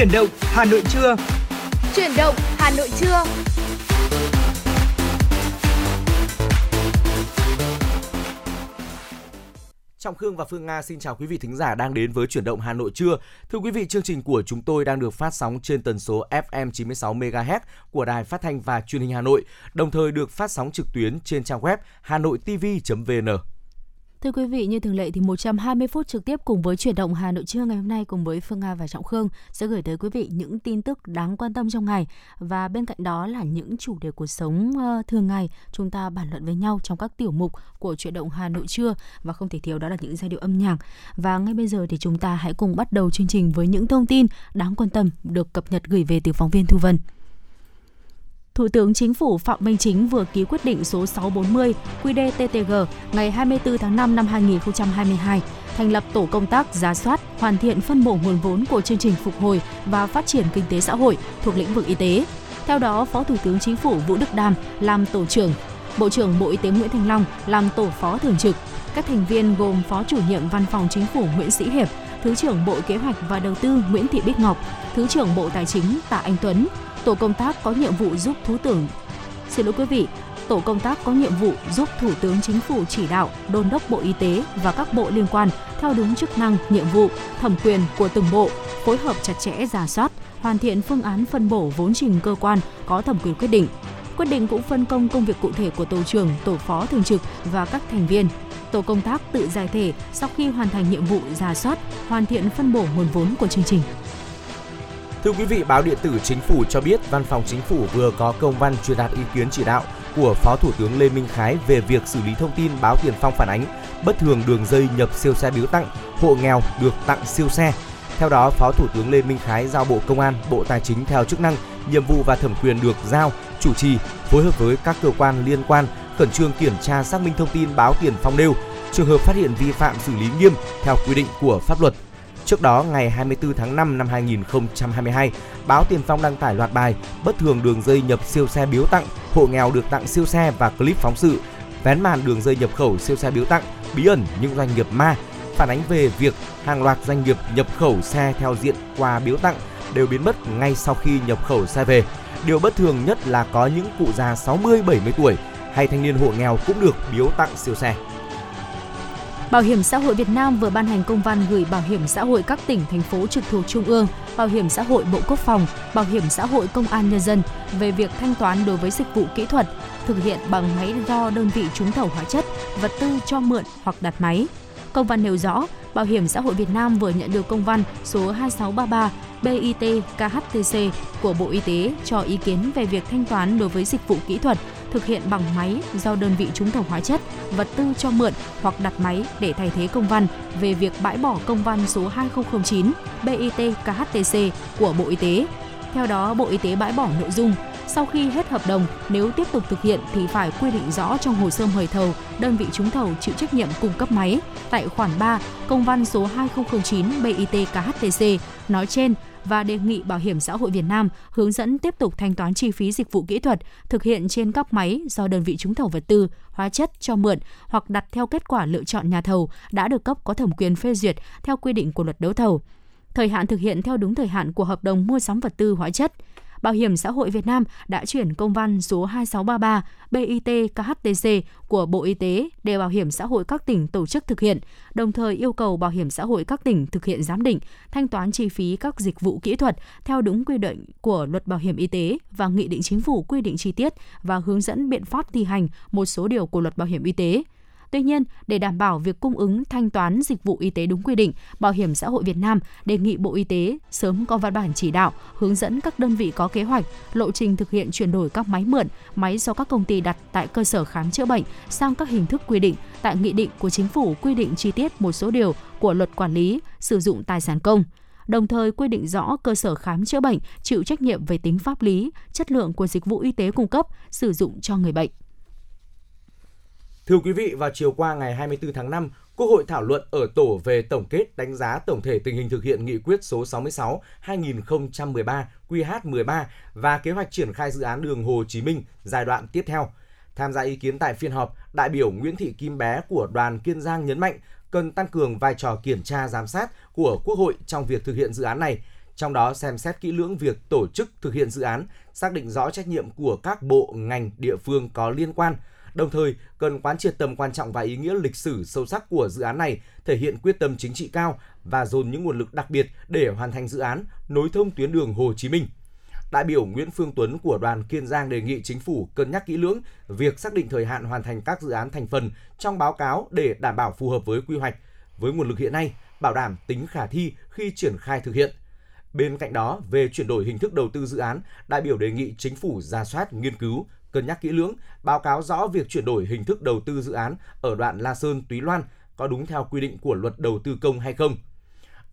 Chuyển động Hà Nội trưa. Chuyển động Hà Nội trưa. Trọng Khương và Phương Nga xin chào quý vị thính giả đang đến với chuyển động Hà Nội trưa. Thưa quý vị, chương trình của chúng tôi đang được phát sóng trên tần số FM 96 MHz của Đài Phát thanh và Truyền hình Hà Nội, đồng thời được phát sóng trực tuyến trên trang web hanoitv.vn. Thưa quý vị, như thường lệ thì 120 phút trực tiếp cùng với chuyển động Hà Nội trưa ngày hôm nay cùng với Phương Nga và Trọng Khương sẽ gửi tới quý vị những tin tức đáng quan tâm trong ngày và bên cạnh đó là những chủ đề cuộc sống ờ, thường ngày chúng ta bàn luận với nhau trong các tiểu mục của chuyển động Hà Nội trưa và không thể thiếu đó là những giai điệu âm nhạc. Và ngay bây giờ thì chúng ta hãy cùng bắt đầu chương trình với những thông tin đáng quan tâm được cập nhật gửi về từ phóng viên Thu Vân. Thủ tướng Chính phủ Phạm Minh Chính vừa ký quyết định số 640 QĐ-TTG ngày 24 tháng 5 năm 2022 thành lập tổ công tác giá soát, hoàn thiện phân bổ nguồn vốn của chương trình phục hồi và phát triển kinh tế xã hội thuộc lĩnh vực y tế. Theo đó, Phó Thủ tướng Chính phủ Vũ Đức Đam làm tổ trưởng, Bộ trưởng Bộ Y tế Nguyễn Thành Long làm tổ phó thường trực. Các thành viên gồm Phó chủ nhiệm Văn phòng Chính phủ Nguyễn Sĩ Hiệp, Thứ trưởng Bộ Kế hoạch và Đầu tư Nguyễn Thị Bích Ngọc, Thứ trưởng Bộ Tài chính Tạ Anh Tuấn, Tổ công tác có nhiệm vụ giúp Thủ tướng Xin lỗi quý vị, tổ công tác có nhiệm vụ giúp Thủ tướng Chính phủ chỉ đạo, đôn đốc Bộ Y tế và các bộ liên quan theo đúng chức năng, nhiệm vụ, thẩm quyền của từng bộ, phối hợp chặt chẽ giả soát, hoàn thiện phương án phân bổ vốn trình cơ quan có thẩm quyền quyết định. Quyết định cũng phân công công việc cụ thể của tổ trưởng, tổ phó thường trực và các thành viên. Tổ công tác tự giải thể sau khi hoàn thành nhiệm vụ giả soát, hoàn thiện phân bổ nguồn vốn của chương trình. Thưa quý vị, báo điện tử Chính phủ cho biết Văn phòng Chính phủ vừa có công văn truyền đạt ý kiến chỉ đạo của Phó Thủ tướng Lê Minh Khái về việc xử lý thông tin báo Tiền Phong phản ánh bất thường đường dây nhập siêu xe biếu tặng, hộ nghèo được tặng siêu xe. Theo đó, Phó Thủ tướng Lê Minh Khái giao Bộ Công an, Bộ Tài chính theo chức năng, nhiệm vụ và thẩm quyền được giao chủ trì phối hợp với các cơ quan liên quan khẩn trương kiểm tra xác minh thông tin báo Tiền Phong nêu, trường hợp phát hiện vi phạm xử lý nghiêm theo quy định của pháp luật Trước đó, ngày 24 tháng 5 năm 2022, báo Tiền Phong đăng tải loạt bài bất thường đường dây nhập siêu xe biếu tặng, hộ nghèo được tặng siêu xe và clip phóng sự, vén màn đường dây nhập khẩu siêu xe biếu tặng, bí ẩn những doanh nghiệp ma, phản ánh về việc hàng loạt doanh nghiệp nhập khẩu xe theo diện quà biếu tặng đều biến mất ngay sau khi nhập khẩu xe về. Điều bất thường nhất là có những cụ già 60 70 tuổi hay thanh niên hộ nghèo cũng được biếu tặng siêu xe. Bảo hiểm xã hội Việt Nam vừa ban hành công văn gửi Bảo hiểm xã hội các tỉnh, thành phố trực thuộc Trung ương, Bảo hiểm xã hội Bộ Quốc phòng, Bảo hiểm xã hội Công an Nhân dân về việc thanh toán đối với dịch vụ kỹ thuật thực hiện bằng máy do đơn vị trúng thầu hóa chất, vật tư cho mượn hoặc đặt máy. Công văn nêu rõ, Bảo hiểm xã hội Việt Nam vừa nhận được công văn số 2633 BIT KHTC của Bộ Y tế cho ý kiến về việc thanh toán đối với dịch vụ kỹ thuật thực hiện bằng máy do đơn vị trúng thầu hóa chất, vật tư cho mượn hoặc đặt máy để thay thế công văn về việc bãi bỏ công văn số 2009 BIT KHTC của Bộ Y tế. Theo đó, Bộ Y tế bãi bỏ nội dung sau khi hết hợp đồng, nếu tiếp tục thực hiện thì phải quy định rõ trong hồ sơ mời thầu, đơn vị trúng thầu chịu trách nhiệm cung cấp máy. Tại khoản 3, công văn số 2009 BIT KHTC nói trên và đề nghị Bảo hiểm xã hội Việt Nam hướng dẫn tiếp tục thanh toán chi phí dịch vụ kỹ thuật thực hiện trên các máy do đơn vị trúng thầu vật tư, hóa chất cho mượn hoặc đặt theo kết quả lựa chọn nhà thầu đã được cấp có thẩm quyền phê duyệt theo quy định của luật đấu thầu. Thời hạn thực hiện theo đúng thời hạn của hợp đồng mua sắm vật tư hóa chất. Bảo hiểm xã hội Việt Nam đã chuyển công văn số 2633 BIT KHTC của Bộ Y tế để Bảo hiểm xã hội các tỉnh tổ chức thực hiện, đồng thời yêu cầu Bảo hiểm xã hội các tỉnh thực hiện giám định, thanh toán chi phí các dịch vụ kỹ thuật theo đúng quy định của Luật Bảo hiểm y tế và Nghị định Chính phủ quy định chi tiết và hướng dẫn biện pháp thi hành một số điều của Luật Bảo hiểm y tế. Tuy nhiên, để đảm bảo việc cung ứng thanh toán dịch vụ y tế đúng quy định, Bảo hiểm xã hội Việt Nam đề nghị Bộ Y tế sớm có văn bản chỉ đạo, hướng dẫn các đơn vị có kế hoạch, lộ trình thực hiện chuyển đổi các máy mượn, máy do các công ty đặt tại cơ sở khám chữa bệnh sang các hình thức quy định tại nghị định của chính phủ quy định chi tiết một số điều của luật quản lý sử dụng tài sản công đồng thời quy định rõ cơ sở khám chữa bệnh chịu trách nhiệm về tính pháp lý, chất lượng của dịch vụ y tế cung cấp sử dụng cho người bệnh. Thưa quý vị, vào chiều qua ngày 24 tháng 5, Quốc hội thảo luận ở tổ về tổng kết đánh giá tổng thể tình hình thực hiện nghị quyết số 66 2013 QH13 và kế hoạch triển khai dự án đường Hồ Chí Minh giai đoạn tiếp theo. Tham gia ý kiến tại phiên họp, đại biểu Nguyễn Thị Kim Bé của đoàn Kiên Giang nhấn mạnh cần tăng cường vai trò kiểm tra giám sát của Quốc hội trong việc thực hiện dự án này, trong đó xem xét kỹ lưỡng việc tổ chức thực hiện dự án, xác định rõ trách nhiệm của các bộ, ngành, địa phương có liên quan. Đồng thời, cần quán triệt tầm quan trọng và ý nghĩa lịch sử sâu sắc của dự án này, thể hiện quyết tâm chính trị cao và dồn những nguồn lực đặc biệt để hoàn thành dự án nối thông tuyến đường Hồ Chí Minh. Đại biểu Nguyễn Phương Tuấn của đoàn Kiên Giang đề nghị chính phủ cân nhắc kỹ lưỡng việc xác định thời hạn hoàn thành các dự án thành phần trong báo cáo để đảm bảo phù hợp với quy hoạch, với nguồn lực hiện nay, bảo đảm tính khả thi khi triển khai thực hiện. Bên cạnh đó, về chuyển đổi hình thức đầu tư dự án, đại biểu đề nghị chính phủ ra soát, nghiên cứu, cân nhắc kỹ lưỡng, báo cáo rõ việc chuyển đổi hình thức đầu tư dự án ở đoạn La Sơn Túy Loan có đúng theo quy định của luật đầu tư công hay không.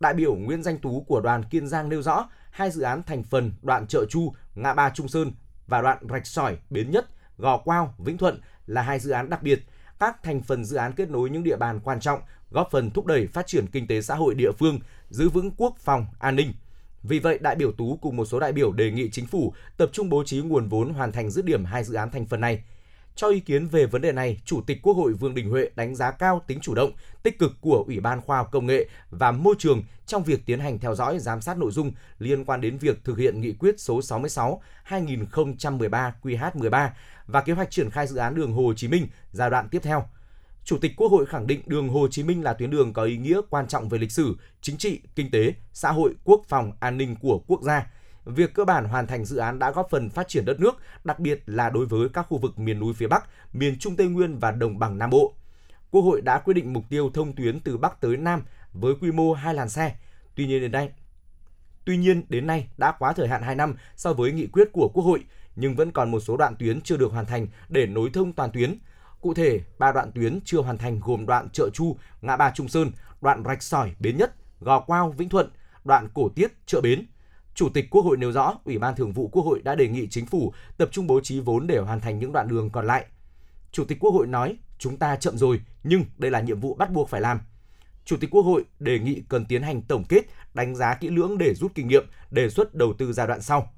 Đại biểu Nguyễn Danh Tú của đoàn Kiên Giang nêu rõ, hai dự án thành phần đoạn Chợ Chu, ngã ba Trung Sơn và đoạn Rạch Sỏi, Bến Nhất, Gò Quao, Vĩnh Thuận là hai dự án đặc biệt. Các thành phần dự án kết nối những địa bàn quan trọng, góp phần thúc đẩy phát triển kinh tế xã hội địa phương, giữ vững quốc phòng, an ninh. Vì vậy, đại biểu Tú cùng một số đại biểu đề nghị chính phủ tập trung bố trí nguồn vốn hoàn thành dứt điểm hai dự án thành phần này. Cho ý kiến về vấn đề này, Chủ tịch Quốc hội Vương Đình Huệ đánh giá cao tính chủ động, tích cực của Ủy ban Khoa học Công nghệ và Môi trường trong việc tiến hành theo dõi giám sát nội dung liên quan đến việc thực hiện nghị quyết số 66 2013 QH13 và kế hoạch triển khai dự án đường Hồ Chí Minh giai đoạn tiếp theo. Chủ tịch Quốc hội khẳng định đường Hồ Chí Minh là tuyến đường có ý nghĩa quan trọng về lịch sử, chính trị, kinh tế, xã hội, quốc phòng, an ninh của quốc gia. Việc cơ bản hoàn thành dự án đã góp phần phát triển đất nước, đặc biệt là đối với các khu vực miền núi phía Bắc, miền Trung Tây Nguyên và đồng bằng Nam Bộ. Quốc hội đã quyết định mục tiêu thông tuyến từ Bắc tới Nam với quy mô hai làn xe. Tuy nhiên đến nay, Tuy nhiên, đến nay đã quá thời hạn 2 năm so với nghị quyết của Quốc hội, nhưng vẫn còn một số đoạn tuyến chưa được hoàn thành để nối thông toàn tuyến. Cụ thể, ba đoạn tuyến chưa hoàn thành gồm đoạn Chợ Chu, ngã ba Trung Sơn, đoạn Rạch Sỏi, Bến Nhất, Gò Quao, Vĩnh Thuận, đoạn Cổ Tiết, Chợ Bến. Chủ tịch Quốc hội nêu rõ, Ủy ban Thường vụ Quốc hội đã đề nghị chính phủ tập trung bố trí vốn để hoàn thành những đoạn đường còn lại. Chủ tịch Quốc hội nói, chúng ta chậm rồi, nhưng đây là nhiệm vụ bắt buộc phải làm. Chủ tịch Quốc hội đề nghị cần tiến hành tổng kết, đánh giá kỹ lưỡng để rút kinh nghiệm, đề xuất đầu tư giai đoạn sau.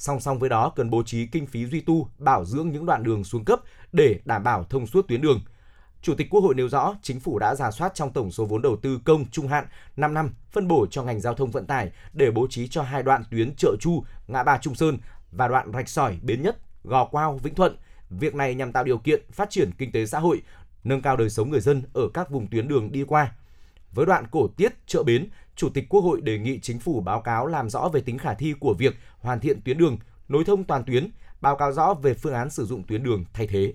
Song song với đó cần bố trí kinh phí duy tu, bảo dưỡng những đoạn đường xuống cấp để đảm bảo thông suốt tuyến đường. Chủ tịch Quốc hội nêu rõ, chính phủ đã giả soát trong tổng số vốn đầu tư công trung hạn 5 năm phân bổ cho ngành giao thông vận tải để bố trí cho hai đoạn tuyến chợ Chu, ngã ba Trung Sơn và đoạn Rạch Sỏi, Bến Nhất, Gò Quao, Vĩnh Thuận. Việc này nhằm tạo điều kiện phát triển kinh tế xã hội, nâng cao đời sống người dân ở các vùng tuyến đường đi qua. Với đoạn cổ tiết chợ bến, Chủ tịch Quốc hội đề nghị chính phủ báo cáo làm rõ về tính khả thi của việc hoàn thiện tuyến đường, nối thông toàn tuyến, báo cáo rõ về phương án sử dụng tuyến đường thay thế.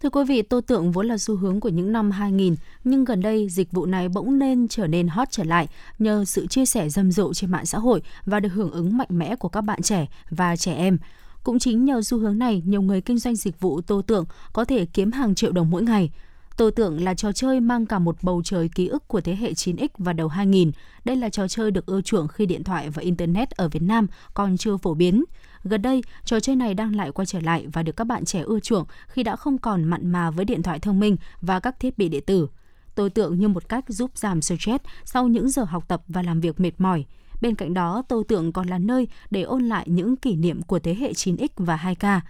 Thưa quý vị, tô tượng vốn là xu hướng của những năm 2000, nhưng gần đây dịch vụ này bỗng nên trở nên hot trở lại nhờ sự chia sẻ rầm rộ trên mạng xã hội và được hưởng ứng mạnh mẽ của các bạn trẻ và trẻ em. Cũng chính nhờ xu hướng này, nhiều người kinh doanh dịch vụ tô tượng có thể kiếm hàng triệu đồng mỗi ngày. Tô tượng là trò chơi mang cả một bầu trời ký ức của thế hệ 9X và đầu 2000. Đây là trò chơi được ưa chuộng khi điện thoại và Internet ở Việt Nam còn chưa phổ biến. Gần đây, trò chơi này đang lại quay trở lại và được các bạn trẻ ưa chuộng khi đã không còn mặn mà với điện thoại thông minh và các thiết bị điện tử. Tô tượng như một cách giúp giảm stress sau những giờ học tập và làm việc mệt mỏi. Bên cạnh đó, tô tượng còn là nơi để ôn lại những kỷ niệm của thế hệ 9X và 2K.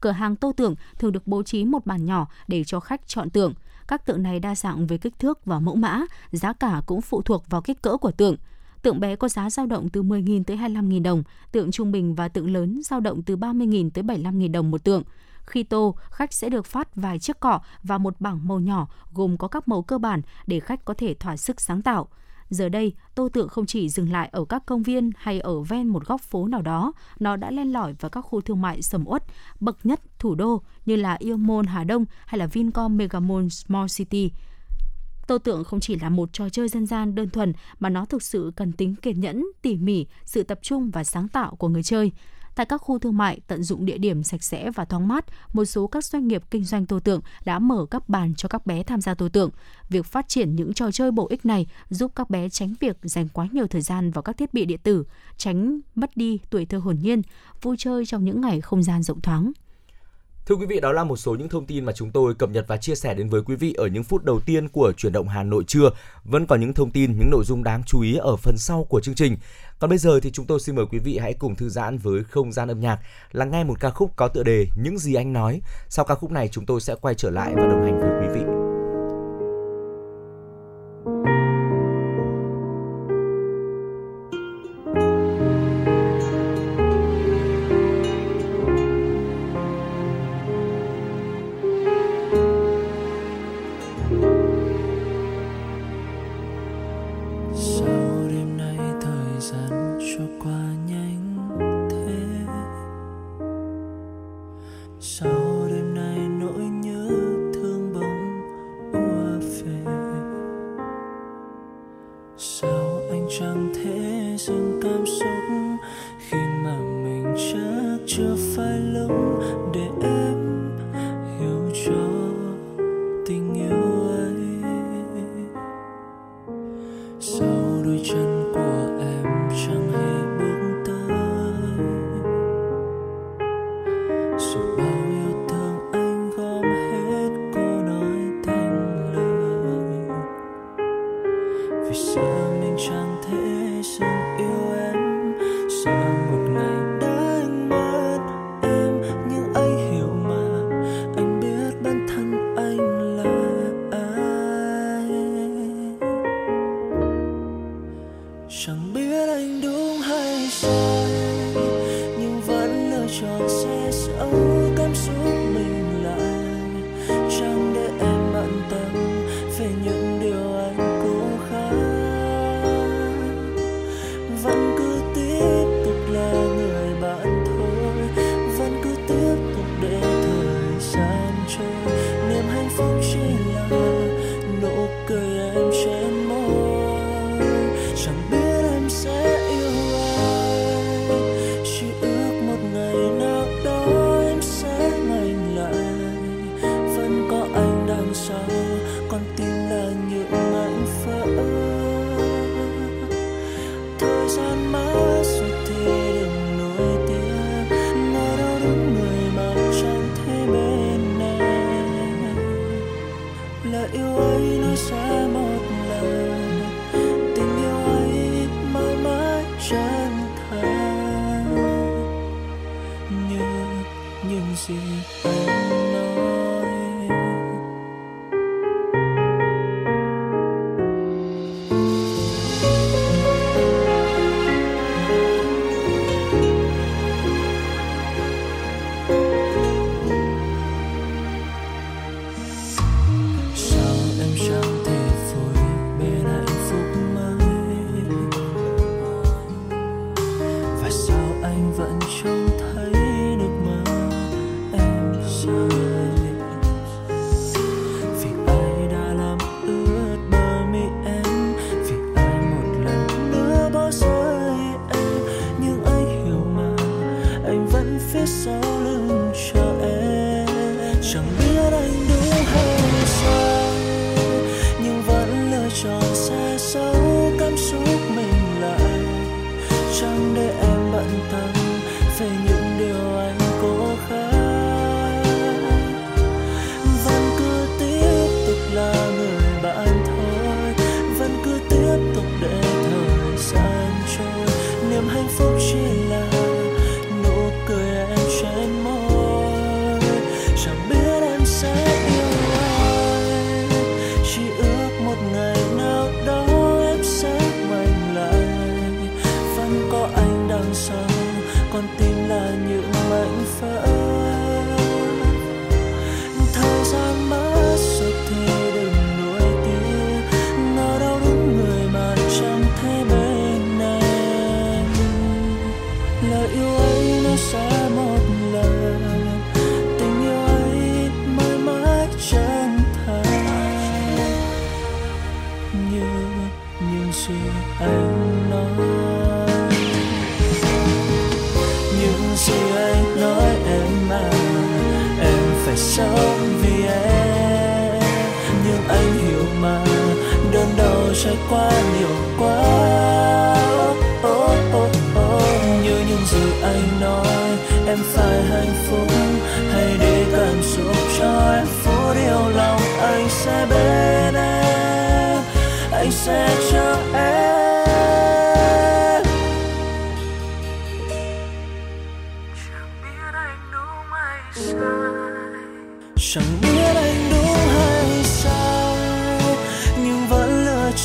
Cửa hàng tô tượng thường được bố trí một bàn nhỏ để cho khách chọn tượng. Các tượng này đa dạng về kích thước và mẫu mã, giá cả cũng phụ thuộc vào kích cỡ của tượng. Tượng bé có giá dao động từ 10.000 tới 25.000 đồng, tượng trung bình và tượng lớn dao động từ 30.000 tới 75.000 đồng một tượng. Khi tô, khách sẽ được phát vài chiếc cọ và một bảng màu nhỏ gồm có các màu cơ bản để khách có thể thỏa sức sáng tạo. Giờ đây, tô tượng không chỉ dừng lại ở các công viên hay ở ven một góc phố nào đó, nó đã len lỏi vào các khu thương mại sầm uất, bậc nhất thủ đô như là Yêu Môn Hà Đông hay là Vincom Megamall Small City. Tô tượng không chỉ là một trò chơi dân gian đơn thuần mà nó thực sự cần tính kiên nhẫn, tỉ mỉ, sự tập trung và sáng tạo của người chơi. Tại các khu thương mại, tận dụng địa điểm sạch sẽ và thoáng mát, một số các doanh nghiệp kinh doanh tô tượng đã mở các bàn cho các bé tham gia tô tượng. Việc phát triển những trò chơi bổ ích này giúp các bé tránh việc dành quá nhiều thời gian vào các thiết bị điện tử, tránh mất đi tuổi thơ hồn nhiên, vui chơi trong những ngày không gian rộng thoáng. Thưa quý vị, đó là một số những thông tin mà chúng tôi cập nhật và chia sẻ đến với quý vị ở những phút đầu tiên của chuyển động Hà Nội trưa. Vẫn còn những thông tin, những nội dung đáng chú ý ở phần sau của chương trình. Còn bây giờ thì chúng tôi xin mời quý vị hãy cùng thư giãn với không gian âm nhạc, lắng nghe một ca khúc có tựa đề Những gì anh nói. Sau ca khúc này chúng tôi sẽ quay trở lại và đồng hành với quý vị.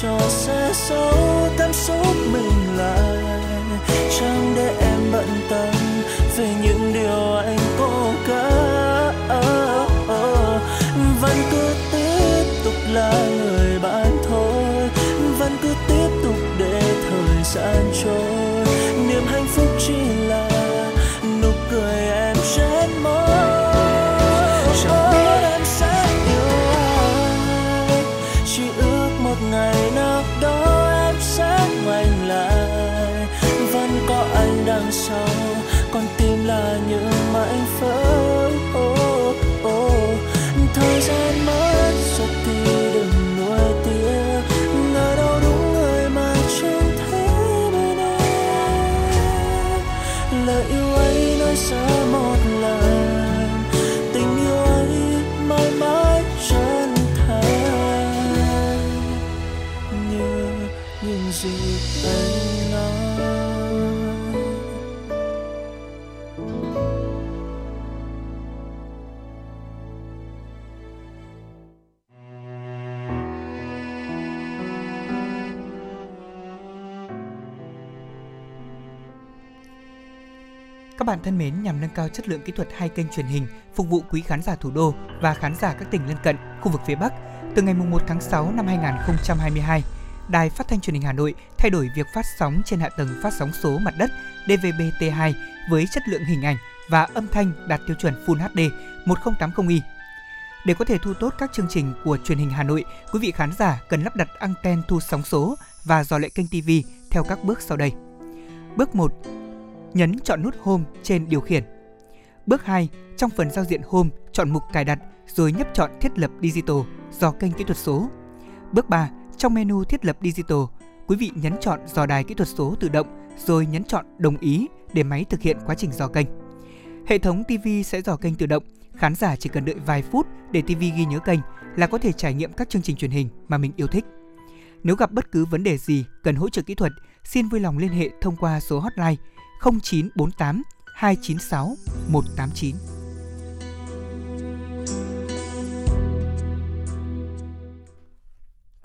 Cho sẽ giấu cảm xúc Các bạn thân mến, nhằm nâng cao chất lượng kỹ thuật hai kênh truyền hình phục vụ quý khán giả thủ đô và khán giả các tỉnh lân cận, khu vực phía Bắc, từ ngày 1 tháng 6 năm 2022, Đài Phát thanh Truyền hình Hà Nội thay đổi việc phát sóng trên hạ tầng phát sóng số mặt đất DVB-T2 với chất lượng hình ảnh và âm thanh đạt tiêu chuẩn Full HD 1080i. Để có thể thu tốt các chương trình của truyền hình Hà Nội, quý vị khán giả cần lắp đặt anten thu sóng số và dò lệ kênh TV theo các bước sau đây. Bước 1. Nhấn chọn nút Home trên điều khiển. Bước 2. Trong phần giao diện Home, chọn mục cài đặt rồi nhấp chọn thiết lập Digital do kênh kỹ thuật số. Bước 3. Trong menu thiết lập Digital, quý vị nhấn chọn dò đài kỹ thuật số tự động rồi nhấn chọn đồng ý để máy thực hiện quá trình dò kênh. Hệ thống TV sẽ dò kênh tự động, khán giả chỉ cần đợi vài phút để TV ghi nhớ kênh, là có thể trải nghiệm các chương trình truyền hình mà mình yêu thích. Nếu gặp bất cứ vấn đề gì cần hỗ trợ kỹ thuật, xin vui lòng liên hệ thông qua số hotline 0948 296 189.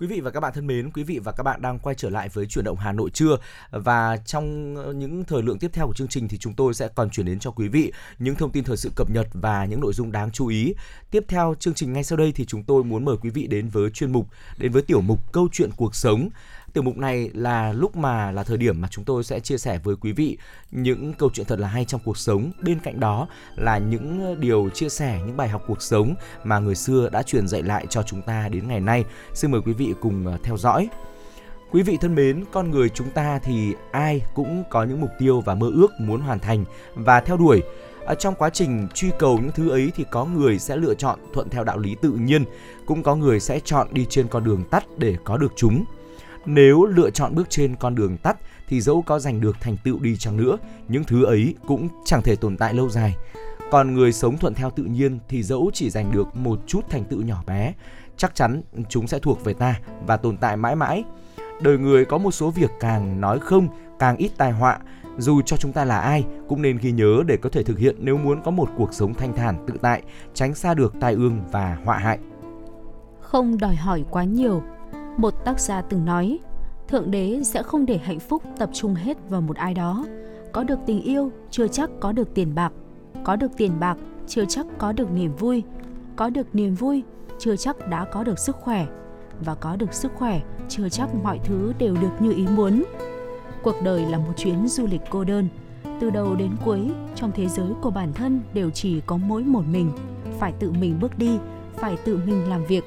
Quý vị và các bạn thân mến, quý vị và các bạn đang quay trở lại với chuyển động Hà Nội trưa và trong những thời lượng tiếp theo của chương trình thì chúng tôi sẽ còn chuyển đến cho quý vị những thông tin thời sự cập nhật và những nội dung đáng chú ý. Tiếp theo chương trình ngay sau đây thì chúng tôi muốn mời quý vị đến với chuyên mục, đến với tiểu mục câu chuyện cuộc sống Tiểu mục này là lúc mà là thời điểm mà chúng tôi sẽ chia sẻ với quý vị những câu chuyện thật là hay trong cuộc sống. Bên cạnh đó là những ờ, điều chia sẻ, những bài học cuộc sống mà người xưa đã truyền dạy lại cho chúng ta đến ngày nay. Xin mời quý vị cùng ờ, theo dõi. Quý vị thân mến, con người chúng ta thì ai cũng có những mục tiêu và mơ ước muốn hoàn thành và theo đuổi. Ở trong quá trình truy cầu những thứ ấy thì có người sẽ lựa chọn thuận theo đạo lý tự nhiên, cũng có người sẽ chọn đi trên con đường tắt để có được chúng. Nếu lựa chọn bước trên con đường tắt thì dẫu có giành được thành tựu đi chăng nữa, những thứ ấy cũng chẳng thể tồn tại lâu dài. Còn người sống thuận theo tự nhiên thì dẫu chỉ giành được một chút thành tựu nhỏ bé, chắc chắn chúng sẽ thuộc về ta và tồn tại mãi mãi. Đời người có một số việc càng nói không, càng ít tai họa, dù cho chúng ta là ai cũng nên ghi nhớ để có thể thực hiện nếu muốn có một cuộc sống thanh thản tự tại, tránh xa được tai ương và họa hại. Không đòi hỏi quá nhiều, một tác giả từng nói, Thượng đế sẽ không để hạnh phúc tập trung hết vào một ai đó. Có được tình yêu chưa chắc có được tiền bạc, có được tiền bạc chưa chắc có được niềm vui, có được niềm vui chưa chắc đã có được sức khỏe. Và có được sức khỏe chưa chắc mọi thứ đều được như ý muốn. Cuộc đời là một chuyến du lịch cô đơn, từ đầu đến cuối trong thế giới của bản thân đều chỉ có mỗi một mình, phải tự mình bước đi, phải tự mình làm việc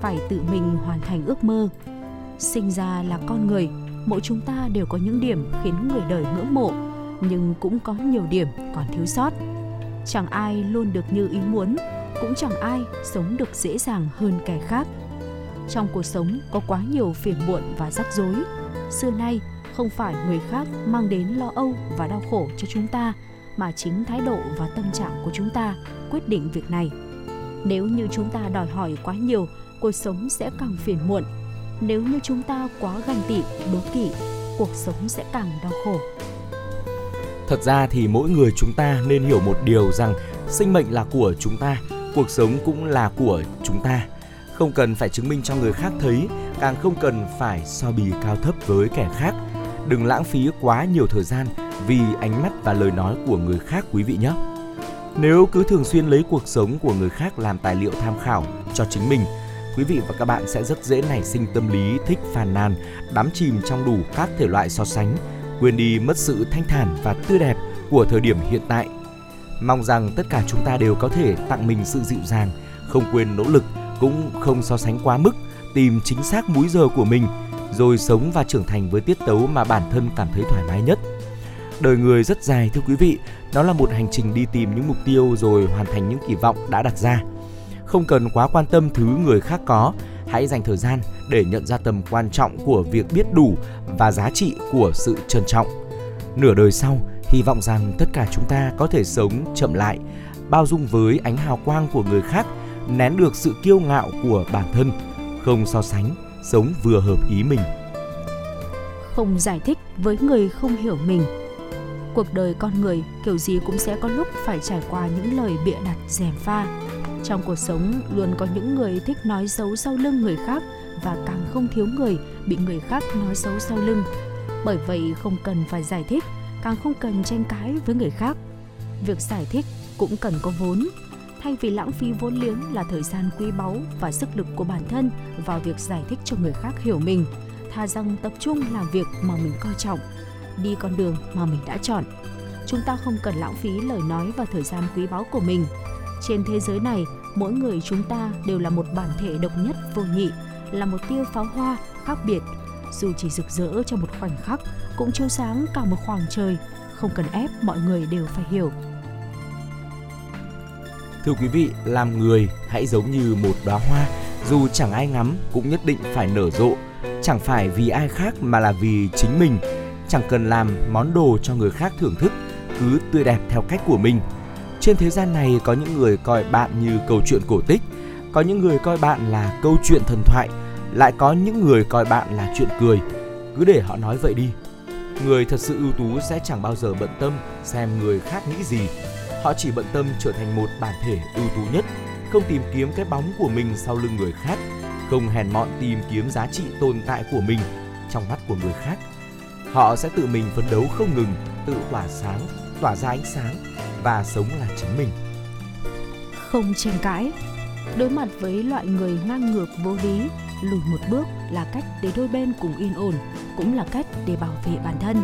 phải tự mình hoàn thành ước mơ. Sinh ra là con người, mỗi chúng ta đều có những điểm khiến người đời ngưỡng mộ, nhưng cũng có nhiều điểm còn thiếu sót. Chẳng ai luôn được như ý muốn, cũng chẳng ai sống được dễ dàng hơn kẻ khác. Trong cuộc sống có quá nhiều phiền muộn và rắc rối. Xưa nay, không phải người khác mang đến lo âu và đau khổ cho chúng ta, mà chính thái độ và tâm trạng của chúng ta quyết định việc này. Nếu như chúng ta đòi hỏi quá nhiều cuộc sống sẽ càng phiền muộn. Nếu như chúng ta quá ganh tị, đố kỵ, cuộc sống sẽ càng đau khổ. Thật ra thì mỗi người chúng ta nên hiểu một điều rằng sinh mệnh là của chúng ta, cuộc sống cũng là của chúng ta. Không cần phải chứng minh cho người khác thấy, càng không cần phải so bì cao thấp với kẻ khác. Đừng lãng phí quá nhiều thời gian vì ánh mắt và lời nói của người khác quý vị nhé. Nếu cứ thường xuyên lấy cuộc sống của người khác làm tài liệu tham khảo cho chính mình quý vị và các bạn sẽ rất dễ nảy sinh tâm lý thích phàn nàn, đắm chìm trong đủ các thể loại so sánh, quên đi mất sự thanh thản và tươi đẹp của thời điểm hiện tại. Mong rằng tất cả chúng ta đều có thể tặng mình sự dịu dàng, không quên nỗ lực, cũng không so sánh quá mức, tìm chính xác múi giờ của mình, rồi sống và trưởng thành với tiết tấu mà bản thân cảm thấy thoải mái nhất. Đời người rất dài thưa quý vị, nó là một hành trình đi tìm những mục tiêu rồi hoàn thành những kỳ vọng đã đặt ra không cần quá quan tâm thứ người khác có, hãy dành thời gian để nhận ra tầm quan trọng của việc biết đủ và giá trị của sự trân trọng. Nửa đời sau, hy vọng rằng tất cả chúng ta có thể sống chậm lại, bao dung với ánh hào quang của người khác, nén được sự kiêu ngạo của bản thân, không so sánh, sống vừa hợp ý mình. Không giải thích với người không hiểu mình. Cuộc đời con người kiểu gì cũng sẽ có lúc phải trải qua những lời bịa đặt dèm pha trong cuộc sống luôn có những người thích nói xấu sau lưng người khác và càng không thiếu người bị người khác nói xấu sau lưng. Bởi vậy không cần phải giải thích, càng không cần tranh cãi với người khác. Việc giải thích cũng cần có vốn. Thay vì lãng phí vốn liếng là thời gian quý báu và sức lực của bản thân vào việc giải thích cho người khác hiểu mình, thà rằng tập trung làm việc mà mình coi trọng, đi con đường mà mình đã chọn. Chúng ta không cần lãng phí lời nói và thời gian quý báu của mình trên thế giới này, mỗi người chúng ta đều là một bản thể độc nhất vô nhị, là một tia pháo hoa khác biệt. Dù chỉ rực rỡ trong một khoảnh khắc, cũng chiếu sáng cả một khoảng trời, không cần ép mọi người đều phải hiểu. Thưa quý vị, làm người hãy giống như một đóa hoa, dù chẳng ai ngắm cũng nhất định phải nở rộ, chẳng phải vì ai khác mà là vì chính mình. Chẳng cần làm món đồ cho người khác thưởng thức, cứ tươi đẹp theo cách của mình – trên thế gian này có những người coi bạn như câu chuyện cổ tích, có những người coi bạn là câu chuyện thần thoại, lại có những người coi bạn là chuyện cười. Cứ để họ nói vậy đi. Người thật sự ưu tú sẽ chẳng bao giờ bận tâm xem người khác nghĩ gì. Họ chỉ bận tâm trở thành một bản thể ưu tú nhất, không tìm kiếm cái bóng của mình sau lưng người khác, không hèn mọn tìm kiếm giá trị tồn tại của mình trong mắt của người khác. Họ sẽ tự mình phấn đấu không ngừng, tự tỏa sáng, tỏa ra ánh sáng và sống là chính mình. Không tranh cãi, đối mặt với loại người ngang ngược vô lý, lùi một bước là cách để đôi bên cùng yên ổn, cũng là cách để bảo vệ bản thân.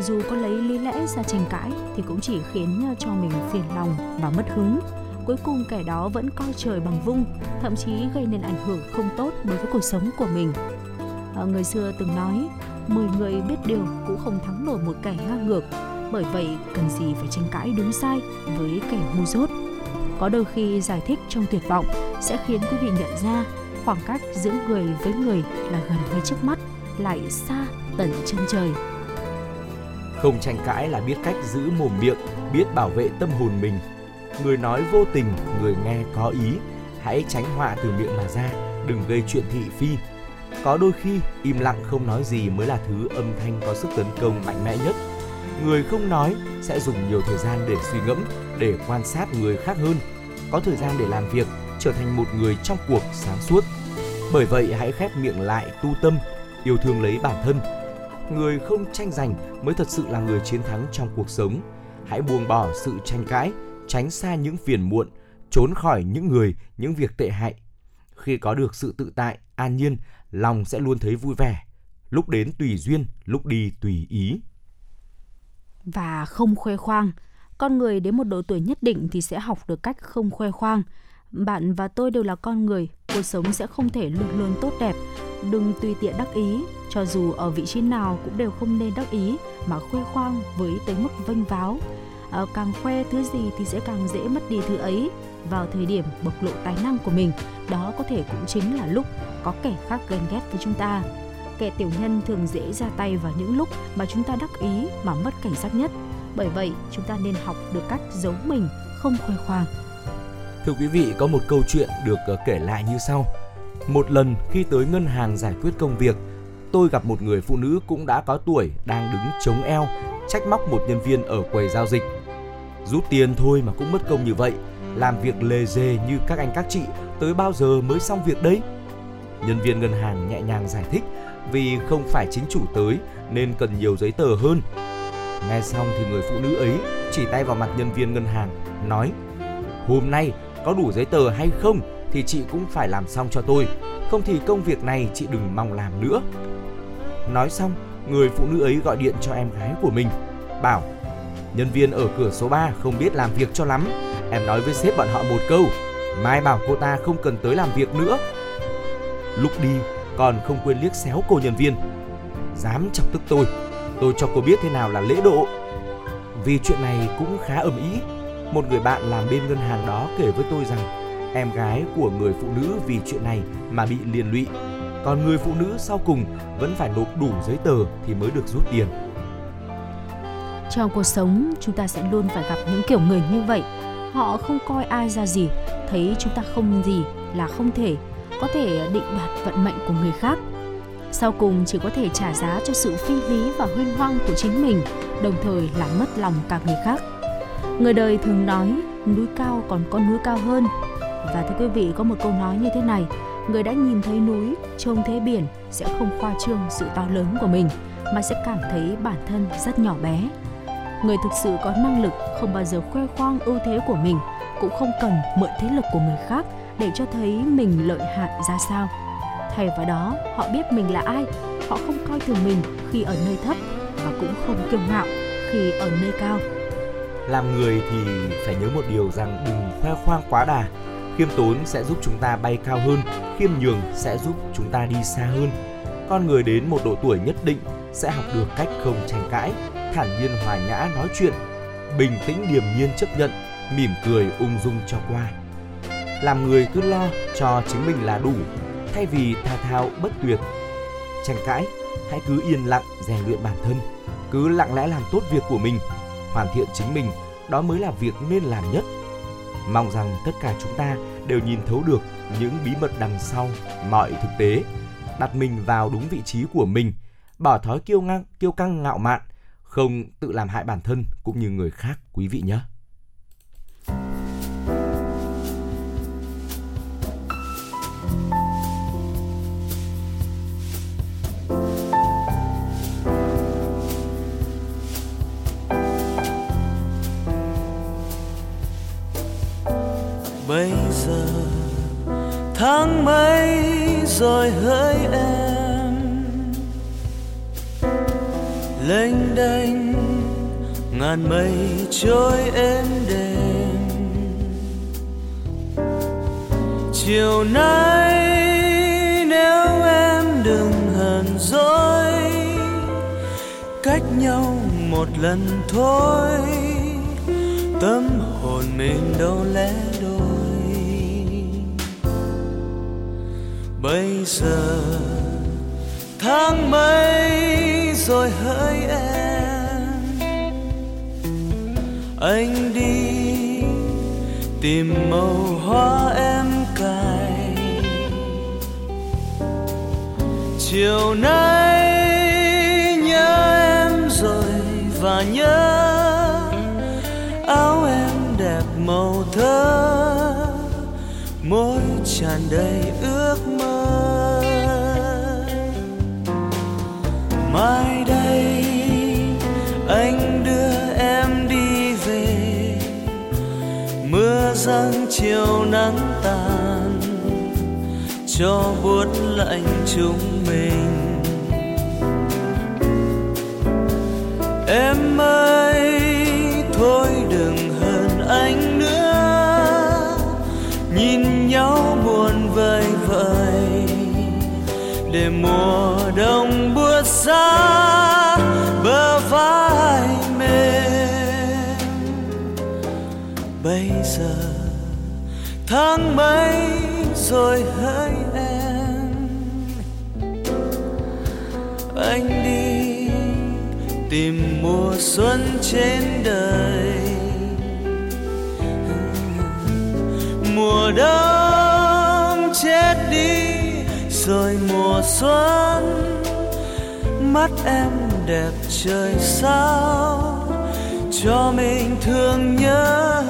Dù có lấy lý lẽ ra tranh cãi thì cũng chỉ khiến cho mình phiền lòng và mất hứng. Cuối cùng kẻ đó vẫn coi trời bằng vung, thậm chí gây nên ảnh hưởng không tốt đối với cuộc sống của mình. Ờ, người xưa từng nói, 10 người biết điều cũng không thắng nổi một kẻ ngang ngược. Bởi vậy, cần gì phải tranh cãi đúng sai với kẻ ngu dốt. Có đôi khi giải thích trong tuyệt vọng sẽ khiến quý vị nhận ra khoảng cách giữa người với người là gần ngay trước mắt, lại xa tận chân trời. Không tranh cãi là biết cách giữ mồm miệng, biết bảo vệ tâm hồn mình. Người nói vô tình, người nghe có ý. Hãy tránh họa từ miệng mà ra, đừng gây chuyện thị phi. Có đôi khi, im lặng không nói gì mới là thứ âm thanh có sức tấn công mạnh mẽ nhất. Người không nói sẽ dùng nhiều thời gian để suy ngẫm, để quan sát người khác hơn. Có thời gian để làm việc, trở thành một người trong cuộc sáng suốt. Bởi vậy hãy khép miệng lại tu tâm, yêu thương lấy bản thân. Người không tranh giành mới thật sự là người chiến thắng trong cuộc sống. Hãy buông bỏ sự tranh cãi, tránh xa những phiền muộn, trốn khỏi những người, những việc tệ hại. Khi có được sự tự tại, an nhiên, lòng sẽ luôn thấy vui vẻ. Lúc đến tùy duyên, lúc đi tùy ý. Và không khoe khoang. Con người đến một độ tuổi nhất định thì sẽ học được cách không khoe khoang. Bạn và tôi đều là con người, cuộc sống sẽ không thể luôn luôn tốt đẹp. Đừng tùy tiện đắc ý, cho dù ở vị trí nào cũng đều không nên đắc ý mà khoe khoang với tới mức vênh váo. À, càng khoe thứ gì thì sẽ càng dễ mất đi thứ ấy. Vào thời điểm bộc lộ tài năng của mình, đó có thể cũng chính là lúc có kẻ khác ghen ghét với chúng ta. Kẻ tiểu nhân thường dễ ra tay vào những lúc mà chúng ta đắc ý mà mất cảnh giác nhất. Bởi vậy, chúng ta nên học được cách giấu mình, không khoe khoang. Thưa quý vị, có một câu chuyện được ờ, kể lại như sau. Một lần khi tới ngân hàng giải quyết công việc, tôi gặp một người phụ nữ cũng đã có tuổi đang đứng chống eo, trách móc một nhân viên ở quầy giao dịch. Rút tiền thôi mà cũng mất công như vậy, làm việc lề dề như các anh các chị, tới bao giờ mới xong việc đấy? Nhân viên ngân hàng nhẹ nhàng giải thích vì không phải chính chủ tới nên cần nhiều giấy tờ hơn. Nghe xong thì người phụ nữ ấy chỉ tay vào mặt nhân viên ngân hàng, nói Hôm nay có đủ giấy tờ hay không thì chị cũng phải làm xong cho tôi, không thì công việc này chị đừng mong làm nữa. Nói xong, người phụ nữ ấy gọi điện cho em gái của mình, bảo nhân viên ở cửa số 3 không biết làm việc cho lắm, em nói với sếp bọn họ một câu, mai bảo cô ta không cần tới làm việc nữa. Lúc đi còn không quên liếc xéo cô nhân viên. Dám chọc tức tôi, tôi cho cô biết thế nào là lễ độ. Vì chuyện này cũng khá ầm ĩ, một người bạn làm bên ngân hàng đó kể với tôi rằng em gái của người phụ nữ vì chuyện này mà bị liên lụy. Còn người phụ nữ sau cùng vẫn phải nộp đủ giấy tờ thì mới được rút tiền. Trong cuộc sống, chúng ta sẽ luôn phải gặp những kiểu người như vậy. Họ không coi ai ra gì, thấy chúng ta không gì là không thể, có thể định đoạt vận mệnh của người khác. Sau cùng chỉ có thể trả giá cho sự phi lý và huyên hoang của chính mình, đồng thời làm mất lòng cả người khác. Người đời thường nói núi cao còn có núi cao hơn. Và thưa quý vị có một câu nói như thế này, người đã nhìn thấy núi, trông thấy biển sẽ không khoa trương sự to lớn của mình mà sẽ cảm thấy bản thân rất nhỏ bé. Người thực sự có năng lực không bao giờ khoe khoang ưu thế của mình, cũng không cần mượn thế lực của người khác để cho thấy mình lợi hại ra sao. Thay vào đó, họ biết mình là ai, họ không coi thường mình khi ở nơi thấp và cũng không kiêu ngạo khi ở nơi cao. Làm người thì phải nhớ một điều rằng đừng khoe khoang quá đà. Khiêm tốn sẽ giúp chúng ta bay cao hơn khiêm nhường sẽ giúp chúng ta đi xa hơn. Con người đến một độ tuổi nhất định sẽ học được cách không tranh cãi thản nhiên hòa nhã nói chuyện bình tĩnh điềm nhiên chấp nhận mỉm cười ung dung cho qua làm người cứ lo cho chính mình là đủ thay vì tha thao bất tuyệt tranh cãi hãy cứ yên lặng rèn luyện bản thân cứ lặng lẽ làm tốt việc của mình hoàn thiện chính mình, đó mới là việc nên làm nhất. Mong rằng tất cả chúng ta đều nhìn thấu được những bí mật đằng sau mọi thực tế, đặt mình vào đúng vị trí của mình, bỏ thói kiêu ngang, kiêu căng ngạo mạn, không tự làm hại bản thân cũng như người khác quý vị nhé. Rồi hỡi em. Lênh đênh, ngàn mây trôi êm đềm. Chiều nay nếu em đừng hờn dỗi, cách nhau một lần thôi. Tâm hồn mình đâu lẽ bây giờ? Tháng mấy rồi hỡi em? Anh đi tìm màu hoa em cài. Chiều nay nhớ em rồi và nhớ áo em đẹp màu thơ. Môi tràn đầy mai đây, anh đưa em đi về. Mưa giăng chiều nắng tàn, cho buốt lạnh chúng mình. Em ơi, thôi đừng hờn anh nữa. Nhìn nhau buồn vơi để mùa đông bước xa bờ vai mềm. Bây giờ tháng mấy rồi hỡi em? Anh đi tìm mùa xuân trên đời. Mùa đông chết đi rồi mùa xuân mắt em đẹp trời sao? Cho mình thương nhớ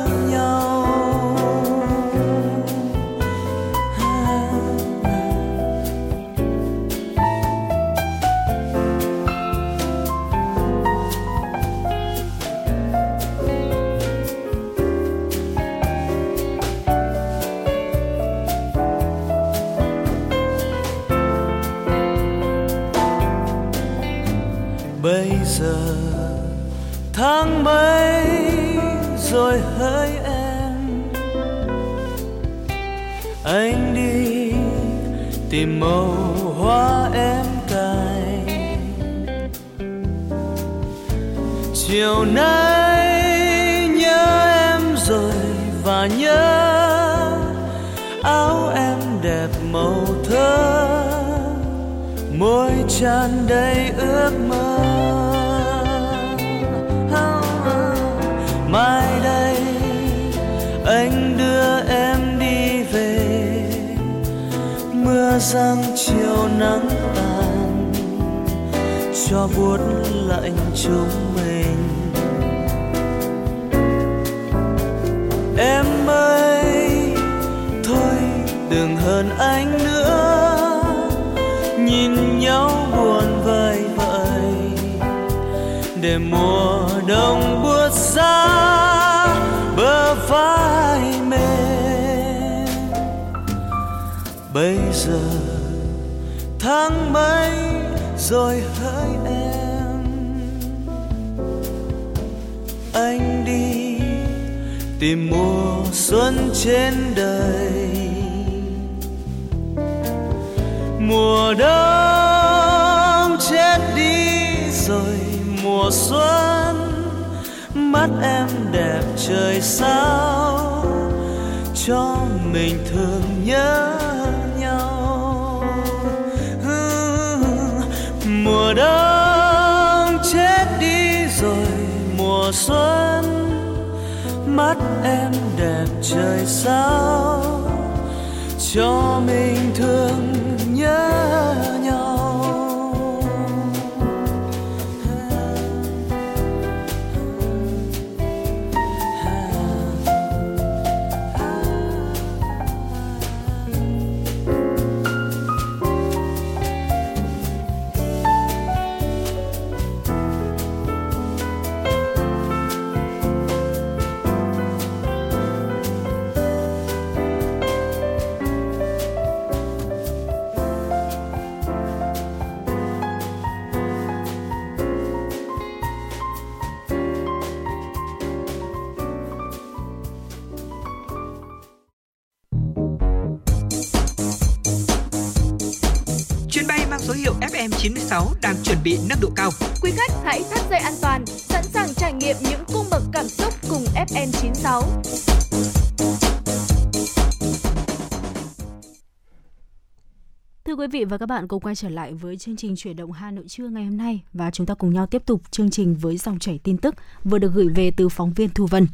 vị và các bạn cùng quay trở lại với chương trình chuyển động Hà Nội trưa ngày hôm nay và chúng ta cùng nhau tiếp tục chương trình với dòng chảy tin tức vừa được gửi về từ phóng viên Thu Vân.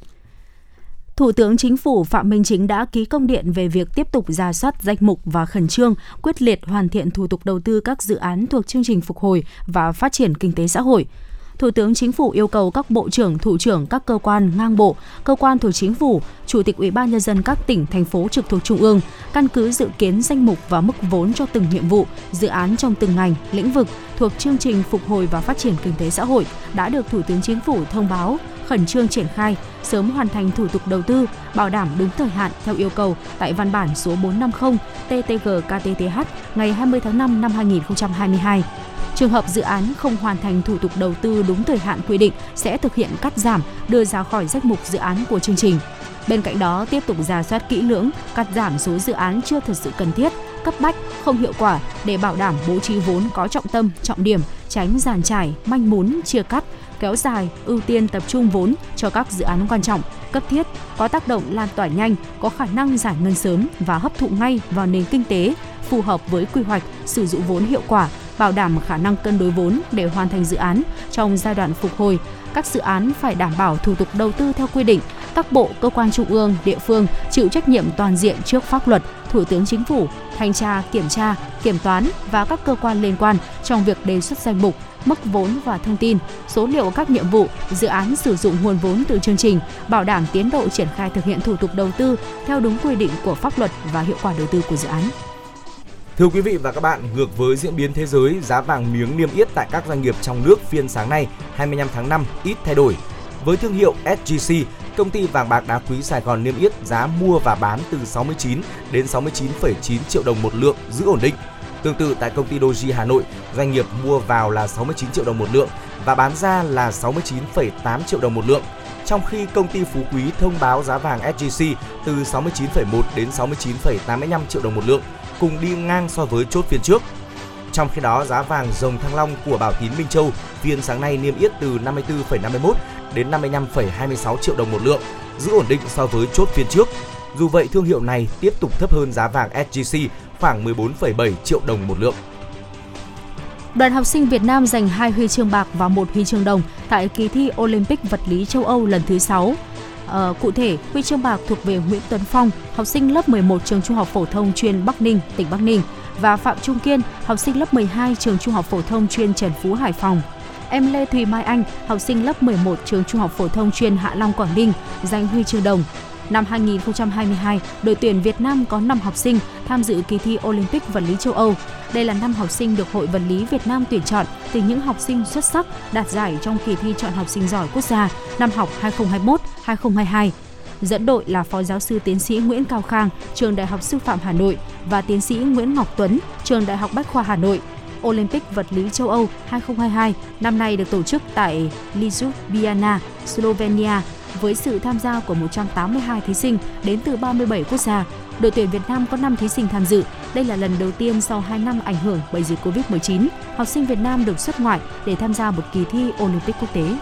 Thủ tướng Chính phủ Phạm Minh Chính đã ký công điện về việc tiếp tục ra soát danh mục và khẩn trương, quyết liệt hoàn thiện thủ tục đầu tư các dự án thuộc chương trình phục hồi và phát triển kinh tế xã hội. Thủ tướng Chính phủ yêu cầu các bộ trưởng, thủ trưởng các cơ quan ngang bộ, cơ quan thuộc chính phủ, chủ tịch Ủy ban nhân dân các tỉnh thành phố trực thuộc trung ương căn cứ dự kiến danh mục và mức vốn cho từng nhiệm vụ, dự án trong từng ngành, lĩnh vực thuộc chương trình phục hồi và phát triển kinh tế xã hội đã được Thủ tướng Chính phủ thông báo khẩn trương triển khai, sớm hoàn thành thủ tục đầu tư, bảo đảm đúng thời hạn theo yêu cầu tại văn bản số 450 TTG-KTTH ngày 20 tháng 5 năm 2022. Trường hợp dự án không hoàn thành thủ tục đầu tư đúng thời hạn quy định sẽ thực hiện cắt giảm, đưa ra khỏi danh mục dự án của chương trình. Bên cạnh đó, tiếp tục giả soát kỹ lưỡng, cắt giảm số dự án chưa thật sự cần thiết, cấp bách, không hiệu quả để bảo đảm bố trí vốn có trọng tâm, trọng điểm, tránh giàn trải, manh mún, chia cắt, kéo dài, ưu tiên tập trung vốn cho các dự án quan trọng, cấp thiết, có tác động lan tỏa nhanh, có khả năng giải ngân sớm và hấp thụ ngay vào nền kinh tế, phù hợp với quy hoạch, sử dụng vốn hiệu quả, bảo đảm khả năng cân đối vốn để hoàn thành dự án trong giai đoạn phục hồi. Các dự án phải đảm bảo thủ tục đầu tư theo quy định, các bộ, cơ quan trung ương, địa phương chịu trách nhiệm toàn diện trước pháp luật, Thủ tướng Chính phủ, thanh tra, kiểm tra, kiểm toán và các cơ quan liên quan trong việc đề xuất danh mục, mức vốn và thông tin, số liệu các nhiệm vụ, dự án sử dụng nguồn vốn từ chương trình, bảo đảm tiến độ triển khai thực hiện thủ tục đầu tư theo đúng quy định của pháp luật và hiệu quả đầu tư của dự án. Thưa quý vị và các bạn, ngược với diễn biến thế giới, giá vàng miếng niêm yết tại các doanh nghiệp trong nước phiên sáng nay 25 tháng 5 ít thay đổi. Với thương hiệu SGC, công ty vàng bạc đá quý Sài Gòn niêm yết giá mua và bán từ 69 đến 69,9 triệu đồng một lượng giữ ổn định. Tương tự tại công ty Doji Hà Nội, doanh nghiệp mua vào là 69 triệu đồng một lượng và bán ra là 69,8 triệu đồng một lượng. Trong khi công ty Phú Quý thông báo giá vàng SGC từ 69,1 đến 69,85 triệu đồng một lượng, cùng đi ngang so với chốt phiên trước. Trong khi đó, giá vàng dòng thăng long của Bảo Tín Minh Châu phiên sáng nay niêm yết từ 54,51 đến 55,26 triệu đồng một lượng, giữ ổn định so với chốt phiên trước. Dù vậy, thương hiệu này tiếp tục thấp hơn giá vàng SJC khoảng 14,7 triệu đồng một lượng. Đoàn học sinh Việt Nam giành 2 huy chương bạc và 1 huy chương đồng tại kỳ thi Olympic vật lý châu Âu lần thứ 6. Ờ, cụ thể, huy chương bạc thuộc về Nguyễn Tuấn Phong, học sinh lớp 11 trường Trung học phổ thông chuyên Bắc Ninh, tỉnh Bắc Ninh và Phạm Trung Kiên, học sinh lớp 12 trường Trung học phổ thông chuyên Trần Phú, Hải Phòng. Em Lê Thùy Mai Anh, học sinh lớp 11 trường Trung học phổ thông chuyên Hạ Long, Quảng Ninh, giành huy chương đồng. Năm 2022, đội tuyển Việt Nam có 5 học sinh tham dự kỳ thi Olympic vật lý châu Âu. Đây là năm học sinh được Hội Vật lý Việt Nam tuyển chọn từ những học sinh xuất sắc đạt giải trong kỳ thi chọn học sinh giỏi quốc gia năm học 2022 Dẫn đội là Phó Giáo sư Tiến sĩ Nguyễn Cao Khang, Trường Đại học Sư phạm Hà Nội và Tiến sĩ Nguyễn Ngọc Tuấn, Trường Đại học Bách khoa Hà Nội. Olympic vật lý châu Âu 2022 năm nay được tổ chức tại Ljubljana, Slovenia với sự tham gia của 182 thí sinh đến từ 37 quốc gia. Đội tuyển Việt Nam có 5 thí sinh tham dự. Đây là lần đầu tiên sau 2 năm ảnh hưởng bởi dịch Covid-19, học sinh Việt Nam được xuất ngoại để tham gia một kỳ thi Olympic quốc tế.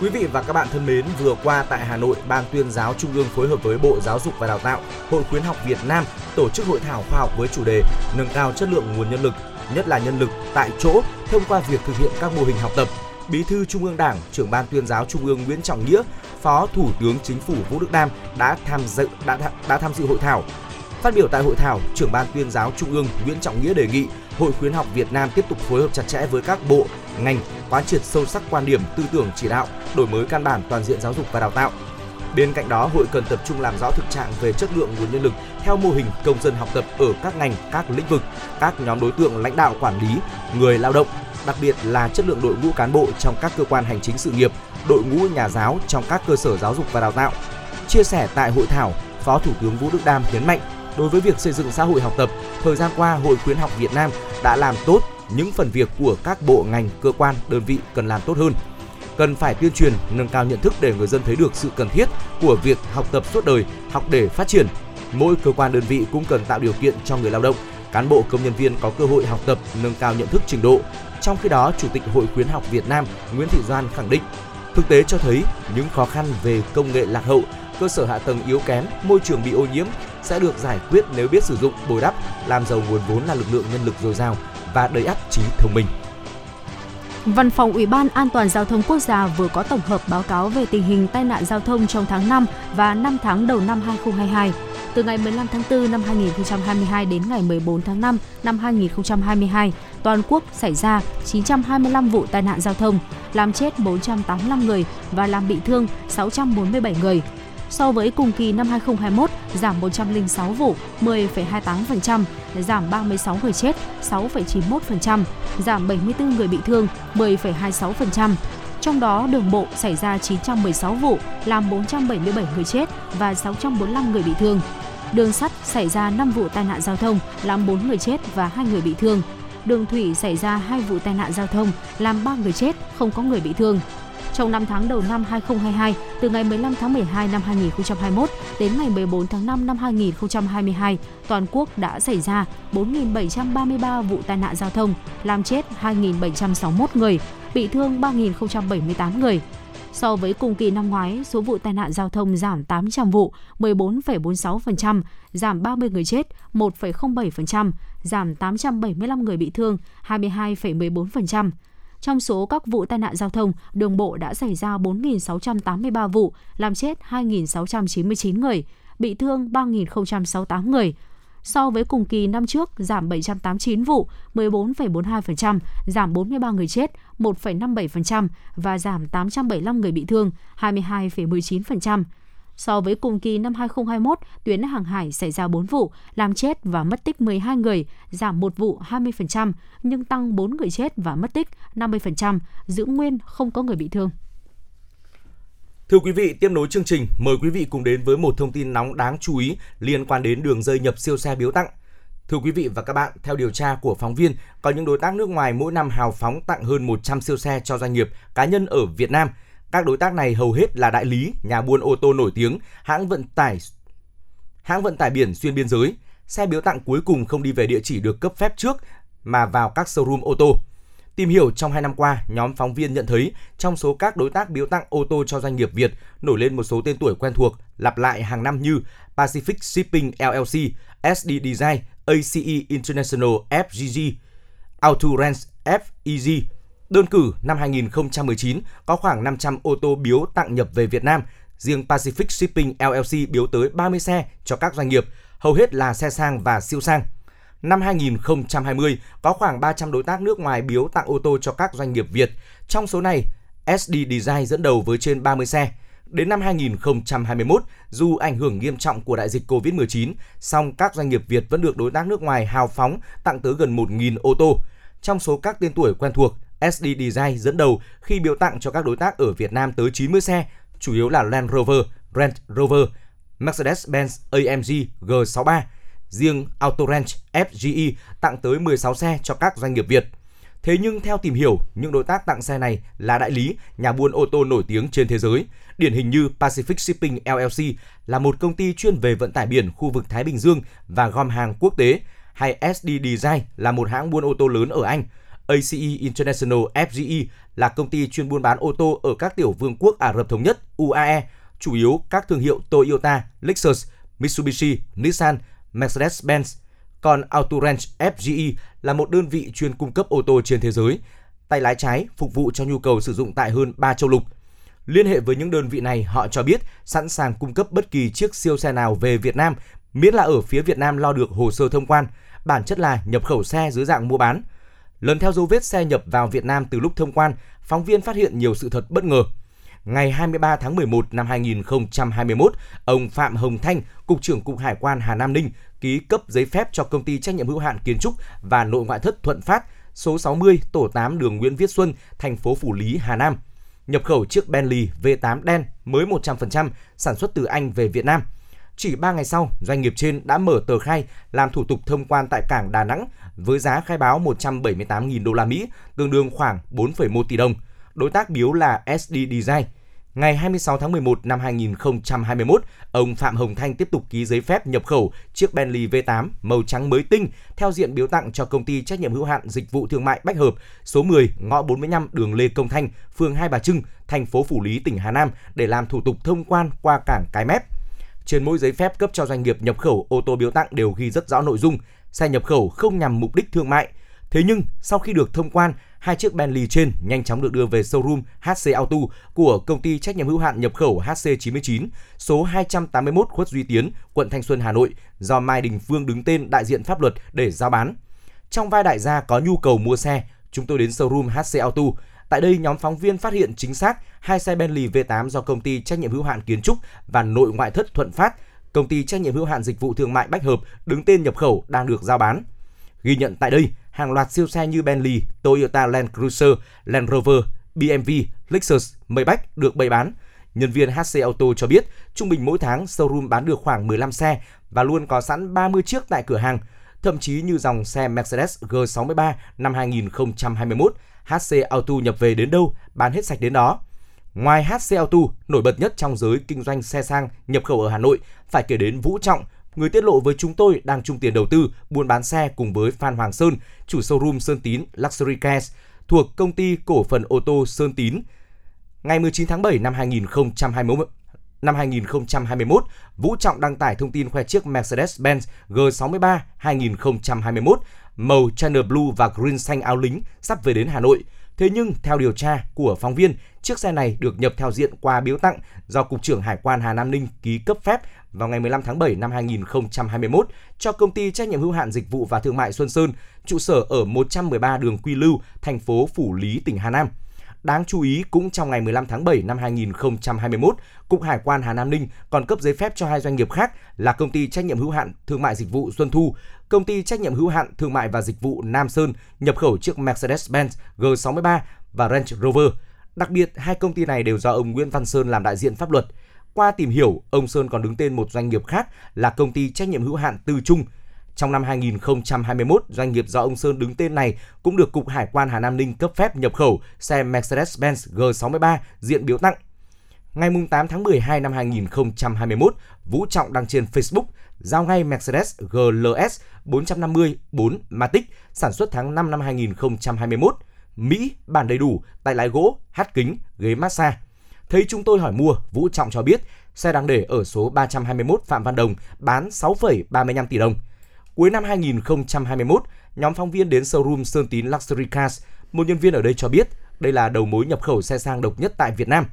Quý vị và các bạn thân mến, vừa qua tại Hà Nội, Ban tuyên giáo Trung ương phối hợp với Bộ Giáo dục và Đào tạo, Hội khuyến học Việt Nam tổ chức hội thảo khoa học với chủ đề nâng cao chất lượng nguồn nhân lực, nhất là nhân lực tại chỗ thông qua việc thực hiện các mô hình học tập. Bí thư Trung ương Đảng, trưởng Ban tuyên giáo Trung ương Nguyễn Trọng Nghĩa, Phó Thủ tướng Chính phủ Vũ Đức Đam đã tham dự đã, đã tham dự hội thảo. Phát biểu tại hội thảo, trưởng ban tuyên giáo Trung ương Nguyễn Trọng Nghĩa đề nghị Hội khuyến học Việt Nam tiếp tục phối hợp chặt chẽ với các bộ, ngành, quán triệt sâu sắc quan điểm, tư tưởng chỉ đạo, đổi mới căn bản toàn diện giáo dục và đào tạo. Bên cạnh đó, hội cần tập trung làm rõ thực trạng về chất lượng nguồn nhân lực theo mô hình công dân học tập ở các ngành, các lĩnh vực, các nhóm đối tượng lãnh đạo quản lý, người lao động, đặc biệt là chất lượng đội ngũ cán bộ trong các cơ quan hành chính sự nghiệp, đội ngũ nhà giáo trong các cơ sở giáo dục và đào tạo. Chia sẻ tại hội thảo, Phó Thủ tướng Vũ Đức Đam nhấn mạnh, đối với việc xây dựng xã hội học tập, thời gian qua Hội khuyến học Việt Nam đã làm tốt những phần việc của các bộ ngành, cơ quan, đơn vị cần làm tốt hơn. Cần phải tuyên truyền, nâng cao nhận thức để người dân thấy được sự cần thiết của việc học tập suốt đời, học để phát triển. Mỗi cơ quan đơn vị cũng cần tạo điều kiện cho người lao động, cán bộ công nhân viên có cơ hội học tập, nâng cao nhận thức trình độ. Trong khi đó, Chủ tịch Hội khuyến học Việt Nam Nguyễn Thị Doan khẳng định, thực tế cho thấy những khó khăn về công nghệ lạc hậu, cơ sở hạ tầng yếu kém, môi trường bị ô nhiễm sẽ được giải quyết nếu biết sử dụng, bồi đắp, làm giàu nguồn vốn là lực lượng nhân lực dồi dào và đầy ắp trí thông minh. Văn phòng Ủy ban An toàn Giao thông Quốc gia vừa có tổng hợp báo cáo về tình hình tai nạn giao thông trong tháng 5 và 5 tháng đầu năm 2022. Từ ngày 15 tháng 4 năm 2022 đến ngày 14 tháng 5 năm 2022, toàn quốc xảy ra 925 vụ tai nạn giao thông, làm chết 485 người và làm bị thương 647 người. So với cùng kỳ năm 2021, giảm 106 vụ, 10,28%, giảm 36 người chết, 6,91%, giảm 74 người bị thương, 10,26%. Trong đó, đường bộ xảy ra 916 vụ, làm 477 người chết và 645 người bị thương. Đường sắt xảy ra 5 vụ tai nạn giao thông, làm 4 người chết và 2 người bị thương. Đường thủy xảy ra 2 vụ tai nạn giao thông, làm 3 người chết, không có người bị thương. Trong 5 tháng đầu năm 2022, từ ngày 15 tháng 12 năm 2021 đến ngày 14 tháng 5 năm 2022, toàn quốc đã xảy ra 4.733 vụ tai nạn giao thông, làm chết 2.761 người, bị thương 3.078 người. So với cùng kỳ năm ngoái, số vụ tai nạn giao thông giảm 800 vụ, 14,46%, giảm 30 người chết, 1,07%, giảm 875 người bị thương, 22,14%. Trong số các vụ tai nạn giao thông, đường bộ đã xảy ra 4.683 vụ, làm chết 2.699 người, bị thương 3.068 người. So với cùng kỳ năm trước, giảm 789 vụ, 14,42%, giảm 43 người chết, 1,57% và giảm 875 người bị thương, 22,19%. So với cùng kỳ năm 2021, tuyến hàng hải xảy ra 4 vụ, làm chết và mất tích 12 người, giảm 1 vụ 20%, nhưng tăng 4 người chết và mất tích 50%, giữ nguyên không có người bị thương. Thưa quý vị, tiếp nối chương trình, mời quý vị cùng đến với một thông tin nóng đáng chú ý liên quan đến đường dây nhập siêu xe biếu tặng. Thưa quý vị và các bạn, theo điều tra của phóng viên, có những đối tác nước ngoài mỗi năm hào phóng tặng hơn 100 siêu xe cho doanh nghiệp, cá nhân ở Việt Nam – các đối tác này hầu hết là đại lý, nhà buôn ô tô nổi tiếng, hãng vận tải hãng vận tải biển xuyên biên giới. Xe biếu tặng cuối cùng không đi về địa chỉ được cấp phép trước mà vào các showroom ô tô. Tìm hiểu trong 2 năm qua, nhóm phóng viên nhận thấy trong số các đối tác biếu tặng ô tô cho doanh nghiệp Việt nổi lên một số tên tuổi quen thuộc, lặp lại hàng năm như Pacific Shipping LLC, SD Design, ACE International FGG, Autorance FEG, Đơn cử năm 2019 có khoảng 500 ô tô biếu tặng nhập về Việt Nam. Riêng Pacific Shipping LLC biếu tới 30 xe cho các doanh nghiệp, hầu hết là xe sang và siêu sang. Năm 2020 có khoảng 300 đối tác nước ngoài biếu tặng ô tô cho các doanh nghiệp Việt. Trong số này, SD Design dẫn đầu với trên 30 xe. Đến năm 2021, dù ảnh hưởng nghiêm trọng của đại dịch COVID-19, song các doanh nghiệp Việt vẫn được đối tác nước ngoài hào phóng tặng tới gần 1.000 ô tô. Trong số các tên tuổi quen thuộc, SD Design dẫn đầu khi biếu tặng cho các đối tác ở Việt Nam tới 90 xe, chủ yếu là Land Rover, Range Rover, Mercedes-Benz AMG G63. Riêng Autorange FGE tặng tới 16 xe cho các doanh nghiệp Việt. Thế nhưng theo tìm hiểu, những đối tác tặng xe này là đại lý, nhà buôn ô tô nổi tiếng trên thế giới. Điển hình như Pacific Shipping LLC là một công ty chuyên về vận tải biển khu vực Thái Bình Dương và gom hàng quốc tế, hay SD Design là một hãng buôn ô tô lớn ở Anh. ACE International FGE là công ty chuyên buôn bán ô tô ở các tiểu vương quốc Ả Rập Thống Nhất UAE, chủ yếu các thương hiệu Toyota, Lexus, Mitsubishi, Nissan, Mercedes-Benz. Còn Autorange FGE là một đơn vị chuyên cung cấp ô tô trên thế giới, tay lái trái phục vụ cho nhu cầu sử dụng tại hơn 3 châu lục. Liên hệ với những đơn vị này, họ cho biết sẵn sàng cung cấp bất kỳ chiếc siêu xe nào về Việt Nam miễn là ở phía Việt Nam lo được hồ sơ thông quan, bản chất là nhập khẩu xe dưới dạng mua bán. Lần theo dấu vết xe nhập vào Việt Nam từ lúc thông quan, phóng viên phát hiện nhiều sự thật bất ngờ. Ngày 23 tháng 11 năm 2021, ông Phạm Hồng Thanh, Cục trưởng Cục Hải quan Hà Nam Ninh ký cấp giấy phép cho công ty trách nhiệm hữu hạn kiến trúc và nội ngoại thất Thuận Phát, số 60, tổ 8 đường Nguyễn Viết Xuân, thành phố Phủ Lý, Hà Nam. Nhập khẩu chiếc Bentley V8 đen mới 100% sản xuất từ Anh về Việt Nam. Chỉ 3 ngày sau, doanh nghiệp trên đã mở tờ khai làm thủ tục thông quan tại cảng Đà Nẵng với giá khai báo 178.000 đô la Mỹ, tương đương khoảng 4,1 tỷ đồng. Đối tác biếu là SD Design. Ngày 26 tháng 11 năm 2021, ông Phạm Hồng Thanh tiếp tục ký giấy phép nhập khẩu chiếc Bentley V8 màu trắng mới tinh theo diện biếu tặng cho công ty trách nhiệm hữu hạn dịch vụ thương mại Bách Hợp, số 10, ngõ 45 đường Lê Công Thanh, phường Hai Bà Trưng, thành phố Phủ Lý, tỉnh Hà Nam để làm thủ tục thông quan qua cảng Cái Mép. Trên mỗi giấy phép cấp cho doanh nghiệp nhập khẩu ô tô biếu tặng đều ghi rất rõ nội dung, xe nhập khẩu không nhằm mục đích thương mại. Thế nhưng, sau khi được thông quan, hai chiếc Bentley trên nhanh chóng được đưa về showroom HC Auto của công ty trách nhiệm hữu hạn nhập khẩu HC99, số 281 Khuất Duy Tiến, quận Thanh Xuân, Hà Nội, do Mai Đình Phương đứng tên đại diện pháp luật để giao bán. Trong vai đại gia có nhu cầu mua xe, chúng tôi đến showroom HC Auto. Tại đây, nhóm phóng viên phát hiện chính xác hai xe Bentley V8 do công ty trách nhiệm hữu hạn kiến trúc và nội ngoại thất Thuận Phát, công ty trách nhiệm hữu hạn dịch vụ thương mại Bách Hợp đứng tên nhập khẩu đang được giao bán. Ghi nhận tại đây, hàng loạt siêu xe như Bentley, Toyota Land Cruiser, Land Rover, BMW, Lexus, Maybach được bày bán. Nhân viên HC Auto cho biết, trung bình mỗi tháng showroom bán được khoảng 15 xe và luôn có sẵn 30 chiếc tại cửa hàng. Thậm chí như dòng xe Mercedes G63 năm 2021, HC Auto nhập về đến đâu, bán hết sạch đến đó. Ngoài HCL2, nổi bật nhất trong giới kinh doanh xe sang nhập khẩu ở Hà Nội phải kể đến Vũ Trọng, người tiết lộ với chúng tôi đang chung tiền đầu tư buôn bán xe cùng với Phan Hoàng Sơn, chủ showroom Sơn Tín Luxury Cars thuộc công ty cổ phần ô tô Sơn Tín. Ngày 19 tháng 7 năm 2021, năm 2021, Vũ Trọng đăng tải thông tin khoe chiếc Mercedes-Benz G63 2021 màu Channel Blue và Green xanh áo lính sắp về đến Hà Nội. Thế nhưng, theo điều tra của phóng viên, chiếc xe này được nhập theo diện quà biếu tặng do Cục trưởng Hải quan Hà Nam Ninh ký cấp phép vào ngày 15 tháng 7 năm 2021 cho công ty trách nhiệm hữu hạn dịch vụ và thương mại Xuân Sơn, trụ sở ở 113 đường Quy Lưu, thành phố Phủ Lý, tỉnh Hà Nam. Đáng chú ý, cũng trong ngày 15 tháng 7 năm 2021, Cục Hải quan Hà Nam Ninh còn cấp giấy phép cho hai doanh nghiệp khác là công ty trách nhiệm hữu hạn thương mại dịch vụ Xuân Thu, công ty trách nhiệm hữu hạn thương mại và dịch vụ Nam Sơn nhập khẩu chiếc Mercedes-Benz G63 và Range Rover. Đặc biệt, hai công ty này đều do ông Nguyễn Văn Sơn làm đại diện pháp luật. Qua tìm hiểu, ông Sơn còn đứng tên một doanh nghiệp khác là công ty trách nhiệm hữu hạn Tư Trung. Trong năm 2021, doanh nghiệp do ông Sơn đứng tên này cũng được Cục Hải quan Hà Nam Ninh cấp phép nhập khẩu xe Mercedes-Benz G63 diện biếu tặng. Ngày 8 tháng 12 năm 2021, Vũ Trọng đăng trên Facebook giao ngay Mercedes GLS 450 4 Matic sản xuất tháng 5 năm 2021. Mỹ, bản đầy đủ, tay lái gỗ, hát kính, ghế massage. Thấy chúng tôi hỏi mua, Vũ Trọng cho biết xe đang để ở số 321 Phạm Văn Đồng bán 6,35 tỷ đồng. Cuối năm 2021, nhóm phóng viên đến showroom Sơn Tín Luxury Cars. Một nhân viên ở đây cho biết đây là đầu mối nhập khẩu xe sang độc nhất tại Việt Nam.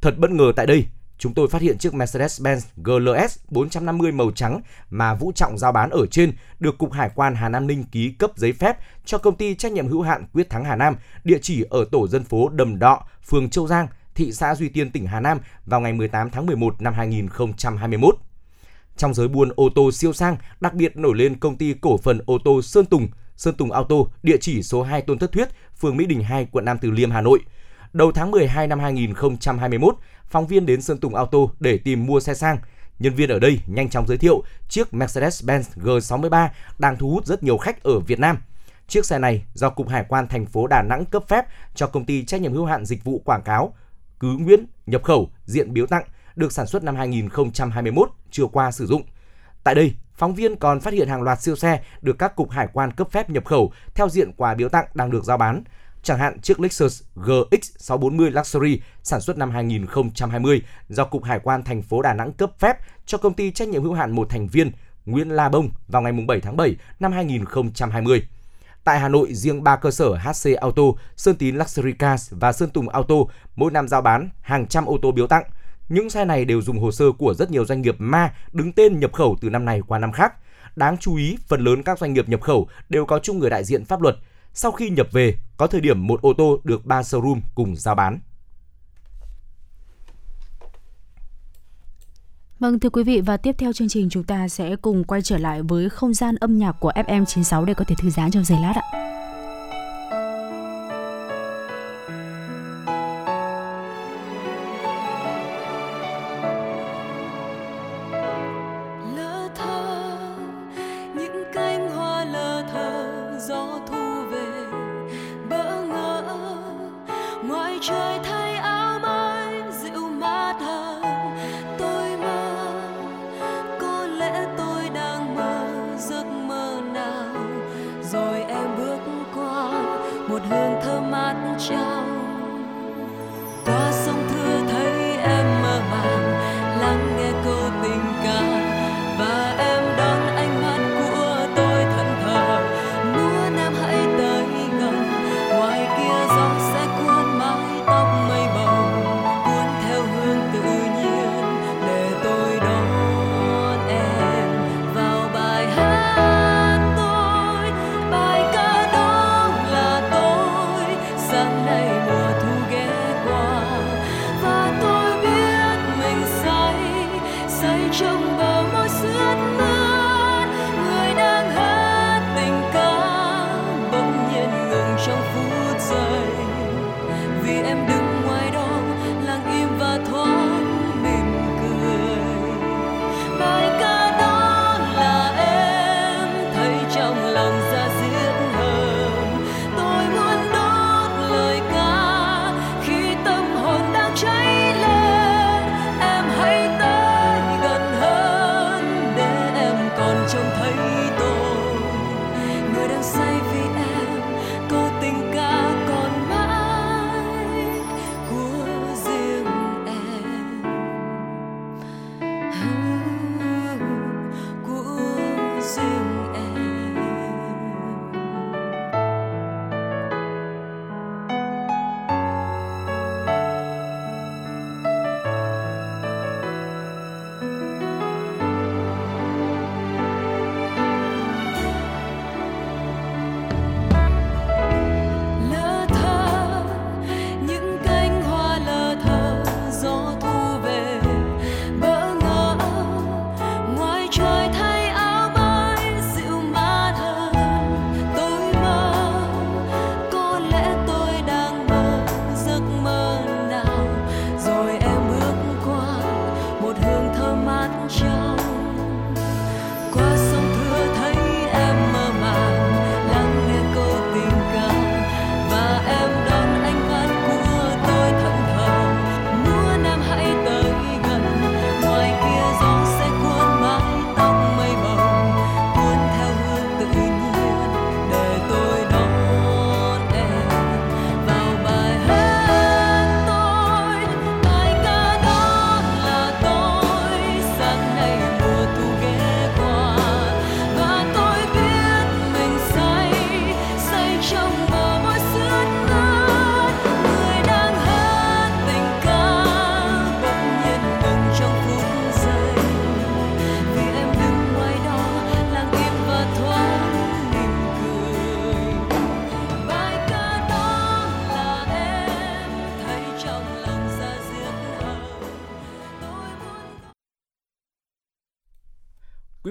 Thật bất ngờ tại đây, chúng tôi phát hiện chiếc Mercedes-Benz GLS 450 màu trắng mà Vũ Trọng giao bán ở trên được Cục Hải quan Hà Nam Ninh ký cấp giấy phép cho công ty trách nhiệm hữu hạn Quyết Thắng Hà Nam, địa chỉ ở tổ dân phố Đầm Đọ, phường Châu Giang, thị xã Duy Tiên, tỉnh Hà Nam vào ngày 18 tháng 11 năm 2021. Trong giới buôn ô tô siêu sang, đặc biệt nổi lên công ty cổ phần ô tô Sơn Tùng, Sơn Tùng Auto, địa chỉ số 2 Tôn Thất Thuyết, phường Mỹ Đình 2, quận Nam Từ Liêm, Hà Nội. Đầu tháng 12 năm 2021, phóng viên đến Sơn Tùng Auto để tìm mua xe sang. Nhân viên ở đây nhanh chóng giới thiệu chiếc Mercedes-Benz G63 đang thu hút rất nhiều khách ở Việt Nam. Chiếc xe này do Cục Hải quan thành phố Đà Nẵng cấp phép cho công ty trách nhiệm hữu hạn dịch vụ quảng cáo Cứ Nguyễn nhập khẩu diện biếu tặng được sản xuất năm 2021 chưa qua sử dụng. Tại đây, phóng viên còn phát hiện hàng loạt siêu xe được các cục hải quan cấp phép nhập khẩu theo diện quà biếu tặng đang được giao bán. Chẳng hạn chiếc Lexus GX640 Luxury sản xuất năm 2020 do Cục Hải quan thành phố Đà Nẵng cấp phép cho công ty trách nhiệm hữu hạn một thành viên Nguyễn La Bông vào ngày 7 tháng 7 năm 2020. Tại Hà Nội, riêng 3 cơ sở HC Auto, Sơn Tín Luxury Cars và Sơn Tùng Auto mỗi năm giao bán hàng trăm ô tô biếu tặng. Những xe này đều dùng hồ sơ của rất nhiều doanh nghiệp ma đứng tên nhập khẩu từ năm này qua năm khác. Đáng chú ý, phần lớn các doanh nghiệp nhập khẩu đều có chung người đại diện pháp luật. Sau khi nhập về, có thời điểm một ô tô được 3 showroom cùng giao bán. Vâng thưa quý vị và tiếp theo chương trình chúng ta sẽ cùng quay trở lại với không gian âm nhạc của FM96 để có thể thư giãn trong giây lát ạ.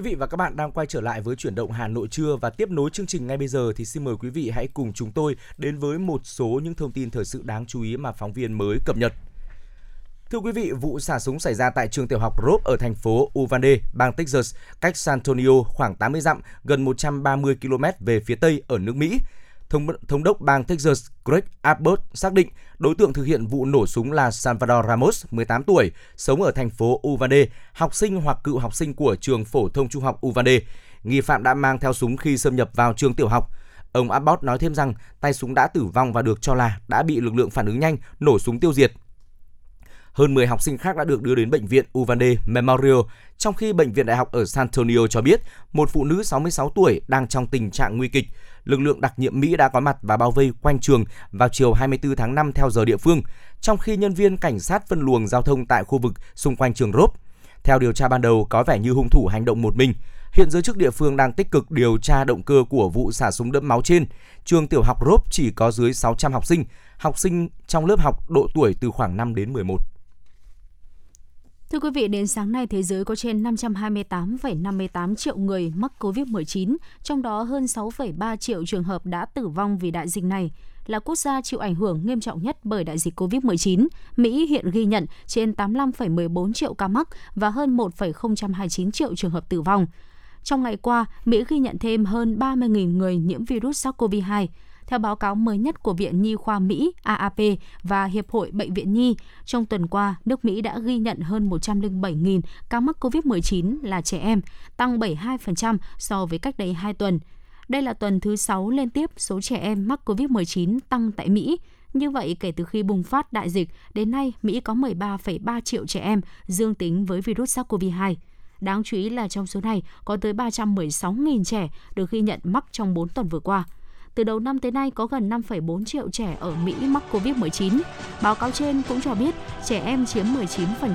Vị và các bạn đang quay trở lại với chuyển động Hà Nội trưa và tiếp nối chương trình ngay bây giờ thì xin mời quý vị hãy cùng chúng tôi đến với một số những thông tin thời sự đáng chú ý mà phóng viên mới cập nhật. Thưa quý vị, vụ xả súng xảy ra tại trường tiểu học Rope ở thành phố Uvalde, bang Texas, cách San Antonio khoảng 80 dặm, gần 130 km về phía tây ở nước Mỹ. Thống, thống đốc bang Texas Greg Abbott xác định đối tượng thực hiện vụ nổ súng là Salvador Ramos, 18 tuổi, sống ở thành phố Uvalde, học sinh hoặc cựu học sinh của trường phổ thông trung học Uvalde. Nghi phạm đã mang theo súng khi xâm nhập vào trường tiểu học. Ông Abbott nói thêm rằng tay súng đã tử vong và được cho là đã bị lực lượng phản ứng nhanh nổ súng tiêu diệt. Hơn 10 học sinh khác đã được đưa đến bệnh viện Uvalde Memorial, trong khi bệnh viện đại học ở San Antonio cho biết một phụ nữ 66 tuổi đang trong tình trạng nguy kịch lực lượng đặc nhiệm Mỹ đã có mặt và bao vây quanh trường vào chiều 24 tháng 5 theo giờ địa phương, trong khi nhân viên cảnh sát phân luồng giao thông tại khu vực xung quanh trường Rốp. Theo điều tra ban đầu, có vẻ như hung thủ hành động một mình. Hiện giới chức địa phương đang tích cực điều tra động cơ của vụ xả súng đẫm máu trên. Trường tiểu học Rốp chỉ có dưới 600 học sinh, học sinh trong lớp học độ tuổi từ khoảng 5 đến 11. Thưa quý vị, đến sáng nay thế giới có trên 528,58 triệu người mắc COVID-19, trong đó hơn 6,3 triệu trường hợp đã tử vong vì đại dịch này. Là quốc gia chịu ảnh hưởng nghiêm trọng nhất bởi đại dịch COVID-19, Mỹ hiện ghi nhận trên 85,14 triệu ca mắc và hơn 1,029 triệu trường hợp tử vong. Trong ngày qua, Mỹ ghi nhận thêm hơn 30.000 người nhiễm virus SARS-CoV-2. Theo báo cáo mới nhất của Viện Nhi khoa Mỹ AAP và Hiệp hội Bệnh viện Nhi, trong tuần qua, nước Mỹ đã ghi nhận hơn 107.000 ca mắc COVID-19 là trẻ em, tăng 72% so với cách đây 2 tuần. Đây là tuần thứ 6 liên tiếp số trẻ em mắc COVID-19 tăng tại Mỹ. Như vậy, kể từ khi bùng phát đại dịch, đến nay Mỹ có 13,3 triệu trẻ em dương tính với virus SARS-CoV-2. Đáng chú ý là trong số này có tới 316.000 trẻ được ghi nhận mắc trong 4 tuần vừa qua. Từ đầu năm tới nay có gần 5,4 triệu trẻ ở Mỹ mắc COVID-19. Báo cáo trên cũng cho biết trẻ em chiếm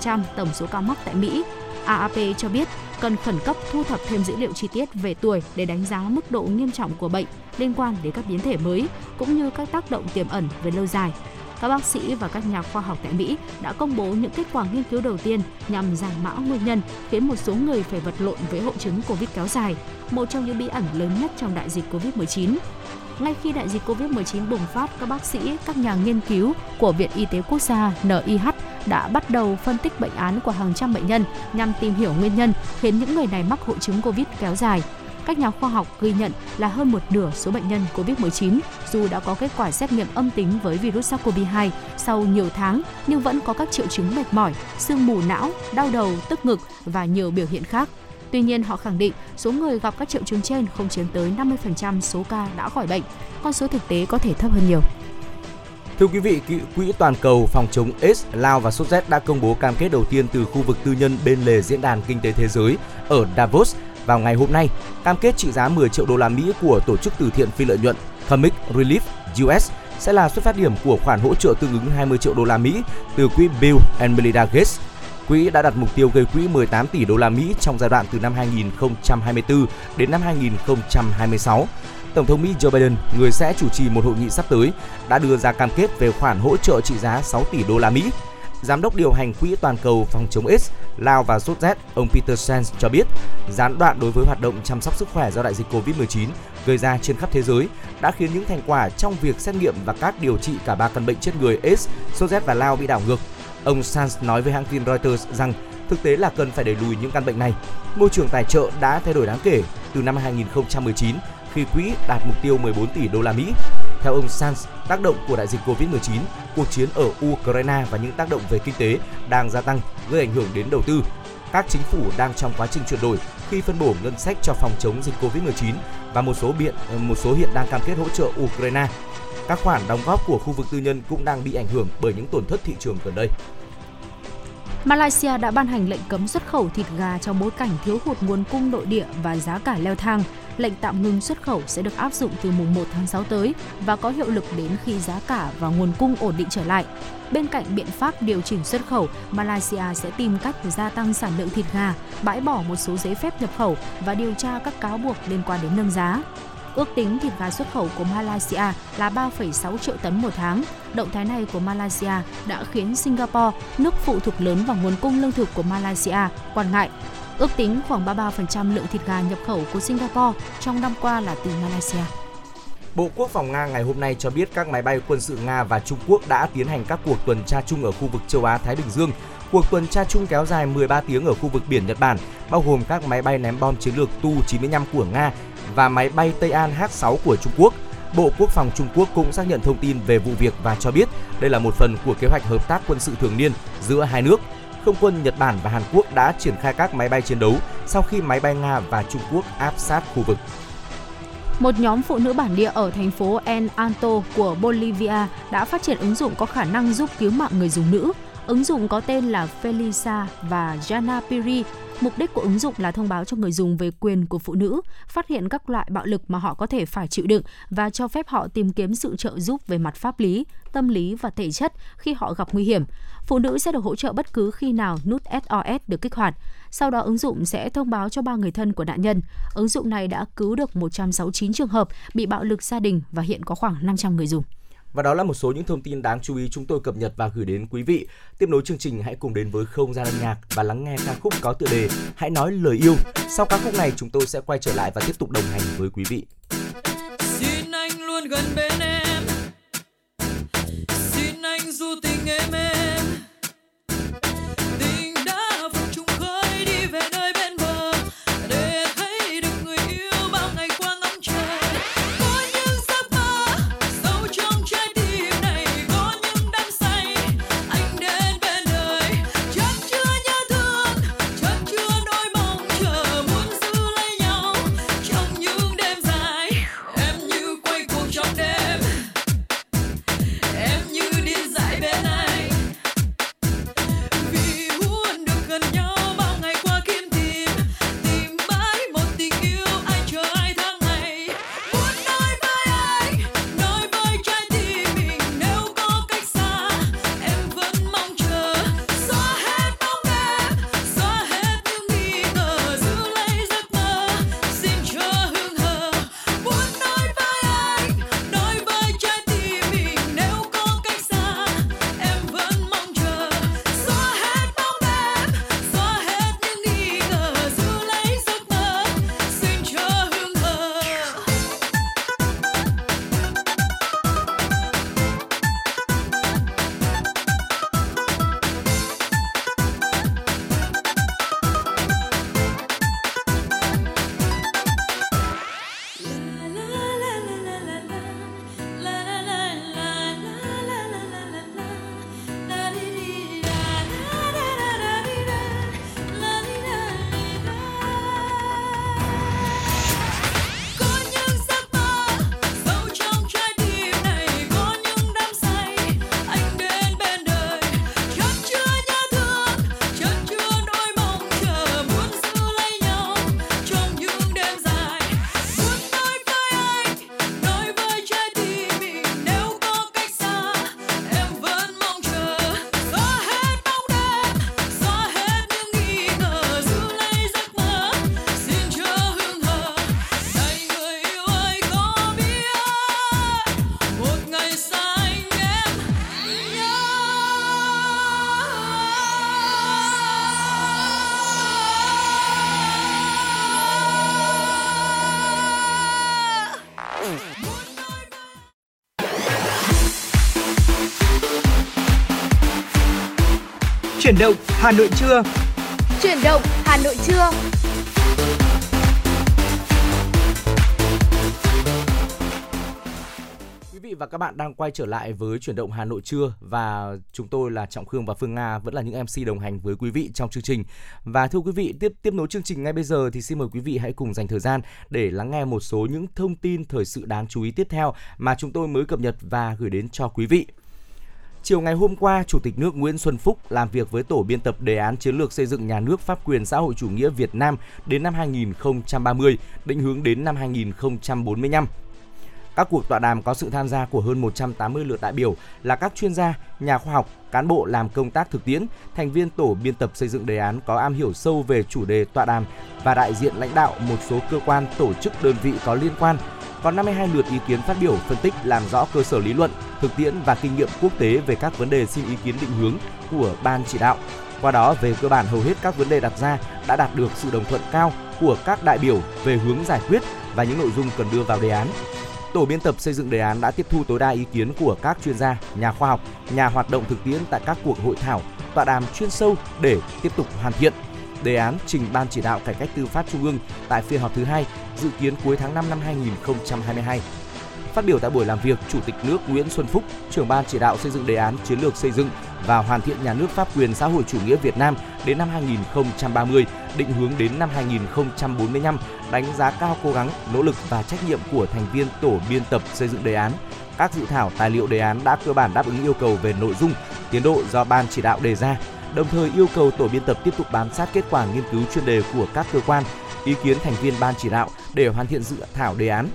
19% tổng số ca mắc tại Mỹ. AAP cho biết cần khẩn cấp thu thập thêm dữ liệu chi tiết về tuổi để đánh giá mức độ nghiêm trọng của bệnh liên quan đến các biến thể mới cũng như các tác động tiềm ẩn về lâu dài. Các bác sĩ và các nhà khoa học tại Mỹ đã công bố những kết quả nghiên cứu đầu tiên nhằm giải mã nguyên nhân khiến một số người phải vật lộn với hội chứng COVID kéo dài, một trong những bí ẩn lớn nhất trong đại dịch COVID-19. Ngay khi đại dịch COVID-19 bùng phát, các bác sĩ, các nhà nghiên cứu của Viện Y tế Quốc gia NIH đã bắt đầu phân tích bệnh án của hàng trăm bệnh nhân nhằm tìm hiểu nguyên nhân khiến những người này mắc hội chứng COVID kéo dài. Các nhà khoa học ghi nhận là hơn một nửa số bệnh nhân COVID-19 dù đã có kết quả xét nghiệm âm tính với virus SARS-CoV-2 sau nhiều tháng nhưng vẫn có các triệu chứng mệt mỏi, sương mù não, đau đầu, tức ngực và nhiều biểu hiện khác. Tuy nhiên, họ khẳng định số người gặp các triệu chứng trên không chiếm tới 50% số ca đã khỏi bệnh. Con số thực tế có thể thấp hơn nhiều. Thưa quý vị, Quỹ toàn cầu phòng chống AIDS, lao và sốt rét đã công bố cam kết đầu tiên từ khu vực tư nhân bên lề diễn đàn kinh tế thế giới ở Davos vào ngày hôm nay. Cam kết trị giá 10 triệu đô la Mỹ của tổ chức từ thiện phi lợi nhuận Comic Relief US sẽ là xuất phát điểm của khoản hỗ trợ tương ứng 20 triệu đô la Mỹ từ quỹ Bill and Melinda Gates Quỹ đã đặt mục tiêu gây quỹ 18 tỷ đô la Mỹ trong giai đoạn từ năm 2024 đến năm 2026. Tổng thống Mỹ Joe Biden, người sẽ chủ trì một hội nghị sắp tới, đã đưa ra cam kết về khoản hỗ trợ trị giá 6 tỷ đô la Mỹ. Giám đốc điều hành Quỹ toàn cầu phòng chống AIDS, lao và sốt rét, ông Peter Sands cho biết, gián đoạn đối với hoạt động chăm sóc sức khỏe do đại dịch COVID-19 gây ra trên khắp thế giới đã khiến những thành quả trong việc xét nghiệm và các điều trị cả ba căn bệnh chết người AIDS, sốt rét và lao bị đảo ngược Ông Sanz nói với hãng tin Reuters rằng thực tế là cần phải đẩy lùi những căn bệnh này. Môi trường tài trợ đã thay đổi đáng kể từ năm 2019 khi quỹ đạt mục tiêu 14 tỷ đô la Mỹ. Theo ông Sanz, tác động của đại dịch Covid-19, cuộc chiến ở Ukraine và những tác động về kinh tế đang gia tăng, gây ảnh hưởng đến đầu tư. Các chính phủ đang trong quá trình chuyển đổi khi phân bổ ngân sách cho phòng chống dịch Covid-19 và một số biện một số hiện đang cam kết hỗ trợ Ukraine các khoản đóng góp của khu vực tư nhân cũng đang bị ảnh hưởng bởi những tổn thất thị trường gần đây. Malaysia đã ban hành lệnh cấm xuất khẩu thịt gà trong bối cảnh thiếu hụt nguồn cung nội địa và giá cả leo thang. Lệnh tạm ngừng xuất khẩu sẽ được áp dụng từ mùng 1 tháng 6 tới và có hiệu lực đến khi giá cả và nguồn cung ổn định trở lại. Bên cạnh biện pháp điều chỉnh xuất khẩu, Malaysia sẽ tìm cách gia tăng sản lượng thịt gà, bãi bỏ một số giấy phép nhập khẩu và điều tra các cáo buộc liên quan đến nâng giá. Ước tính thịt gà xuất khẩu của Malaysia là 3,6 triệu tấn một tháng. Động thái này của Malaysia đã khiến Singapore, nước phụ thuộc lớn vào nguồn cung lương thực của Malaysia, quan ngại. Ước tính khoảng 33% lượng thịt gà nhập khẩu của Singapore trong năm qua là từ Malaysia. Bộ Quốc phòng Nga ngày hôm nay cho biết các máy bay quân sự Nga và Trung Quốc đã tiến hành các cuộc tuần tra chung ở khu vực châu Á Thái Bình Dương. Cuộc tuần tra chung kéo dài 13 tiếng ở khu vực biển Nhật Bản, bao gồm các máy bay ném bom chiến lược Tu-95 của Nga và máy bay Tây An H6 của Trung Quốc. Bộ Quốc phòng Trung Quốc cũng xác nhận thông tin về vụ việc và cho biết đây là một phần của kế hoạch hợp tác quân sự thường niên giữa hai nước. Không quân Nhật Bản và Hàn Quốc đã triển khai các máy bay chiến đấu sau khi máy bay Nga và Trung Quốc áp sát khu vực. Một nhóm phụ nữ bản địa ở thành phố El Alto của Bolivia đã phát triển ứng dụng có khả năng giúp cứu mạng người dùng nữ Ứng dụng có tên là Felisa và Jana Piri Mục đích của ứng dụng là thông báo cho người dùng về quyền của phụ nữ, phát hiện các loại bạo lực mà họ có thể phải chịu đựng và cho phép họ tìm kiếm sự trợ giúp về mặt pháp lý, tâm lý và thể chất khi họ gặp nguy hiểm. Phụ nữ sẽ được hỗ trợ bất cứ khi nào nút SOS được kích hoạt. Sau đó ứng dụng sẽ thông báo cho ba người thân của nạn nhân. Ứng dụng này đã cứu được 169 trường hợp bị bạo lực gia đình và hiện có khoảng 500 người dùng. Và đó là một số những thông tin đáng chú ý chúng tôi cập nhật và gửi đến quý vị. Tiếp nối chương trình, hãy cùng đến với không gian âm nhạc và lắng nghe ca khúc có tựa đề Hãy nói lời yêu. Sau ca khúc này, chúng tôi sẽ quay trở lại và tiếp tục đồng hành với quý vị. Xin anh luôn gần bên em. Xin anh du tình em em Chuyển động Hà Nội trưa. Chuyển động Hà Nội trưa. Quý vị và các bạn đang quay trở lại với chuyển động Hà Nội trưa và chúng tôi là Trọng Khương và Phương Nga vẫn là những MC đồng hành với quý vị trong chương trình. Và thưa quý vị, tiếp tiếp nối chương trình ngay bây giờ thì xin mời quý vị hãy cùng dành thời gian để lắng nghe một số những thông tin thời sự đáng chú ý tiếp theo mà chúng tôi mới cập nhật và gửi đến cho quý vị. Chiều ngày hôm qua, Chủ tịch nước Nguyễn Xuân Phúc làm việc với tổ biên tập đề án chiến lược xây dựng nhà nước pháp quyền xã hội chủ nghĩa Việt Nam đến năm 2030, định hướng đến năm 2045. Các cuộc tọa đàm có sự tham gia của hơn 180 lượt đại biểu là các chuyên gia, nhà khoa học, cán bộ làm công tác thực tiễn, thành viên tổ biên tập xây dựng đề án có am hiểu sâu về chủ đề tọa đàm và đại diện lãnh đạo một số cơ quan, tổ chức, đơn vị có liên quan. Còn 52 lượt ý kiến phát biểu phân tích làm rõ cơ sở lý luận, thực tiễn và kinh nghiệm quốc tế về các vấn đề xin ý kiến định hướng của ban chỉ đạo. Qua đó, về cơ bản hầu hết các vấn đề đặt ra đã đạt được sự đồng thuận cao của các đại biểu về hướng giải quyết và những nội dung cần đưa vào đề án. Tổ biên tập xây dựng đề án đã tiếp thu tối đa ý kiến của các chuyên gia, nhà khoa học, nhà hoạt động thực tiễn tại các cuộc hội thảo, tọa đàm chuyên sâu để tiếp tục hoàn thiện. Đề án trình Ban chỉ đạo cải cách tư pháp Trung ương tại phiên họp thứ hai dự kiến cuối tháng 5 năm 2022. Phát biểu tại buổi làm việc, Chủ tịch nước Nguyễn Xuân Phúc, trưởng ban chỉ đạo xây dựng đề án chiến lược xây dựng và hoàn thiện nhà nước pháp quyền xã hội chủ nghĩa Việt Nam đến năm 2030, định hướng đến năm 2045, đánh giá cao cố gắng, nỗ lực và trách nhiệm của thành viên tổ biên tập xây dựng đề án. Các dự thảo tài liệu đề án đã cơ bản đáp ứng yêu cầu về nội dung, tiến độ do ban chỉ đạo đề ra, đồng thời yêu cầu tổ biên tập tiếp tục bám sát kết quả nghiên cứu chuyên đề của các cơ quan, ý kiến thành viên ban chỉ đạo để hoàn thiện dự thảo đề án.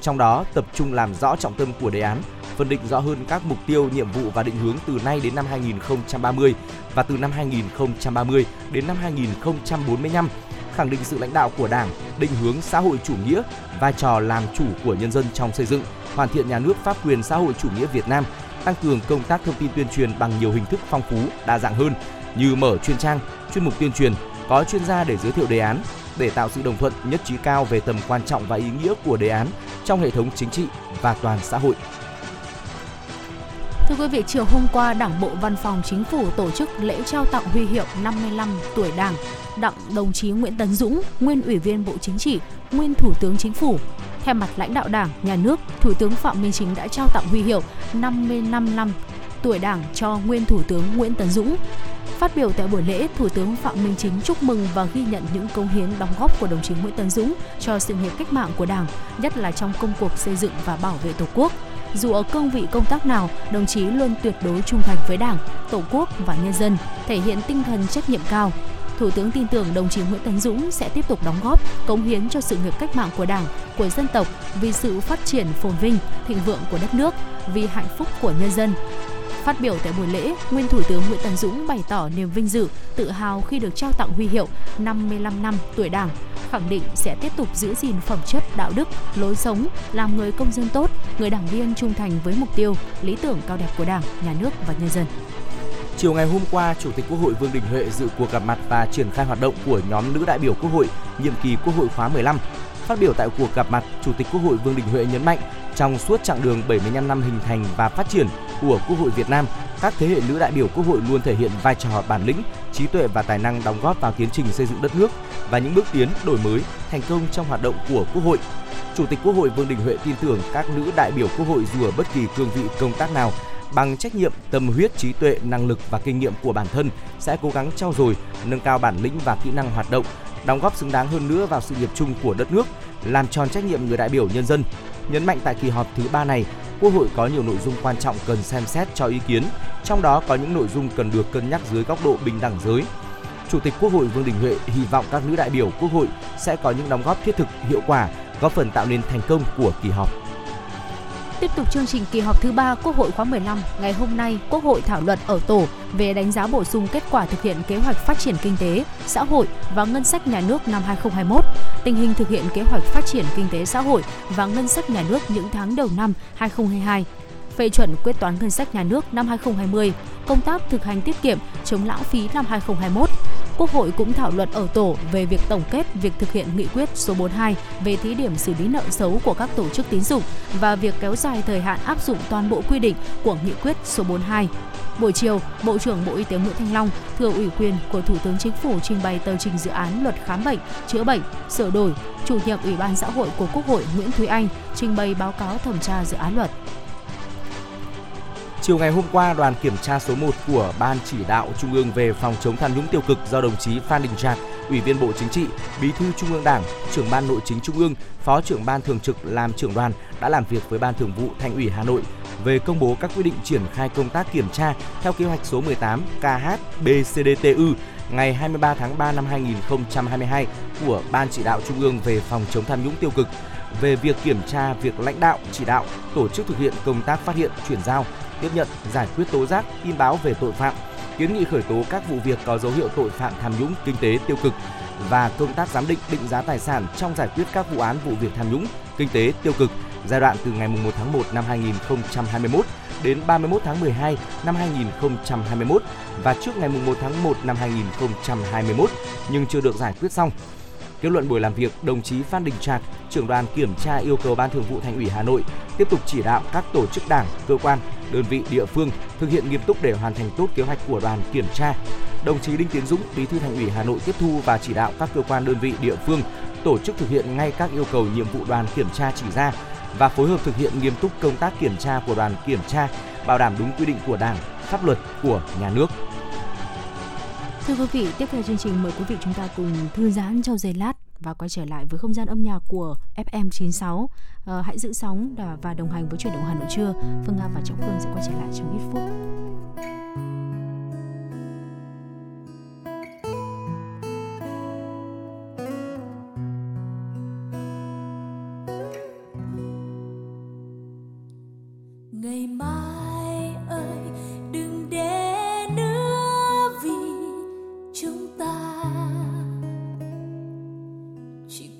Trong đó tập trung làm rõ trọng tâm của đề án, phân định rõ hơn các mục tiêu, nhiệm vụ và định hướng từ nay đến năm 2030 và từ năm 2030 đến năm 2045 khẳng định sự lãnh đạo của Đảng, định hướng xã hội chủ nghĩa, vai trò làm chủ của nhân dân trong xây dựng, hoàn thiện nhà nước pháp quyền xã hội chủ nghĩa Việt Nam, tăng cường công tác thông tin tuyên truyền bằng nhiều hình thức phong phú, đa dạng hơn như mở chuyên trang, chuyên mục tuyên truyền, có chuyên gia để giới thiệu đề án để tạo sự đồng thuận nhất trí cao về tầm quan trọng và ý nghĩa của đề án trong hệ thống chính trị và toàn xã hội. Thưa quý vị, chiều hôm qua, Đảng bộ Văn phòng Chính phủ tổ chức lễ trao tặng huy hiệu 55 tuổi Đảng đặng đồng chí Nguyễn Tấn Dũng, nguyên Ủy viên Bộ Chính trị, nguyên Thủ tướng Chính phủ. Theo mặt lãnh đạo Đảng, Nhà nước, Thủ tướng Phạm Minh Chính đã trao tặng huy hiệu 55 năm tuổi Đảng cho nguyên Thủ tướng Nguyễn Tấn Dũng. Phát biểu tại buổi lễ, Thủ tướng Phạm Minh Chính chúc mừng và ghi nhận những công hiến đóng góp của đồng chí Nguyễn Tấn Dũng cho sự nghiệp cách mạng của Đảng, nhất là trong công cuộc xây dựng và bảo vệ Tổ quốc. Dù ở cương vị công tác nào, đồng chí luôn tuyệt đối trung thành với Đảng, Tổ quốc và nhân dân, thể hiện tinh thần trách nhiệm cao, Thủ tướng tin tưởng đồng chí Nguyễn Tấn Dũng sẽ tiếp tục đóng góp, cống hiến cho sự nghiệp cách mạng của Đảng, của dân tộc vì sự phát triển phồn vinh, thịnh vượng của đất nước, vì hạnh phúc của nhân dân. Phát biểu tại buổi lễ, nguyên Thủ tướng Nguyễn Tấn Dũng bày tỏ niềm vinh dự, tự hào khi được trao tặng huy hiệu 55 năm tuổi Đảng, khẳng định sẽ tiếp tục giữ gìn phẩm chất đạo đức, lối sống, làm người công dân tốt, người đảng viên trung thành với mục tiêu, lý tưởng cao đẹp của Đảng, Nhà nước và nhân dân. Chiều ngày hôm qua, Chủ tịch Quốc hội Vương Đình Huệ dự cuộc gặp mặt và triển khai hoạt động của nhóm nữ đại biểu Quốc hội nhiệm kỳ Quốc hội khóa 15. Phát biểu tại cuộc gặp mặt, Chủ tịch Quốc hội Vương Đình Huệ nhấn mạnh, trong suốt chặng đường 75 năm hình thành và phát triển của Quốc hội Việt Nam, các thế hệ nữ đại biểu Quốc hội luôn thể hiện vai trò bản lĩnh, trí tuệ và tài năng đóng góp vào tiến trình xây dựng đất nước và những bước tiến đổi mới thành công trong hoạt động của Quốc hội. Chủ tịch Quốc hội Vương Đình Huệ tin tưởng các nữ đại biểu Quốc hội dù ở bất kỳ cương vị công tác nào bằng trách nhiệm, tâm huyết, trí tuệ, năng lực và kinh nghiệm của bản thân sẽ cố gắng trau dồi, nâng cao bản lĩnh và kỹ năng hoạt động, đóng góp xứng đáng hơn nữa vào sự nghiệp chung của đất nước, làm tròn trách nhiệm người đại biểu nhân dân. Nhấn mạnh tại kỳ họp thứ ba này, Quốc hội có nhiều nội dung quan trọng cần xem xét cho ý kiến, trong đó có những nội dung cần được cân nhắc dưới góc độ bình đẳng giới. Chủ tịch Quốc hội Vương Đình Huệ hy vọng các nữ đại biểu Quốc hội sẽ có những đóng góp thiết thực, hiệu quả, góp phần tạo nên thành công của kỳ họp. Tiếp tục chương trình kỳ họp thứ ba Quốc hội khóa 15, ngày hôm nay Quốc hội thảo luận ở tổ về đánh giá bổ sung kết quả thực hiện kế hoạch phát triển kinh tế, xã hội và ngân sách nhà nước năm 2021, tình hình thực hiện kế hoạch phát triển kinh tế xã hội và ngân sách nhà nước những tháng đầu năm 2022 phê chuẩn quyết toán ngân sách nhà nước năm 2020, công tác thực hành tiết kiệm, chống lãng phí năm 2021, Quốc hội cũng thảo luận ở tổ về việc tổng kết việc thực hiện nghị quyết số 42 về thí điểm xử lý nợ xấu của các tổ chức tín dụng và việc kéo dài thời hạn áp dụng toàn bộ quy định của nghị quyết số 42. Buổi chiều, Bộ trưởng Bộ Y tế Nguyễn Thanh Long thừa ủy quyền của Thủ tướng Chính phủ trình bày tờ trình dự án luật khám bệnh, chữa bệnh, sửa đổi. Chủ nhiệm Ủy ban xã hội của Quốc hội Nguyễn Thúy Anh trình bày báo cáo thẩm tra dự án luật. Chiều ngày hôm qua, đoàn kiểm tra số 1 của Ban chỉ đạo Trung ương về phòng chống tham nhũng tiêu cực do đồng chí Phan Đình Trạc, Ủy viên Bộ Chính trị, Bí thư Trung ương Đảng, trưởng ban Nội chính Trung ương, Phó trưởng ban thường trực làm trưởng đoàn đã làm việc với Ban Thường vụ Thành ủy Hà Nội về công bố các quyết định triển khai công tác kiểm tra theo kế hoạch số 18 KH-BCDTU ngày 23 tháng 3 năm 2022 của Ban chỉ đạo Trung ương về phòng chống tham nhũng tiêu cực. Về việc kiểm tra việc lãnh đạo, chỉ đạo, tổ chức thực hiện công tác phát hiện, chuyển giao, tiếp nhận, giải quyết tố giác, tin báo về tội phạm, kiến nghị khởi tố các vụ việc có dấu hiệu tội phạm tham nhũng kinh tế tiêu cực và công tác giám định định giá tài sản trong giải quyết các vụ án vụ việc tham nhũng kinh tế tiêu cực giai đoạn từ ngày 1 tháng 1 năm 2021 đến 31 tháng 12 năm 2021 và trước ngày 1 tháng 1 năm 2021 nhưng chưa được giải quyết xong. Kết luận buổi làm việc, đồng chí Phan Đình Trạc, trưởng đoàn kiểm tra yêu cầu Ban Thường vụ Thành ủy Hà Nội tiếp tục chỉ đạo các tổ chức đảng, cơ quan, đơn vị địa phương thực hiện nghiêm túc để hoàn thành tốt kế hoạch của đoàn kiểm tra. Đồng chí Đinh Tiến Dũng, Bí thư Thành ủy Hà Nội tiếp thu và chỉ đạo các cơ quan đơn vị địa phương tổ chức thực hiện ngay các yêu cầu nhiệm vụ đoàn kiểm tra chỉ ra và phối hợp thực hiện nghiêm túc công tác kiểm tra của đoàn kiểm tra, bảo đảm đúng quy định của Đảng, pháp luật của nhà nước. Thưa quý vị, tiếp theo chương trình mời quý vị chúng ta cùng thư giãn trong giây lát và quay trở lại với không gian âm nhạc của FM96. À, ờ, hãy giữ sóng và đồng hành với chuyển động Hà Nội trưa. Phương Nga và Trọng Phương sẽ quay trở lại trong ít phút. ngày mai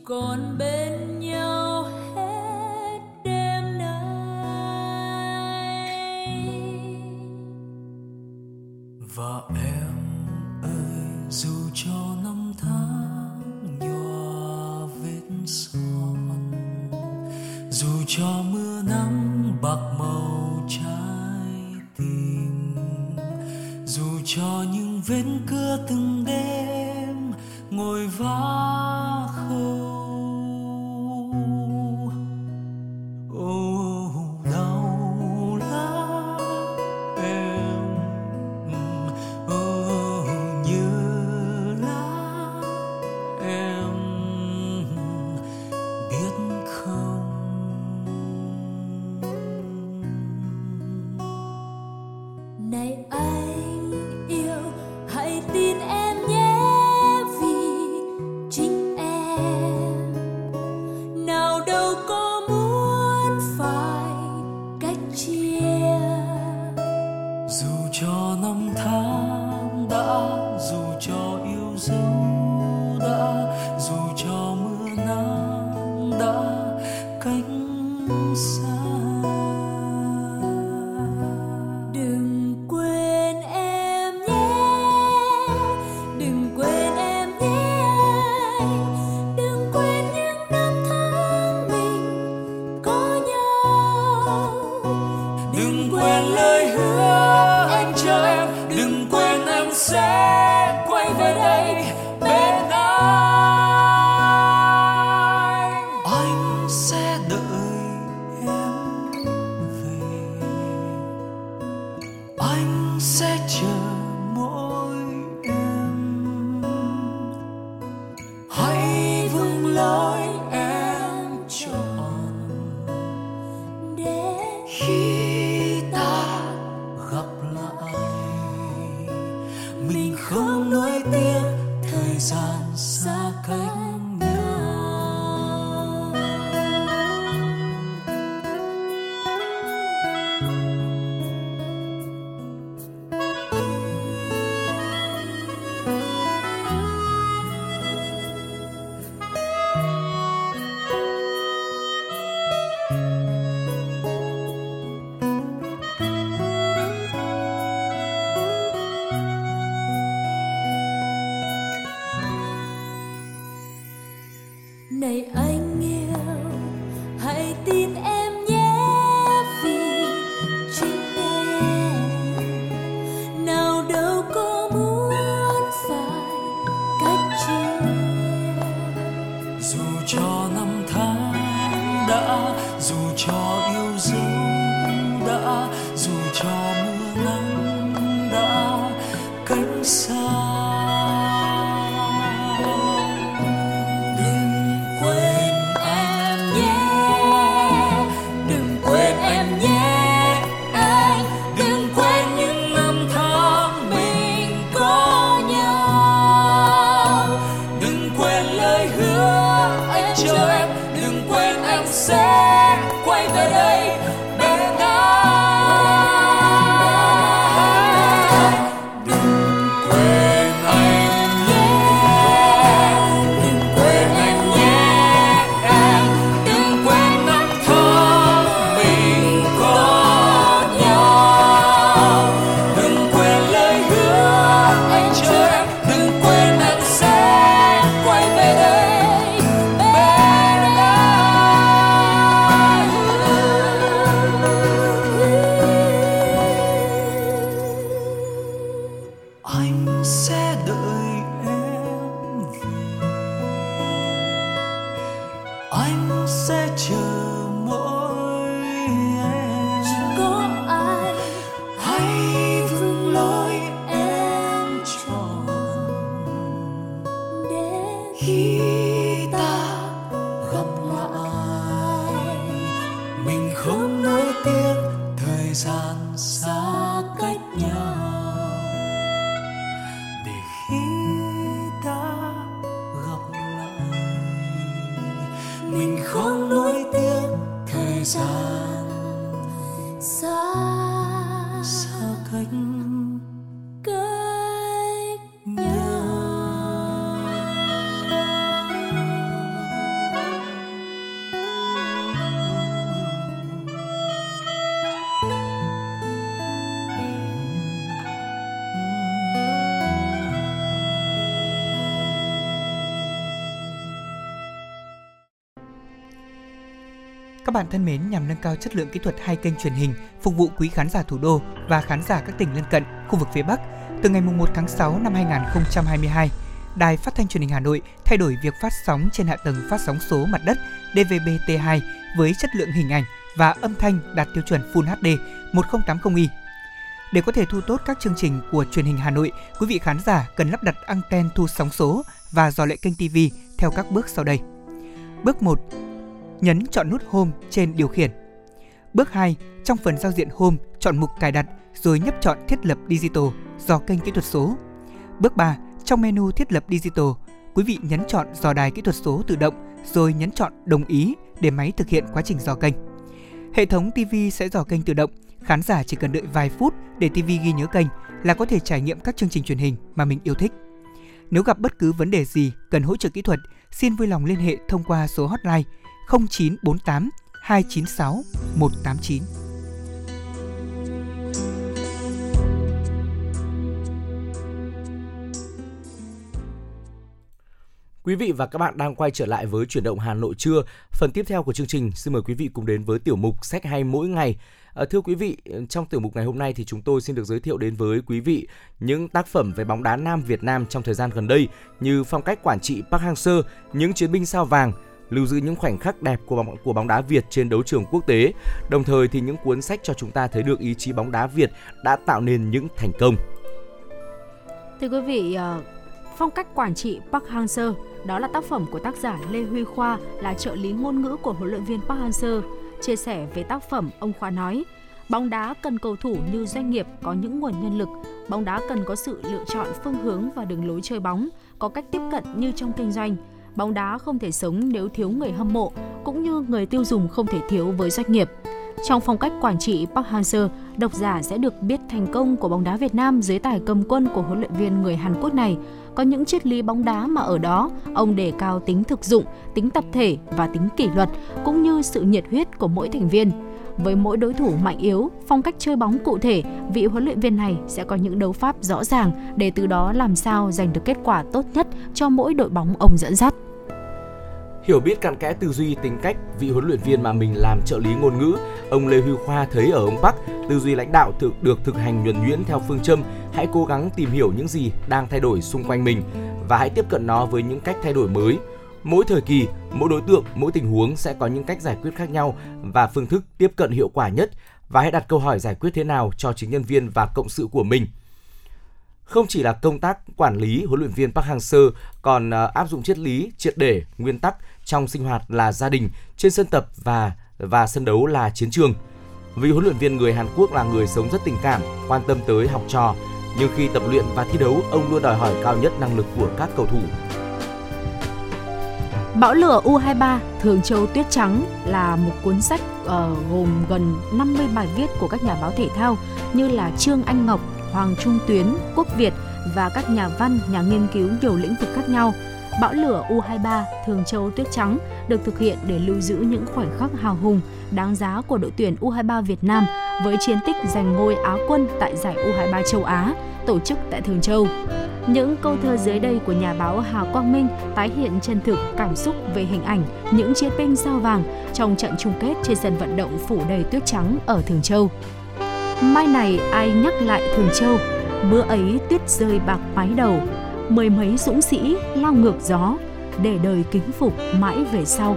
còn bên nhau hết đêm nay. Và em ơi, dù cho năm tháng nhòa vết son, dù cho mưa nắng bạc màu trái tim, dù cho những vết cưa từng bạn thân mến, nhằm nâng cao chất lượng kỹ thuật hai kênh truyền hình phục vụ quý khán giả thủ đô và khán giả các tỉnh lân cận, khu vực phía Bắc, từ ngày 1 tháng 6 năm 2022, Đài Phát thanh Truyền hình Hà Nội thay đổi việc phát sóng trên hạ tầng phát sóng số mặt đất DVB-T2 với chất lượng hình ảnh và âm thanh đạt tiêu chuẩn Full HD 1080i. Để có thể thu tốt các chương trình của truyền hình Hà Nội, quý vị khán giả cần lắp đặt anten thu sóng số và dò lệ kênh TV theo các bước sau đây. Bước 1. Nhấn chọn nút Home trên điều khiển. Bước 2. Trong phần giao diện Home, chọn mục cài đặt rồi nhấp chọn thiết lập Digital do kênh kỹ thuật số. Bước 3. Trong menu thiết lập Digital, quý vị nhấn chọn dò đài kỹ thuật số tự động rồi nhấn chọn đồng ý để máy thực hiện quá trình dò kênh. Hệ thống TV sẽ dò kênh tự động, khán giả chỉ cần đợi vài phút để TV ghi nhớ kênh là có thể trải nghiệm các chương trình truyền hình mà mình yêu thích. Nếu gặp bất cứ vấn đề gì cần hỗ trợ kỹ thuật, xin vui lòng liên hệ thông qua số hotline 0948 296 189. Quý vị và các bạn đang quay trở lại với chuyển động Hà Nội trưa. Phần tiếp theo của chương trình, xin mời quý vị cùng đến với tiểu mục sách hay mỗi ngày. À, thưa quý vị, trong tiểu mục ngày hôm nay thì chúng tôi xin được giới thiệu đến với quý vị những tác phẩm về bóng đá nam Việt Nam trong thời gian gần đây như phong cách quản trị Park Hang-seo, những chiến binh sao vàng, lưu giữ những khoảnh khắc đẹp của bóng của bóng đá Việt trên đấu trường quốc tế. Đồng thời thì những cuốn sách cho chúng ta thấy được ý chí bóng đá Việt đã tạo nên những thành công. Thưa quý vị, ờ, phong cách quản trị Park Hang-seo đó là tác phẩm của tác giả Lê Huy Khoa là trợ lý ngôn ngữ của huấn luyện viên Park Hang-seo. Chia sẻ về tác phẩm, ông Khoa nói: Bóng đá cần cầu thủ như doanh nghiệp có những nguồn nhân lực, bóng đá cần có sự lựa chọn phương hướng và đường lối chơi bóng, có cách tiếp cận như trong kinh doanh. Bóng đá không thể sống nếu thiếu người hâm mộ, cũng như người tiêu dùng không thể thiếu với doanh nghiệp. Trong phong cách quản trị Park Hang-seo, độc giả sẽ được biết thành công của bóng đá Việt Nam dưới tài cầm quân của huấn luyện viên người Hàn Quốc này. Có những triết lý bóng đá mà ở đó, ông đề cao tính thực dụng, tính tập thể và tính kỷ luật, cũng như sự nhiệt huyết của mỗi thành viên. Với mỗi đối thủ mạnh yếu, phong cách chơi bóng cụ thể, vị huấn luyện viên này sẽ có những đấu pháp rõ ràng để từ đó làm sao giành được kết quả tốt nhất cho mỗi đội bóng ông dẫn dắt. Hiểu biết cặn kẽ tư duy tính cách vị huấn luyện viên mà mình làm trợ lý ngôn ngữ, ông Lê Huy Khoa thấy ở ông Park tư duy lãnh đạo thực được thực hành nhuần nhuyễn theo phương châm hãy cố gắng tìm hiểu những gì đang thay đổi xung quanh mình và hãy tiếp cận nó với những cách thay đổi mới. Mỗi thời kỳ, mỗi đối tượng, mỗi tình huống sẽ có những cách giải quyết khác nhau và phương thức tiếp cận hiệu quả nhất và hãy đặt câu hỏi giải quyết thế nào cho chính nhân viên và cộng sự của mình. Không chỉ là công tác quản lý, huấn luyện viên Park Hang-seo còn à, áp dụng triết lý, triệt để, nguyên tắc trong sinh hoạt là gia đình, trên sân tập và và sân đấu là chiến trường. Vì huấn luyện viên người Hàn Quốc là người sống rất tình cảm, quan tâm tới học trò, nhưng khi tập luyện và thi đấu, ông luôn đòi hỏi cao nhất năng lực của các cầu thủ. Bão lửa U23 Thường Châu Tuyết Trắng là một cuốn sách uh, gồm gần 50 bài viết của các nhà báo thể thao như là Trương Anh Ngọc, Hoàng Trung Tuyến, Quốc Việt và các nhà văn, nhà nghiên cứu nhiều lĩnh vực khác nhau. Bão lửa U23 Thường Châu Tuyết Trắng được thực hiện để lưu giữ những khoảnh khắc hào hùng, đáng giá của đội tuyển U23 Việt Nam với chiến tích giành ngôi Á quân tại giải U23 châu Á tổ chức tại Thường Châu. Những câu thơ dưới đây của nhà báo Hà Quang Minh tái hiện chân thực cảm xúc về hình ảnh những chiến binh sao vàng trong trận chung kết trên sân vận động phủ đầy tuyết trắng ở Thường Châu. Mai này ai nhắc lại Thường Châu, bữa ấy tuyết rơi bạc mái đầu, mười mấy dũng sĩ lao ngược gió, để đời kính phục mãi về sau.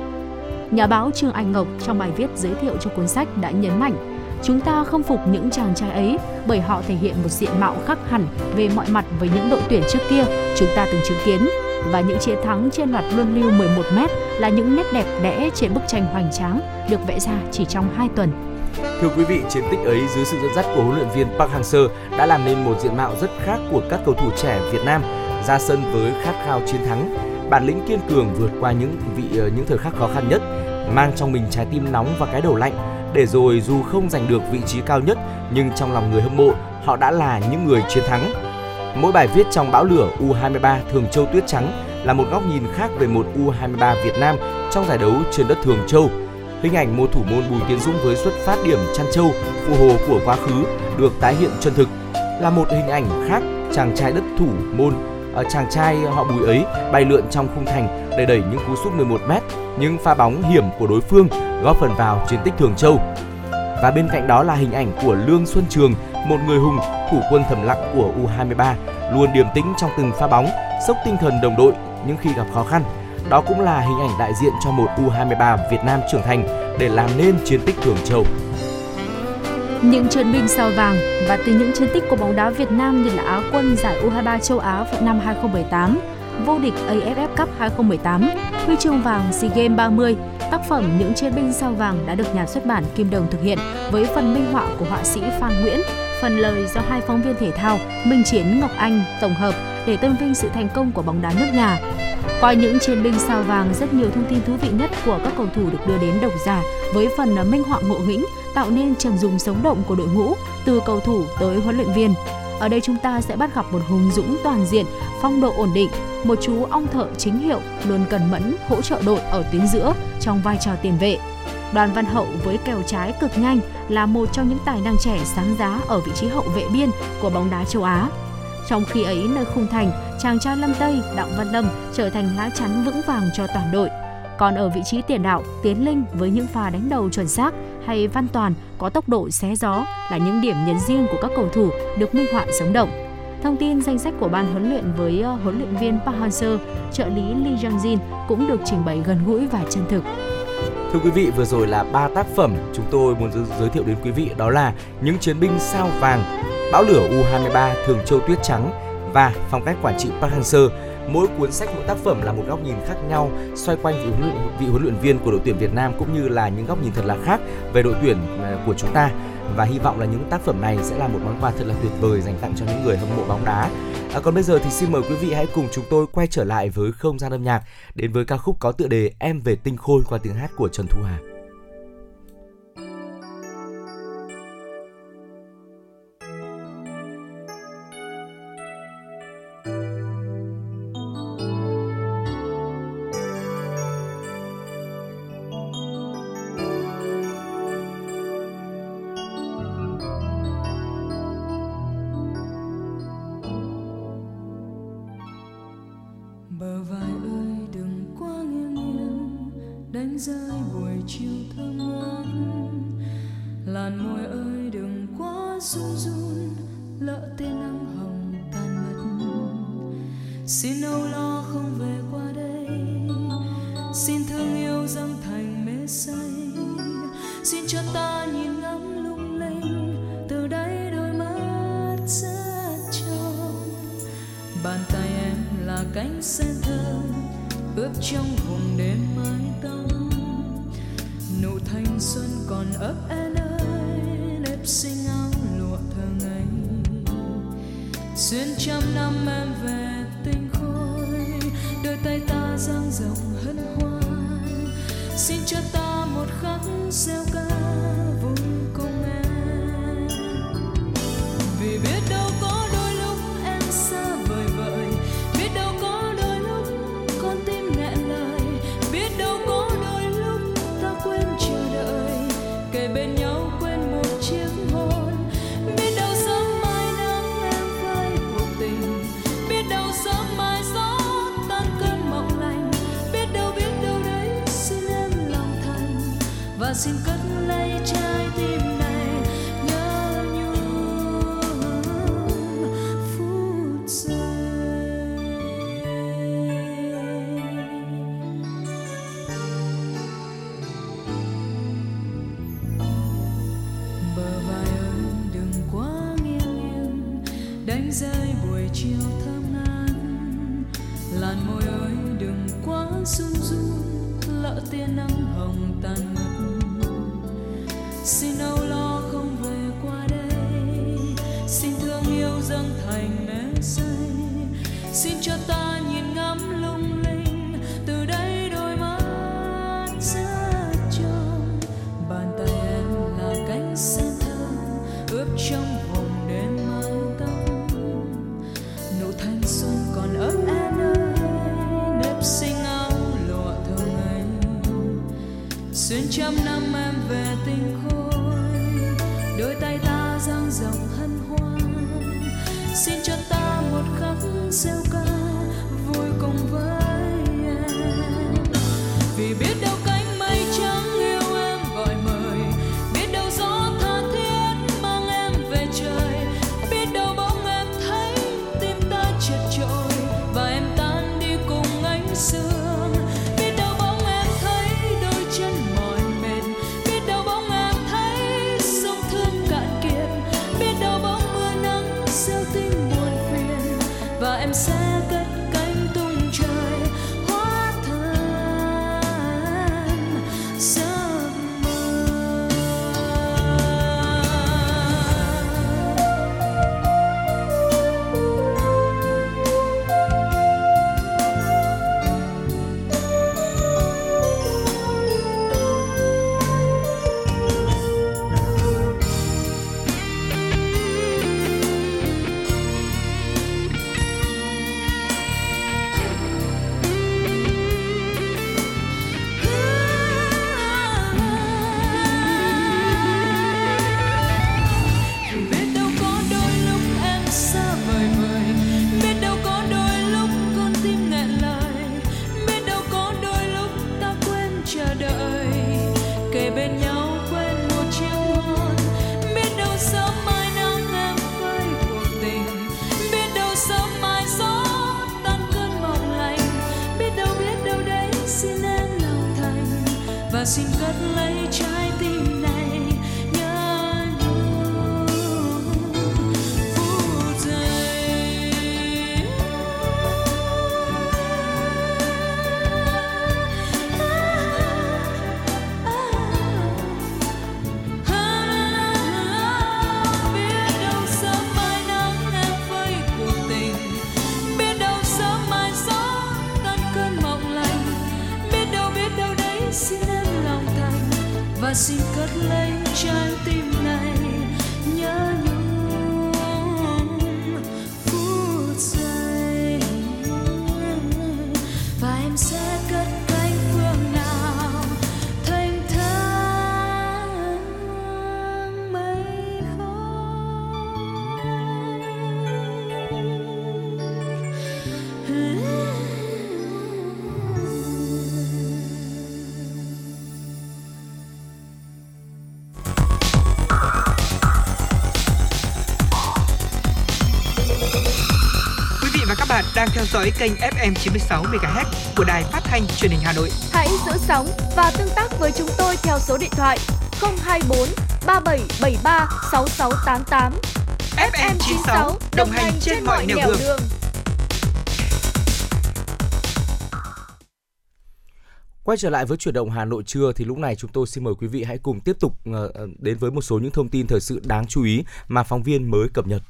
Nhà báo Trương Anh Ngọc trong bài viết giới thiệu cho cuốn sách đã nhấn mạnh Chúng ta không phục những chàng trai ấy bởi họ thể hiện một diện mạo khác hẳn về mọi mặt với những đội tuyển trước kia chúng ta từng chứng kiến và những chiến thắng trên loạt luân lưu 11 m là những nét đẹp đẽ trên bức tranh hoành tráng được vẽ ra chỉ trong 2 tuần. Thưa quý vị, chiến tích ấy dưới sự dẫn dắt của huấn luyện viên Park Hang-seo đã làm nên một diện mạo rất khác của các cầu thủ trẻ Việt Nam ra sân với khát khao chiến thắng, bản lĩnh kiên cường vượt qua những vị ờ, những thời khắc khó khăn nhất, mang trong mình trái tim nóng và cái đầu lạnh để rồi dù không giành được vị trí cao nhất nhưng trong lòng người hâm mộ họ đã là những người chiến thắng. Mỗi bài viết trong bão lửa U23 Thường Châu Tuyết Trắng là một góc nhìn khác về một U23 Việt Nam trong giải đấu trên đất Thường Châu. Hình ảnh một thủ môn Bùi Tiến Dũng với xuất phát điểm chăn châu, phù hồ của quá khứ được tái hiện chân thực là một hình ảnh khác chàng trai đất thủ môn Ờ, chàng trai họ Bùi ấy bay lượn trong khung thành để đẩy những cú sút 11 m những pha bóng hiểm của đối phương góp phần vào chiến tích Thường Châu. Và bên cạnh đó là hình ảnh của Lương Xuân Trường, một người hùng thủ quân thầm lặng của U23, luôn điềm tĩnh trong từng pha bóng, sốc tinh thần đồng đội những khi gặp khó khăn. Đó cũng là hình ảnh đại diện cho một U23 Việt Nam trưởng thành để làm nên chiến tích Thường Châu. Những chiến binh sao vàng và từ những chiến tích của bóng đá Việt Nam như là Á quân giải U23 châu Á vào năm 2018, vô địch AFF Cup 2018, huy chương vàng SEA Games 30, tác phẩm Những chiến binh sao vàng đã được nhà xuất bản Kim Đồng thực hiện với phần minh họa của họa sĩ Phan Nguyễn, phần lời do hai phóng viên thể thao Minh Chiến Ngọc Anh tổng hợp để tôn vinh sự thành công của bóng đá nước nhà. Qua những chiến binh sao vàng, rất nhiều thông tin thú vị nhất của các cầu thủ được đưa đến độc giả với phần minh họa ngộ nghĩnh tạo nên trần dùng sống động của đội ngũ từ cầu thủ tới huấn luyện viên. Ở đây chúng ta sẽ bắt gặp một hùng dũng toàn diện, phong độ ổn định, một chú ong thợ chính hiệu luôn cần mẫn hỗ trợ đội ở tuyến giữa trong vai trò tiền vệ. Đoàn Văn Hậu với kèo trái cực nhanh là một trong những tài năng trẻ sáng giá ở vị trí hậu vệ biên của bóng đá châu Á. Trong khi ấy nơi khung thành, chàng trai Lâm Tây Đặng Văn Lâm trở thành lá chắn vững vàng cho toàn đội. Còn ở vị trí tiền đạo, Tiến Linh với những pha đánh đầu chuẩn xác hay Văn Toàn có tốc độ xé gió là những điểm nhấn riêng của các cầu thủ được minh họa sống động. Thông tin danh sách của ban huấn luyện với ờ, huấn luyện viên Park Hang-seo, trợ lý Lee Jung-jin cũng được trình bày gần gũi và chân thực. Thưa quý vị, vừa rồi là ba tác phẩm chúng tôi muốn giới thiệu đến quý vị đó là Những chiến binh sao vàng, Bão lửa U23 Thường Châu Tuyết Trắng và Phong cách quản trị Park Hang-seo mỗi cuốn sách mỗi tác phẩm là một góc nhìn khác nhau xoay quanh vị huấn luyện, vị huấn luyện viên của đội tuyển Việt Nam cũng như là những góc nhìn thật là khác về đội tuyển à, của chúng ta và hy vọng là những tác phẩm này sẽ là một món quà thật là tuyệt vời dành tặng cho những người hâm mộ bóng đá. À, còn bây giờ thì xin mời quý vị hãy cùng chúng tôi quay trở lại với không gian âm nhạc đến với ca khúc có tựa đề Em về tinh khôi qua tiếng hát của Trần Thu Hà. Đang theo dõi kênh FM 96 MHz của đài phát thanh truyền hình Hà Nội. Hãy giữ sóng và tương tác với chúng tôi theo số điện thoại 024 3773 6688. FM 96 đồng hành trên mọi nẻo đường. Quay trở lại với chuyển động Hà Nội trưa thì lúc này chúng tôi xin mời quý vị hãy cùng tiếp tục ờ, ờ, đến với một số những thông tin thời sự đáng chú ý mà phóng viên mới cập nhật.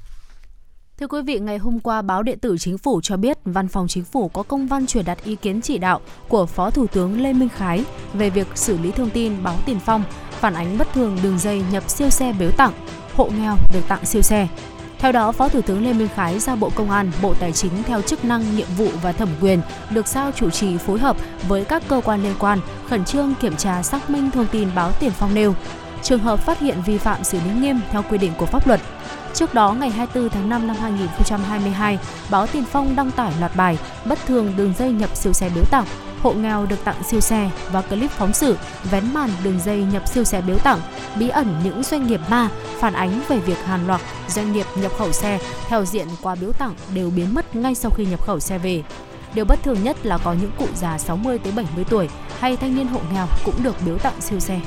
Thưa quý vị, ngày hôm qua, báo điện tử Chính phủ cho biết Văn phòng Chính phủ có công văn truyền đạt ý kiến chỉ đạo của Phó Thủ tướng Lê Minh Khái về việc xử lý thông tin báo Tiền Phong phản ánh bất thường đường dây nhập siêu xe biếu tặng, hộ nghèo được tặng siêu xe. Theo đó, Phó Thủ tướng Lê Minh Khái giao Bộ Công an, Bộ Tài chính theo chức năng, nhiệm vụ và thẩm quyền được giao chủ trì phối hợp với các cơ quan liên quan khẩn trương kiểm tra xác minh thông tin báo Tiền Phong nêu. Trường hợp phát hiện vi phạm xử lý nghiêm theo quy định của pháp luật. Trước đó, ngày 24 tháng 5 năm 2022, báo Tiền Phong đăng tải loạt bài bất thường đường dây nhập siêu xe biếu tặng, hộ nghèo được tặng siêu xe và clip phóng sự vén màn đường dây nhập siêu xe biếu tặng, bí ẩn những doanh nghiệp ma phản ánh về việc hàng loạt doanh nghiệp nhập khẩu xe theo diện quà biếu tặng đều biến mất ngay sau khi nhập khẩu xe về. Điều bất thường nhất là có những cụ già 60 tới 70 tuổi hay thanh niên hộ nghèo cũng được biếu tặng siêu xe.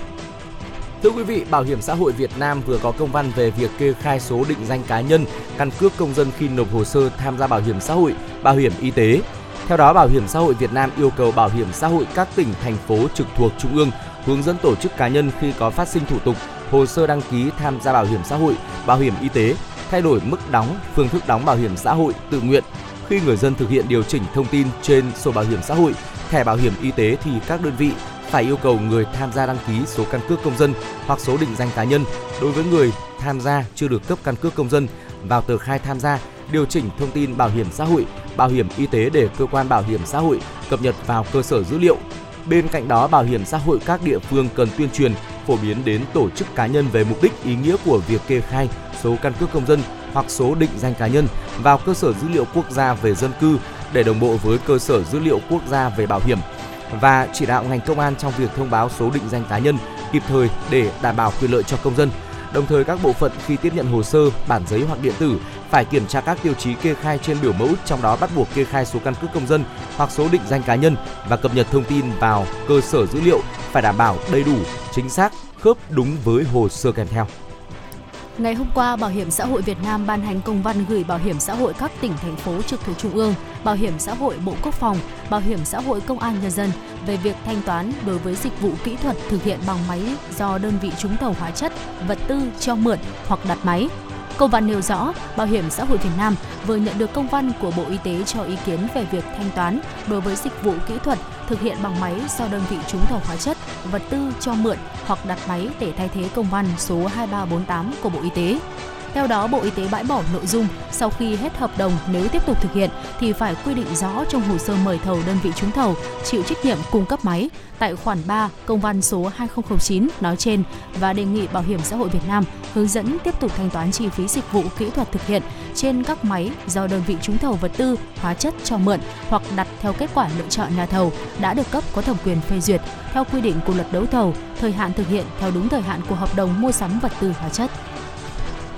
Thưa quý vị, Bảo hiểm xã hội Việt Nam vừa có công văn về việc kê khai số định danh cá nhân, căn cước công dân khi nộp hồ sơ tham gia bảo hiểm xã hội, bảo hiểm y tế. Theo đó, Bảo hiểm xã hội Việt Nam yêu cầu bảo hiểm xã hội các tỉnh, thành phố trực thuộc Trung ương hướng dẫn tổ chức cá nhân khi có phát sinh thủ tục, hồ sơ đăng ký tham gia bảo hiểm xã hội, bảo hiểm y tế, thay đổi mức đóng, phương thức đóng bảo hiểm xã hội tự nguyện. Khi người dân thực hiện điều chỉnh thông tin trên sổ bảo hiểm xã hội, thẻ bảo hiểm y tế thì các đơn vị phải yêu cầu người tham gia đăng ký số căn cước công dân hoặc số định danh cá nhân đối với người tham gia chưa được cấp căn cước công dân vào tờ khai tham gia, điều chỉnh thông tin bảo hiểm xã hội, bảo hiểm y tế để cơ quan bảo hiểm xã hội cập nhật vào cơ sở dữ liệu. Bên cạnh đó, bảo hiểm xã hội các địa phương cần tuyên truyền, phổ biến đến tổ chức cá nhân về mục đích ý nghĩa của việc kê khai số căn cước công dân hoặc số định danh cá nhân vào cơ sở dữ liệu quốc gia về dân cư để đồng bộ với cơ sở dữ liệu quốc gia về bảo hiểm và chỉ đạo ngành công an trong việc thông báo số định danh cá nhân kịp thời để đảm bảo quyền lợi cho công dân. Đồng thời các bộ phận khi tiếp nhận hồ sơ, bản giấy hoặc điện tử phải kiểm tra các tiêu chí kê khai trên biểu mẫu trong đó bắt buộc kê khai số căn cước công dân hoặc số định danh cá nhân và cập nhật thông tin vào cơ sở dữ liệu phải đảm bảo đầy đủ, chính xác, khớp đúng với hồ sơ kèm theo. Ngày hôm qua, Bảo hiểm xã hội Việt Nam ban hành công văn gửi Bảo hiểm xã hội các tỉnh thành phố trực thuộc Trung ương, Bảo hiểm xã hội Bộ Quốc phòng, Bảo hiểm xã hội Công an nhân dân về việc thanh toán đối với dịch vụ kỹ thuật thực hiện bằng máy do đơn vị trúng thầu hóa chất, vật tư cho mượn hoặc đặt máy. Công văn nêu rõ, Bảo hiểm xã hội Việt Nam vừa nhận được công văn của Bộ Y tế cho ý kiến về việc thanh toán đối với dịch vụ kỹ thuật thực hiện bằng máy do đơn vị trúng thầu hóa chất, vật tư cho mượn hoặc đặt máy để thay thế công văn số 2348 của Bộ Y tế. Theo đó, Bộ Y tế bãi bỏ nội dung sau khi hết hợp đồng nếu tiếp tục thực hiện thì phải quy định rõ trong hồ sơ mời thầu đơn vị trúng thầu chịu trách nhiệm cung cấp máy tại khoản 3 công văn số 2009 nói trên và đề nghị Bảo hiểm xã hội Việt Nam hướng dẫn tiếp tục thanh toán chi phí dịch vụ kỹ thuật thực hiện trên các máy do đơn vị trúng thầu vật tư, hóa chất cho mượn hoặc đặt theo kết quả lựa chọn nhà thầu đã được cấp có thẩm quyền phê duyệt theo quy định của luật đấu thầu, thời hạn thực hiện theo đúng thời hạn của hợp đồng mua sắm vật tư hóa chất.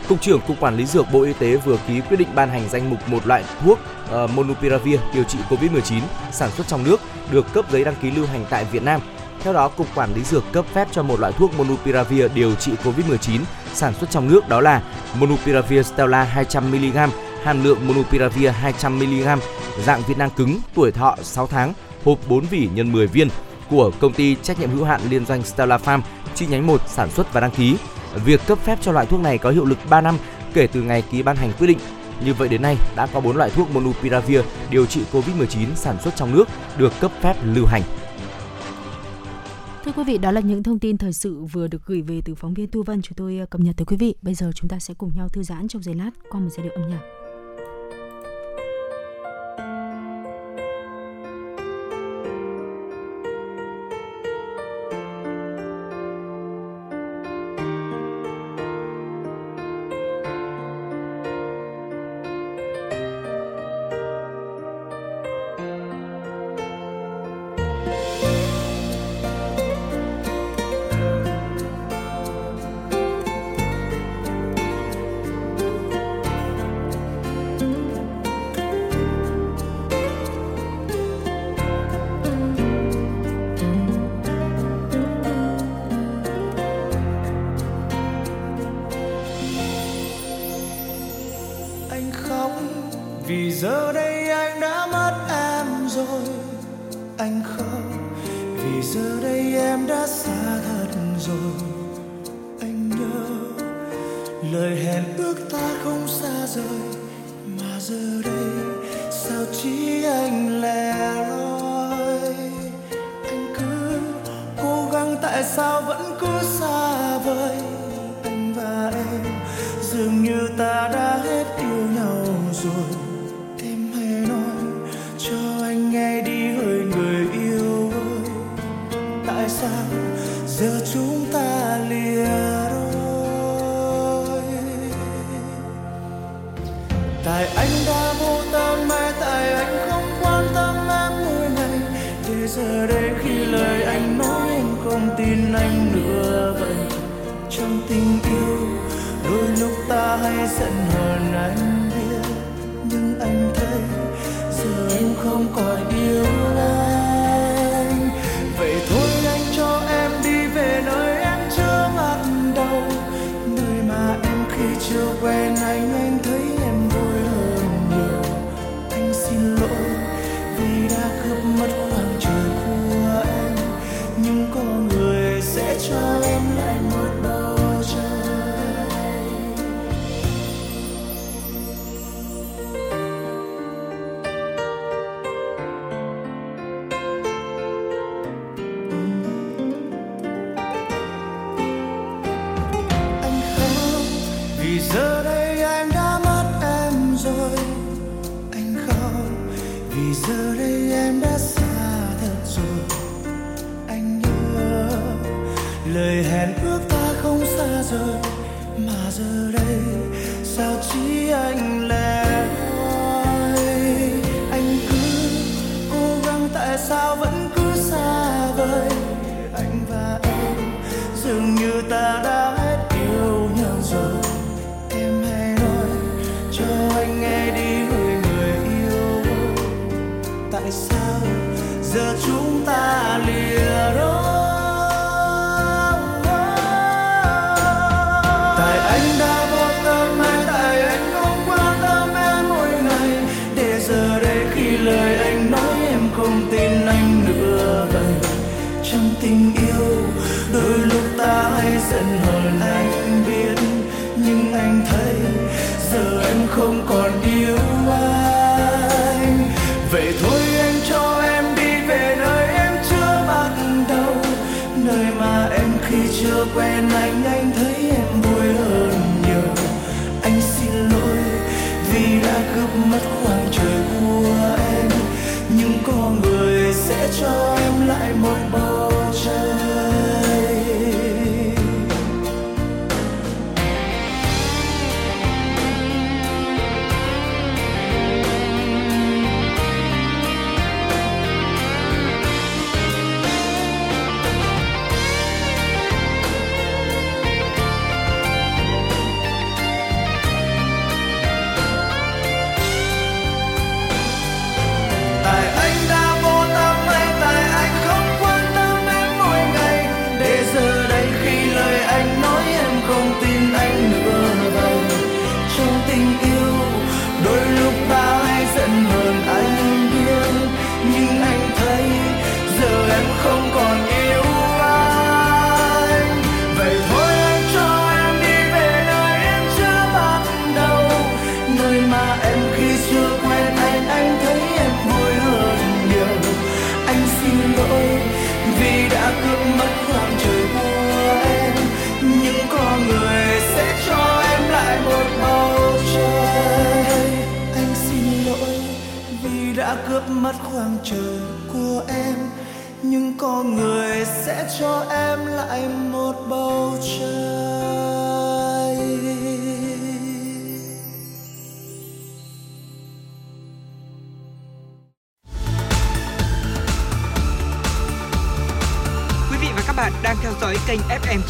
Cục trưởng Cục Quản lý Dược Bộ Y tế vừa ký quyết định ban hành danh mục một loại thuốc uh, Monupiravir điều trị COVID-19 sản xuất trong nước được cấp giấy đăng ký lưu hành tại Việt Nam. Theo đó, Cục Quản lý Dược cấp phép cho một loại thuốc Monupiravir điều trị COVID-19 sản xuất trong nước đó là Monupiravir Stella 200mg, hàm lượng Monupiravir 200mg, dạng viên nang cứng, tuổi thọ 6 tháng, hộp 4 vỉ nhân 10 viên của công ty trách nhiệm hữu hạn liên doanh Stella Farm chi nhánh 1 sản xuất và đăng ký Việc cấp phép cho loại thuốc này có hiệu lực 3 năm kể từ ngày ký ban hành quyết định. Như vậy đến nay đã có 4 loại thuốc Monupiravir điều trị COVID-19 sản xuất trong nước được cấp phép lưu hành. Thưa quý vị, đó là những thông tin thời sự vừa được gửi về từ phóng viên Tu Vân chúng tôi ờ, cập nhật tới quý vị. Bây giờ chúng ta sẽ cùng nhau thư giãn trong giây lát qua một giai điệu âm nhạc.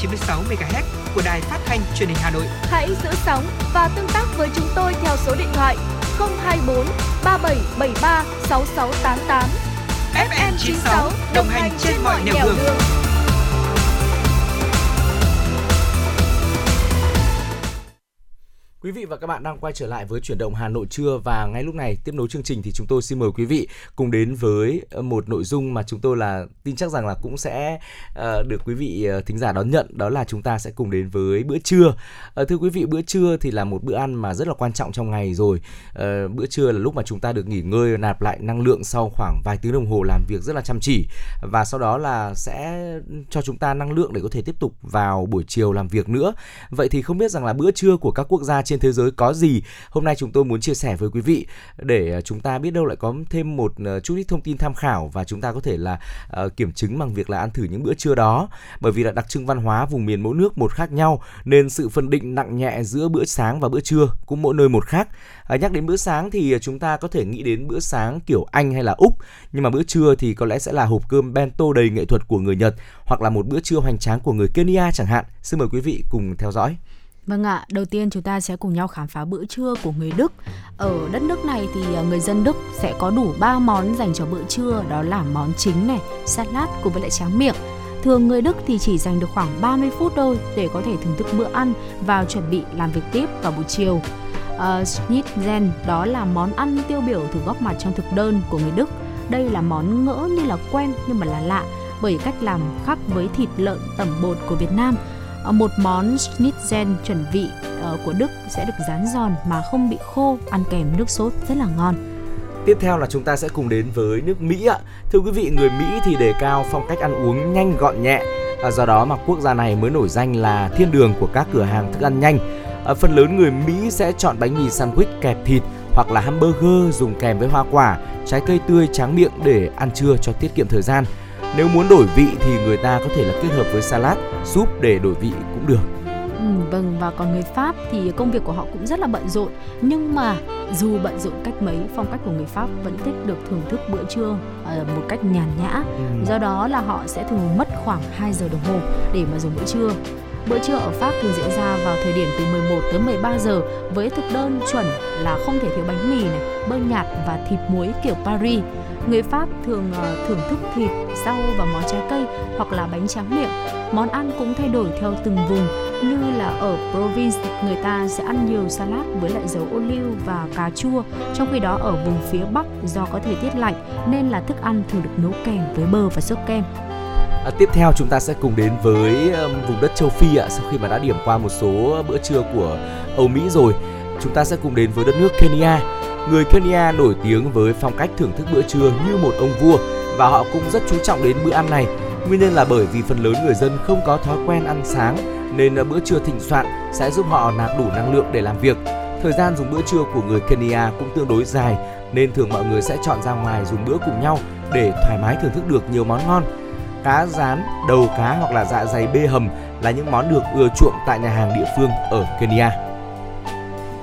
FM 96 MHz các bạn đang quay trở lại với chuyển động Hà Nội trưa và ngay lúc này tiếp nối chương trình thì chúng tôi xin mời quý vị cùng đến với ờ, một nội dung mà chúng tôi là, tin chắc rằng là cũng sẽ ờ, được quý vị ờ, thính giả đón nhận, đó là chúng ta sẽ cùng đến với bữa trưa. Thưa quý vị, bữa trưa thì là một bữa ăn mà rất là quan trọng trong ngày rồi. Bữa trưa là lúc mà chúng ta được nghỉ ngơi, nạp lại năng lượng sau khoảng vài tiếng đồng hồ làm việc rất là chăm chỉ và sau đó là sẽ cho chúng ta năng lượng để có thể tiếp tục vào buổi chiều làm việc nữa. Vậy thì không biết rằng là bữa trưa của các quốc gia trên thế giới có gì? Hôm nay chúng tôi muốn chia sẻ với quý vị để à, chúng ta biết đâu lại có thêm một ờ, chút ít thông tin tham khảo và chúng ta có thể là ờ, kiểm chứng bằng việc là ăn thử những bữa trưa đó. Bởi vì là đặc trưng văn hóa vùng miền mỗi nước một khác nhau nên sự phân định nặng nhẹ giữa bữa sáng và bữa trưa cũng mỗi nơi một khác. À, nhắc đến bữa sáng thì à, chúng ta có thể nghĩ đến bữa sáng kiểu Anh hay là Úc, nhưng mà bữa trưa thì có lẽ sẽ là hộp cơm bento đầy nghệ thuật của người Nhật hoặc là một bữa trưa hoành tráng của người Kenya chẳng hạn. Xin mời quý vị cùng theo dõi. Vâng ạ, đầu tiên chúng ta sẽ cùng nhau khám phá bữa trưa của người Đức. Ở đất nước này thì à, người dân Đức sẽ có đủ 3 món dành cho bữa trưa, đó là món chính này, salad cùng với lại tráng miệng. Thường người Đức thì chỉ dành được khoảng 30 phút thôi để có thể thưởng thức bữa ăn và chuẩn bị làm việc tiếp vào buổi chiều. Ờ, uh, Schnitzel đó là món ăn tiêu biểu thường góp mặt trong thực đơn của người Đức. Đây là món ngỡ như là quen nhưng mà là lạ bởi cách làm khác với thịt lợn tẩm bột của Việt Nam. Ờ, một món schnitzel chuẩn vị ờ, của Đức sẽ được rán giòn mà không bị khô, ăn kèm nước sốt rất là ngon. Tiếp theo là chúng ta sẽ cùng đến với nước Mỹ ạ. Thưa quý vị, người Mỹ thì đề cao phong cách ăn uống nhanh gọn nhẹ. Ờ, do đó mà quốc gia này mới nổi danh là thiên đường của các cửa hàng thức ăn nhanh. Phần lớn người Mỹ sẽ chọn bánh mì sandwich kẹp thịt hoặc là hamburger dùng kèm với hoa quả, trái cây tươi tráng miệng để ăn trưa cho tiết kiệm thời gian. Nếu muốn đổi vị thì người ta có thể là kết hợp với salad, súp để đổi vị cũng được. Ừ, vâng và còn người Pháp thì công việc của họ cũng rất là bận rộn nhưng mà dù bận rộn cách mấy phong cách của người Pháp vẫn thích được thưởng thức bữa trưa uh, một cách nhàn nhã ừ. do đó là họ sẽ thường mất khoảng 2 giờ đồng hồ để mà dùng bữa trưa Bữa trưa ở Pháp thường diễn ra vào thời điểm từ 11 tới 13 giờ với thực đơn chuẩn là không thể thiếu bánh mì này, bơ nhạt và thịt muối kiểu Paris. Người Pháp thường uh, thưởng thức thịt, rau và món trái cây hoặc là bánh tráng miệng. Món ăn cũng thay đổi theo từng vùng như là ở province người ta sẽ ăn nhiều salad với lại dầu ô liu và cà chua trong khi đó ở vùng phía bắc do có thời tiết lạnh nên là thức ăn thường được nấu kèm với bơ và sốt kem À, tiếp theo chúng ta sẽ cùng đến với um, vùng đất châu Phi ạ. Sau khi mà đã điểm qua một số bữa trưa của Âu Mỹ rồi, chúng ta sẽ cùng đến với đất nước Kenya. Người Kenya nổi tiếng với phong cách thưởng thức bữa trưa như một ông vua và họ cũng rất chú trọng đến bữa ăn này. Nguyên nhân là bởi vì phần lớn người dân không có thói quen ăn sáng nên bữa trưa thịnh soạn sẽ giúp họ nạp đủ năng lượng để làm việc. Thời gian dùng bữa trưa của người Kenya cũng tương đối dài nên thường mọi người sẽ chọn ra ngoài dùng bữa cùng nhau để thoải mái thưởng thức được nhiều món ngon cá rán, đầu cá hoặc là dạ dày bê hầm là những món được ưa chuộng tại nhà hàng địa phương ở Kenya.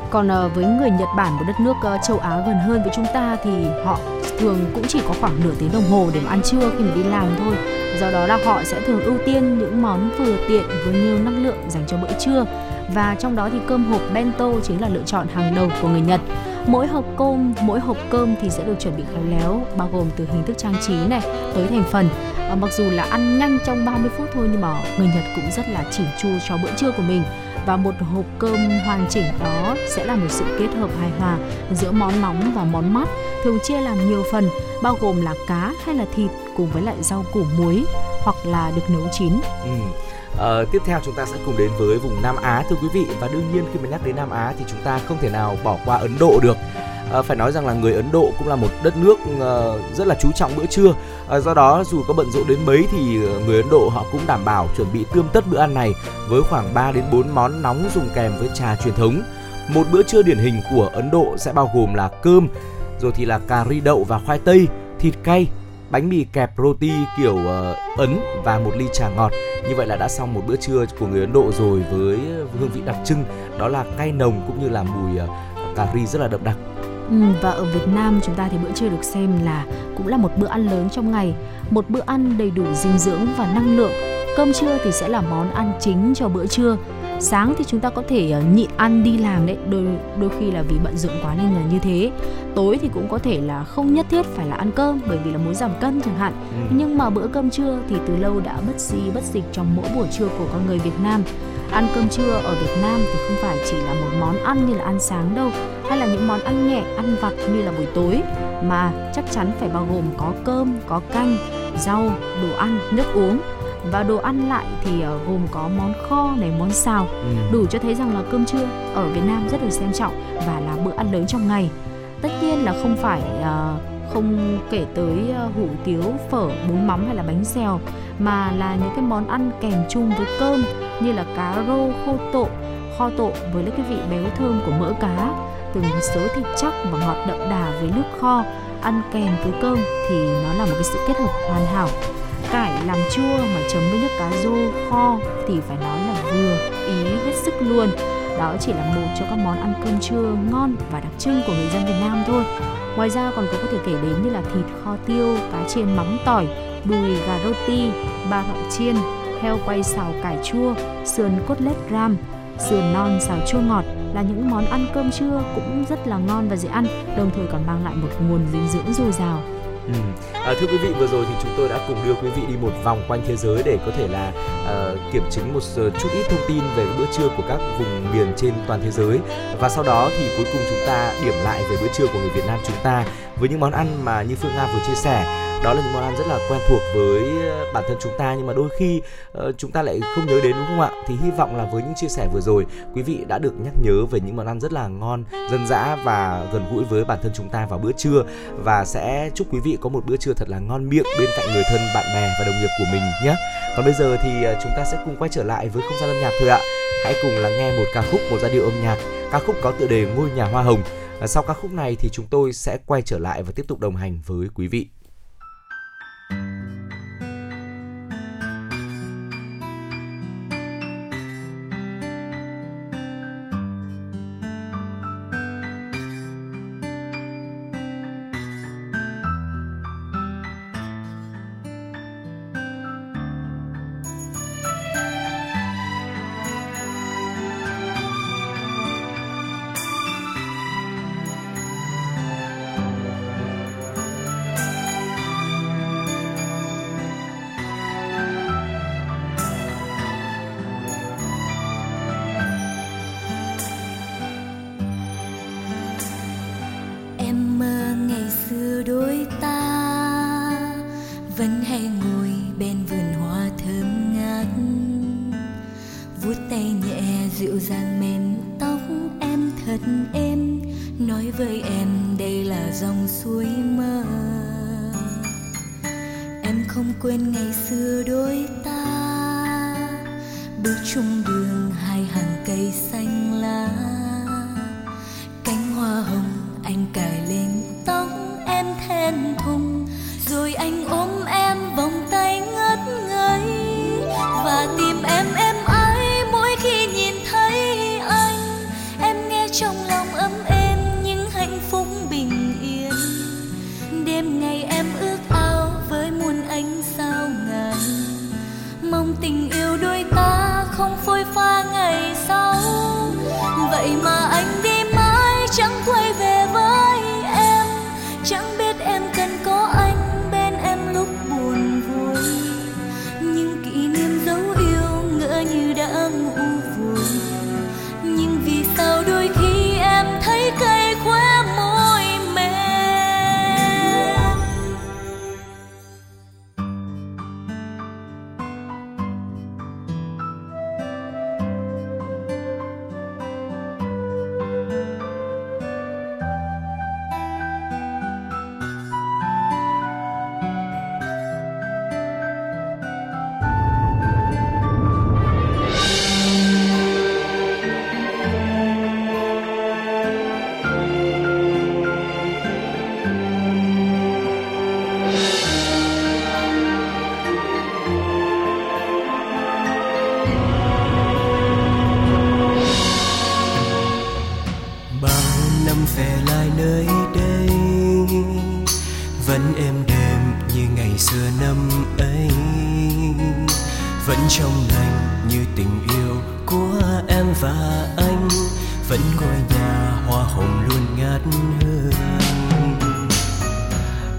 Còn ờ, với người Nhật Bản một đất nước ờ, châu Á gần hơn với chúng ta thì họ thường cũng chỉ có khoảng nửa tiếng đồng hồ để mà ăn trưa khi mà đi làm thôi. Do đó là họ sẽ thường ưu tiên những món vừa tiện với nhiều năng lượng dành cho bữa trưa và trong đó thì cơm hộp bento chính là lựa chọn hàng đầu của người Nhật. Mỗi hộp cơm, mỗi hộp cơm thì sẽ được chuẩn bị khéo léo, bao gồm từ hình thức trang trí này tới thành phần. À, mặc dù là ăn nhanh trong 30 phút thôi nhưng mà người Nhật cũng rất là chỉn chu cho bữa trưa của mình và một hộp cơm hoàn chỉnh đó sẽ là một sự kết hợp hài hòa giữa món nóng và món mát thường chia làm nhiều phần bao gồm là cá hay là thịt cùng với lại rau củ muối hoặc là được nấu chín. Ừ. À, tiếp theo chúng ta sẽ cùng đến với vùng Nam Á thưa quý vị và đương nhiên khi mà nhắc đến Nam Á thì chúng ta không thể nào bỏ qua Ấn Độ được. À, phải nói rằng là người Ấn Độ cũng là một đất nước uh, rất là chú trọng bữa trưa. À, do đó dù có bận rộn đến mấy thì người Ấn Độ họ cũng đảm bảo chuẩn bị tươm tất bữa ăn này với khoảng 3 đến 4 món nóng dùng kèm với trà truyền thống. Một bữa trưa điển hình của Ấn Độ sẽ bao gồm là cơm, rồi thì là cà ri đậu và khoai tây, thịt cay, bánh mì kẹp roti kiểu uh, ấn và một ly trà ngọt. Như vậy là đã xong một bữa trưa của người Ấn Độ rồi với ờ, hương vị đặc trưng đó là cay nồng cũng như là mùi uh, cà ri rất là đậm đặc. Ừ, và ở Việt Nam chúng ta thì bữa trưa được xem là cũng là một bữa ăn lớn trong ngày, một bữa ăn đầy đủ dinh dưỡng và năng lượng. Cơm trưa thì sẽ là món ăn chính cho bữa trưa sáng thì chúng ta có thể uh, nhịn ăn đi làm đấy. Đôi đôi khi là vì bận rộn quá nên là như thế. Tối thì cũng có thể là không nhất thiết phải là ăn cơm bởi vì là muốn giảm cân chẳng hạn. Ừ. nhưng mà bữa cơm trưa thì từ lâu đã bất di bất dịch trong mỗi buổi trưa của con người Việt Nam. Ăn cơm trưa ở Việt Nam thì không phải chỉ là một món ăn như là ăn sáng đâu hay là những món ăn nhẹ ăn vặt như là buổi tối mà chắc chắn phải bao gồm có cơm có canh rau đồ ăn nước uống và đồ ăn lại thì uh, gồm có món kho này món xào. Ừ. đủ cho thấy rằng là cơm trưa ở Việt Nam rất được xem trọng và là bữa ăn lớn trong ngày. Tất nhiên là không phải uh, không kể tới uh, hủ tiếu phở bún mắm hay là bánh xèo mà là những cái món ăn kèm chung với cơm như là cá rô khô tộ kho tộ với cái vị béo thơm của mỡ cá. Từng sớ thịt chắc và ngọt đậm đà với nước kho ăn kèm với cơm thì nó là một cái sự kết hợp hoàn hảo cải làm chua mà chấm với nước cá rô kho thì phải nói là vừa, ý hết sức luôn. Đó chỉ là một trong các món ăn cơm trưa ngon và đặc trưng của người dân Việt Nam thôi. Ngoài ra còn có thể kể đến như là thịt kho tiêu cá chiên mắm tỏi, đùi gà rô ti ba thọ chiên, heo quay xào cải chua, sườn cốt lết ram. Sườn non xào chua ngọt là những món ăn cơm trưa cũng rất là ngon và dễ ăn, đồng thời còn mang lại một nguồn dinh dưỡng dồi dào. Ừ. À, thưa quý vị vừa rồi thì chúng tôi đã cùng đưa quý vị đi một vòng quanh thế giới để có thể là uh, kiểm chứng một chút ít thông tin về bữa trưa của các vùng miền trên toàn thế giới và sau đó thì cuối cùng chúng ta điểm lại về bữa trưa của người Việt Nam chúng ta với những món ăn mà như Phương Nga vừa chia sẻ đó là những món ăn rất là quen thuộc với ờ, bản thân chúng ta nhưng mà đôi khi uh, chúng ta lại không nhớ đến đúng không ạ? Thì hy vọng là với những chia sẻ vừa rồi quý vị đã được nhắc nhớ về những món ăn rất là ngon dân dã và gần gũi với bản thân chúng ta vào bữa trưa. Và sẽ chúc quý vị có một bữa trưa thật là ngon miệng bên cạnh người thân bạn bè và đồng nghiệp của mình nhé. Còn bây giờ thì ờ, chúng ta sẽ cùng quay trở lại với không gian âm nhạc thôi ạ. Hãy cùng lắng nghe một ca khúc một giai điệu âm nhạc. Ca khúc có tựa đề ngôi nhà hoa hồng. Sau ca khúc này thì chúng tôi sẽ quay trở lại và tiếp tục đồng hành với quý vị. năm ấy, vẫn trong lành như tình yêu của em và anh, vẫn ngôi nhà hoa hồng luôn ngát hương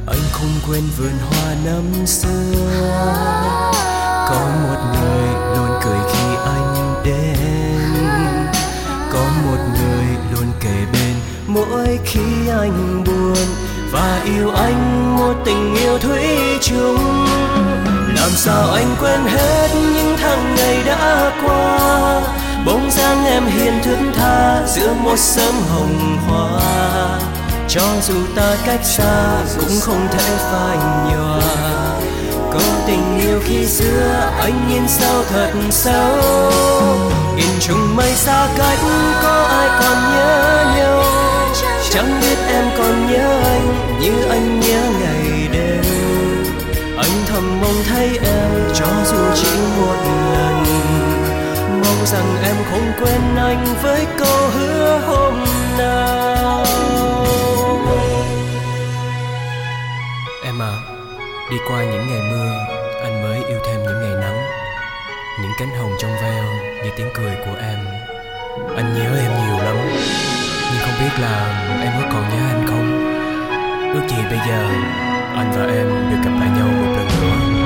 anh không quên vườn hoa năm xưa, có một người luôn cười khi anh đến. Có một người luôn kề bên mỗi khi anh buồn và yêu anh một tình yêu thủy chung. Làm sao anh quên hết những tháng ngày đã qua? Bóng dáng em hiền thướt tha giữa một sớm hồng hoa. Cho dù ta cách xa cũng không thể phai nhòa. Câu tình yêu khi xưa anh nhìn sao thật sâu in chung mây xa cách có ai còn nhớ nhau? Chẳng biết em còn nhớ anh như anh nhớ ngày đêm. Anh thầm mong thấy em cho dù chỉ một lần. Mong rằng em không quên anh với câu hứa hôm nào. À, đi qua những ngày mưa, anh mới yêu thêm những ngày nắng. Những cánh hồng trong veo như tiếng cười của em. Anh nhớ em nhiều lắm nhưng không biết là em có còn nhớ anh không? Ước gì bây giờ anh và em được gặp lại nhau một lần nữa.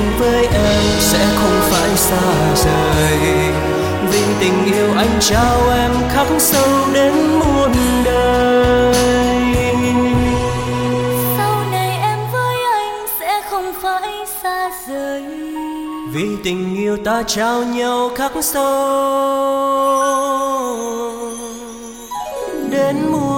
Anh với em sẽ không phải xa rời. Vì tình yêu anh trao em khắc sâu đến muôn đời. Sau này em với anh sẽ không phải xa rời. Vì tình yêu ta trao nhau khắc sâu đến muôn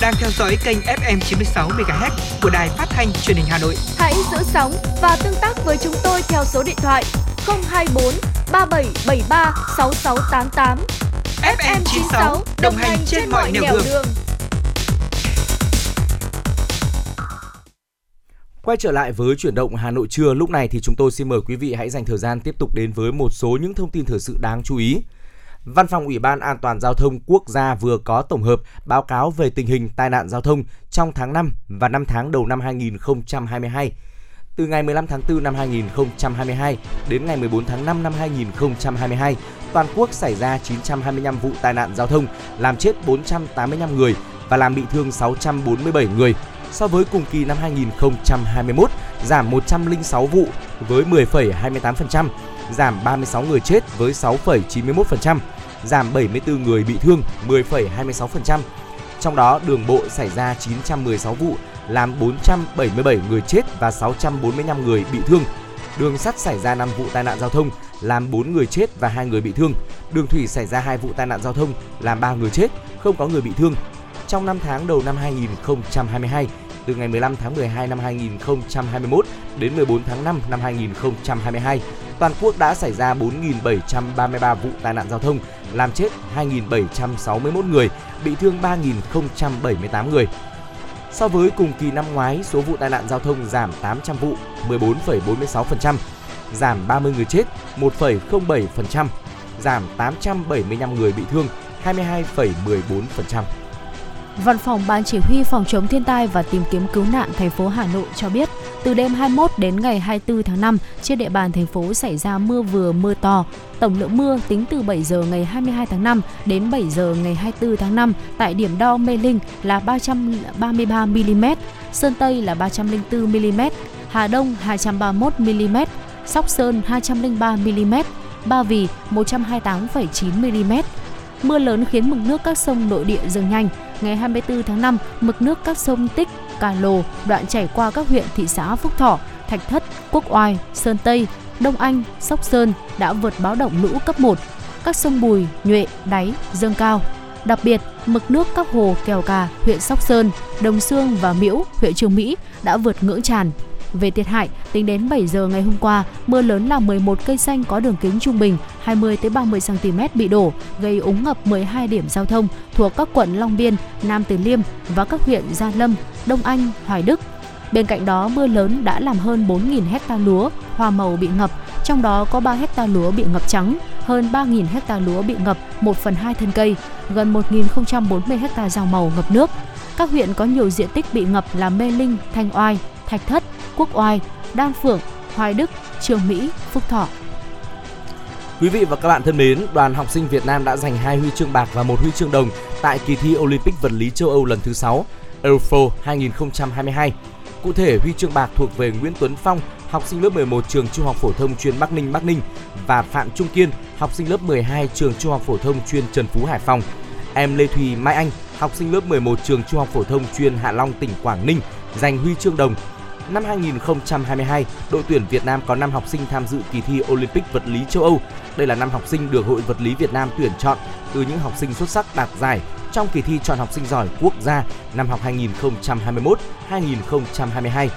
đang theo dõi kênh FM 96 MHz của đài phát thanh truyền hình Hà Nội. Hãy giữ sóng và tương tác với chúng tôi theo số điện thoại 024 3773 6688. FM 96 đồng hành trên mọi nẻo đường. đường. Quay trở lại với chuyển động Hà Nội trưa, lúc này thì chúng tôi xin mời quý vị hãy dành thời gian tiếp tục đến với một số những thông tin thời sự đáng chú ý. Văn phòng Ủy ban An toàn giao thông quốc gia vừa có tổng hợp báo cáo về tình hình tai nạn giao thông trong tháng 5 và 5 tháng đầu năm 2022. Từ ngày 15 tháng 4 năm 2022 đến ngày 14 tháng 5 năm 2022, toàn quốc xảy ra 925 vụ tai nạn giao thông, làm chết 485 người và làm bị thương 647 người. So với cùng kỳ năm 2021, giảm 106 vụ với 10,28%, giảm 36 người chết với 6,91%, giảm 74 người bị thương 10,26%. Trong đó, đường bộ xảy ra 916 vụ, làm 477 người chết và 645 người bị thương. Đường sắt xảy ra 5 vụ tai nạn giao thông, làm 4 người chết và 2 người bị thương. Đường thủy xảy ra 2 vụ tai nạn giao thông, làm 3 người chết, không có người bị thương. Trong 5 tháng đầu năm 2022, từ ngày 15 tháng 12 năm 2021 đến 14 tháng 5 năm 2022, toàn quốc đã xảy ra 4.733 vụ tai nạn giao thông, làm chết 2.761 người, bị thương 3.078 người. So với cùng kỳ năm ngoái, số vụ tai nạn giao thông giảm 800 vụ, 14,46%, giảm 30 người chết, 1,07%, giảm 875 người bị thương, 22,14%. Văn phòng Ban Chỉ huy Phòng chống thiên tai và tìm kiếm cứu nạn thành phố Hà Nội cho biết, từ đêm 21 đến ngày 24 tháng 5, trên địa bàn thành phố xảy ra mưa vừa mưa to. Tổng lượng mưa tính từ 7 giờ ngày 22 tháng 5 đến 7 giờ ngày 24 tháng 5 tại điểm đo Mê Linh là 333 mm, Sơn Tây là 304 mm, Hà Đông 231 mm, Sóc Sơn 203 mm, Ba Vì 128,9 mm. Mưa lớn khiến mực nước các sông nội địa dâng nhanh. Ngày 24 tháng 5, mực nước các sông Tích, Cà Lồ, đoạn chảy qua các huyện thị xã Phúc Thọ, Thạch Thất, Quốc Oai, Sơn Tây, Đông Anh, Sóc Sơn đã vượt báo động lũ cấp 1. Các sông Bùi, Nhuệ, Đáy dâng cao. Đặc biệt, mực nước các hồ Kèo Cà, huyện Sóc Sơn, Đồng Xương và Miễu, huyện Trường Mỹ đã vượt ngưỡng tràn. Về thiệt hại, tính đến 7 giờ ngày hôm qua, mưa lớn làm 11 cây xanh có đường kính trung bình 20 tới 30 cm bị đổ, gây úng ngập 12 điểm giao thông thuộc các quận Long Biên, Nam Từ Liêm và các huyện Gia Lâm, Đông Anh, Hoài Đức. Bên cạnh đó, mưa lớn đã làm hơn 4.000 hecta lúa, hoa màu bị ngập, trong đó có 3 hecta lúa bị ngập trắng, hơn 3.000 hecta lúa bị ngập 1 phần 2 thân cây, gần 1.040 hecta rau màu ngập nước. Các huyện có nhiều diện tích bị ngập là Mê Linh, Thanh Oai, Thạch Thất, Quốc Oai, Đan Phượng, Hoài Đức, Trường Mỹ, Phúc Thọ. Quý vị và các bạn thân mến, đoàn học sinh Việt Nam đã giành hai huy chương bạc và một huy chương đồng tại kỳ thi Olympic vật lý châu Âu lần thứ 6 Eurofo 2022. Cụ thể, huy chương bạc thuộc về Nguyễn Tuấn Phong, học sinh lớp 11 trường Trung học phổ thông chuyên Bắc Ninh Bắc Ninh và Phạm Trung Kiên, học sinh lớp 12 trường Trung học phổ thông chuyên Trần Phú Hải Phòng. Em Lê Thùy Mai Anh, học sinh lớp 11 trường Trung học phổ thông chuyên Hạ Long tỉnh Quảng Ninh giành huy chương đồng Năm 2022, đội tuyển Việt Nam có 5 học sinh tham dự kỳ thi Olympic vật lý châu Âu. Đây là năm học sinh được Hội vật lý Việt Nam tuyển chọn từ những học sinh xuất sắc đạt giải trong kỳ thi chọn học sinh giỏi quốc gia năm học 2021-2022.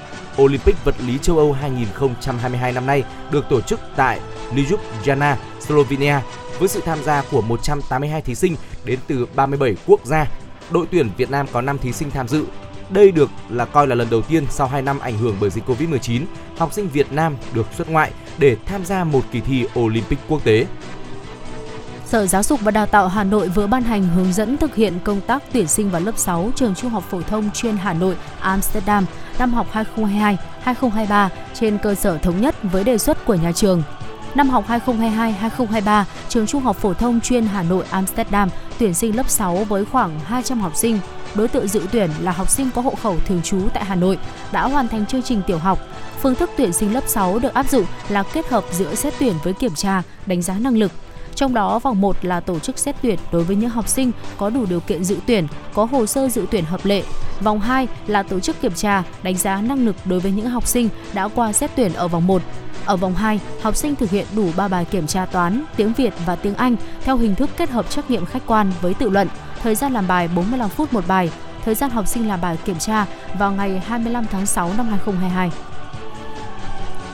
Olympic vật lý châu Âu 2022 năm nay được tổ chức tại Ljubljana, Slovenia với sự tham gia của 182 thí sinh đến từ 37 quốc gia. Đội tuyển Việt Nam có 5 thí sinh tham dự đây được là coi là lần đầu tiên sau 2 năm ảnh hưởng bởi dịch Covid-19, học sinh Việt Nam được xuất ngoại để tham gia một kỳ thi Olympic quốc tế. Sở Giáo dục và Đào tạo Hà Nội vừa ban hành hướng dẫn thực hiện công tác tuyển sinh vào lớp 6 trường Trung học phổ thông chuyên Hà Nội Amsterdam năm học 2022-2023 trên cơ sở thống nhất với đề xuất của nhà trường. Năm học 2022-2023, trường Trung học phổ thông chuyên Hà Nội Amsterdam tuyển sinh lớp 6 với khoảng 200 học sinh. Đối tượng dự tuyển là học sinh có hộ khẩu thường trú tại Hà Nội, đã hoàn thành chương trình tiểu học. Phương thức tuyển sinh lớp 6 được áp dụng là kết hợp giữa xét tuyển với kiểm tra, đánh giá năng lực. Trong đó, vòng 1 là tổ chức xét tuyển đối với những học sinh có đủ điều kiện dự tuyển, có hồ sơ dự tuyển hợp lệ. Vòng 2 là tổ chức kiểm tra, đánh giá năng lực đối với những học sinh đã qua xét tuyển ở vòng 1. Ở vòng 2, học sinh thực hiện đủ 3 bài kiểm tra toán, tiếng Việt và tiếng Anh theo hình thức kết hợp trắc nghiệm khách quan với tự luận. Thời gian làm bài 45 phút một bài. Thời gian học sinh làm bài kiểm tra vào ngày 25 tháng 6 năm 2022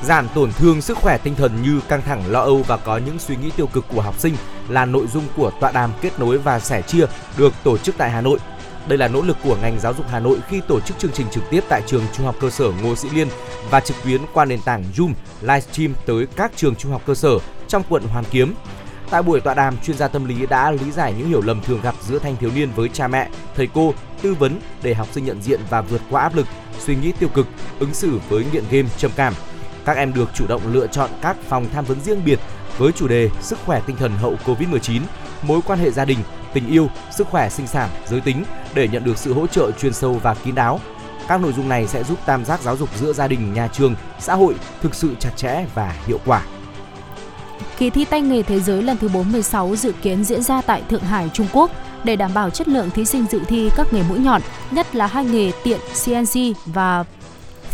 giảm tổn thương sức khỏe tinh thần như căng thẳng, lo âu và có những suy nghĩ tiêu cực của học sinh là nội dung của tọa đàm kết nối và sẻ chia được tổ chức tại Hà Nội. Đây là nỗ lực của ngành giáo dục Hà Nội khi tổ chức chương trình trực tiếp tại trường Trung học cơ sở Ngô Sĩ Liên và trực tuyến qua nền tảng Zoom livestream tới các trường trung học cơ sở trong quận Hoàn Kiếm. Tại buổi tọa đàm, chuyên gia tâm lý đã lý giải những hiểu lầm thường gặp giữa thanh thiếu niên với cha mẹ, thầy cô, tư vấn để học sinh nhận diện và vượt qua áp lực, suy nghĩ tiêu cực, ứng xử với nghiện game trầm cảm, các em được chủ động lựa chọn các phòng tham vấn riêng biệt với chủ đề sức khỏe tinh thần hậu Covid-19, mối quan hệ gia đình, tình yêu, sức khỏe sinh sản, giới tính để nhận được sự hỗ trợ chuyên sâu và kín đáo. Các nội dung này sẽ giúp tam giác giáo dục giữa gia đình, nhà trường, xã hội thực sự chặt chẽ và hiệu quả. Kỳ thi tay nghề thế giới lần thứ 46 dự kiến diễn ra tại Thượng Hải, Trung Quốc để đảm bảo chất lượng thí sinh dự thi các nghề mũi nhọn, nhất là hai nghề tiện CNC và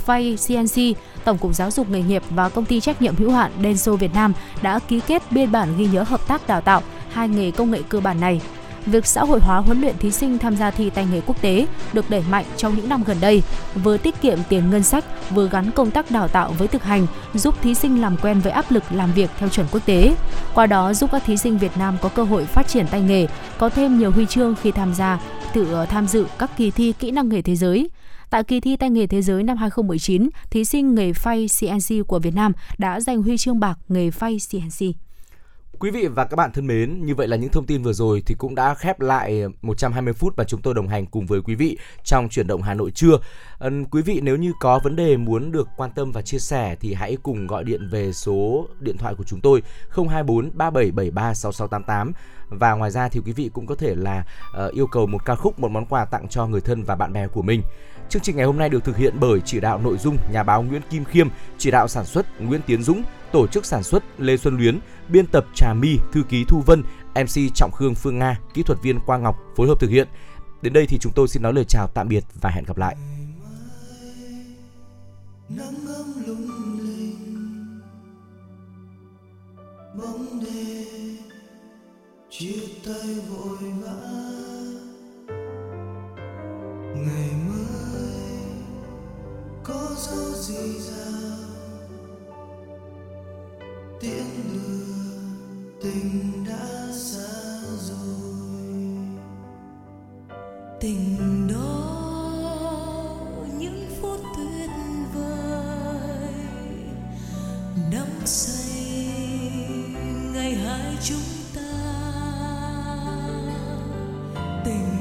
phay CNC Tổng cục Giáo dục nghề nghiệp và công ty trách nhiệm hữu hạn Denso Việt Nam đã ký kết biên bản ghi nhớ hợp tác đào tạo hai nghề công nghệ cơ bản này. Việc xã hội hóa huấn luyện thí sinh tham gia thi tay nghề quốc tế được đẩy mạnh trong những năm gần đây, vừa tiết kiệm tiền ngân sách, vừa gắn công tác đào tạo với thực hành, giúp thí sinh làm quen với áp lực làm việc theo chuẩn quốc tế. Qua đó giúp các thí sinh Việt Nam có cơ hội phát triển tay nghề, có thêm nhiều huy chương khi tham gia tự ờ, tham dự các kỳ thi kỹ năng nghề thế giới. Tại kỳ thi tay nghề thế giới năm 2019, thí sinh nghề phay CNC của Việt Nam đã giành huy chương bạc nghề phay CNC. Quý vị và các bạn thân mến, như vậy là những thông tin vừa rồi thì cũng đã khép lại 120 phút mà chúng tôi đồng hành cùng với quý vị trong chuyển động Hà Nội trưa. Quý vị nếu như có vấn đề muốn được quan tâm và chia sẻ thì hãy cùng gọi điện về số điện thoại của chúng tôi 024 3773 6688 và ngoài ra thì quý vị cũng có thể là ờ, yêu cầu một ca khúc, một món quà tặng cho người thân và bạn bè của mình. Chương trình ngày hôm nay được thực hiện bởi chỉ đạo nội dung nhà báo Nguyễn Kim Khiêm, chỉ đạo sản xuất Nguyễn Tiến Dũng, tổ chức sản xuất Lê Xuân Luyến, biên tập Trà My, thư ký Thu Vân, MC Trọng Khương Phương Nga, kỹ thuật viên Quang Ngọc phối hợp thực hiện. Đến đây thì chúng tôi xin nói lời chào tạm biệt và hẹn gặp lại. Nắng ấm lung linh bóng đêm chia tay vội vã ngày mới có dấu gì rào tiễn đưa tình đã xa rồi. Tình đó những phút tuyệt vời đắm say ngày hai chúng ta. Tình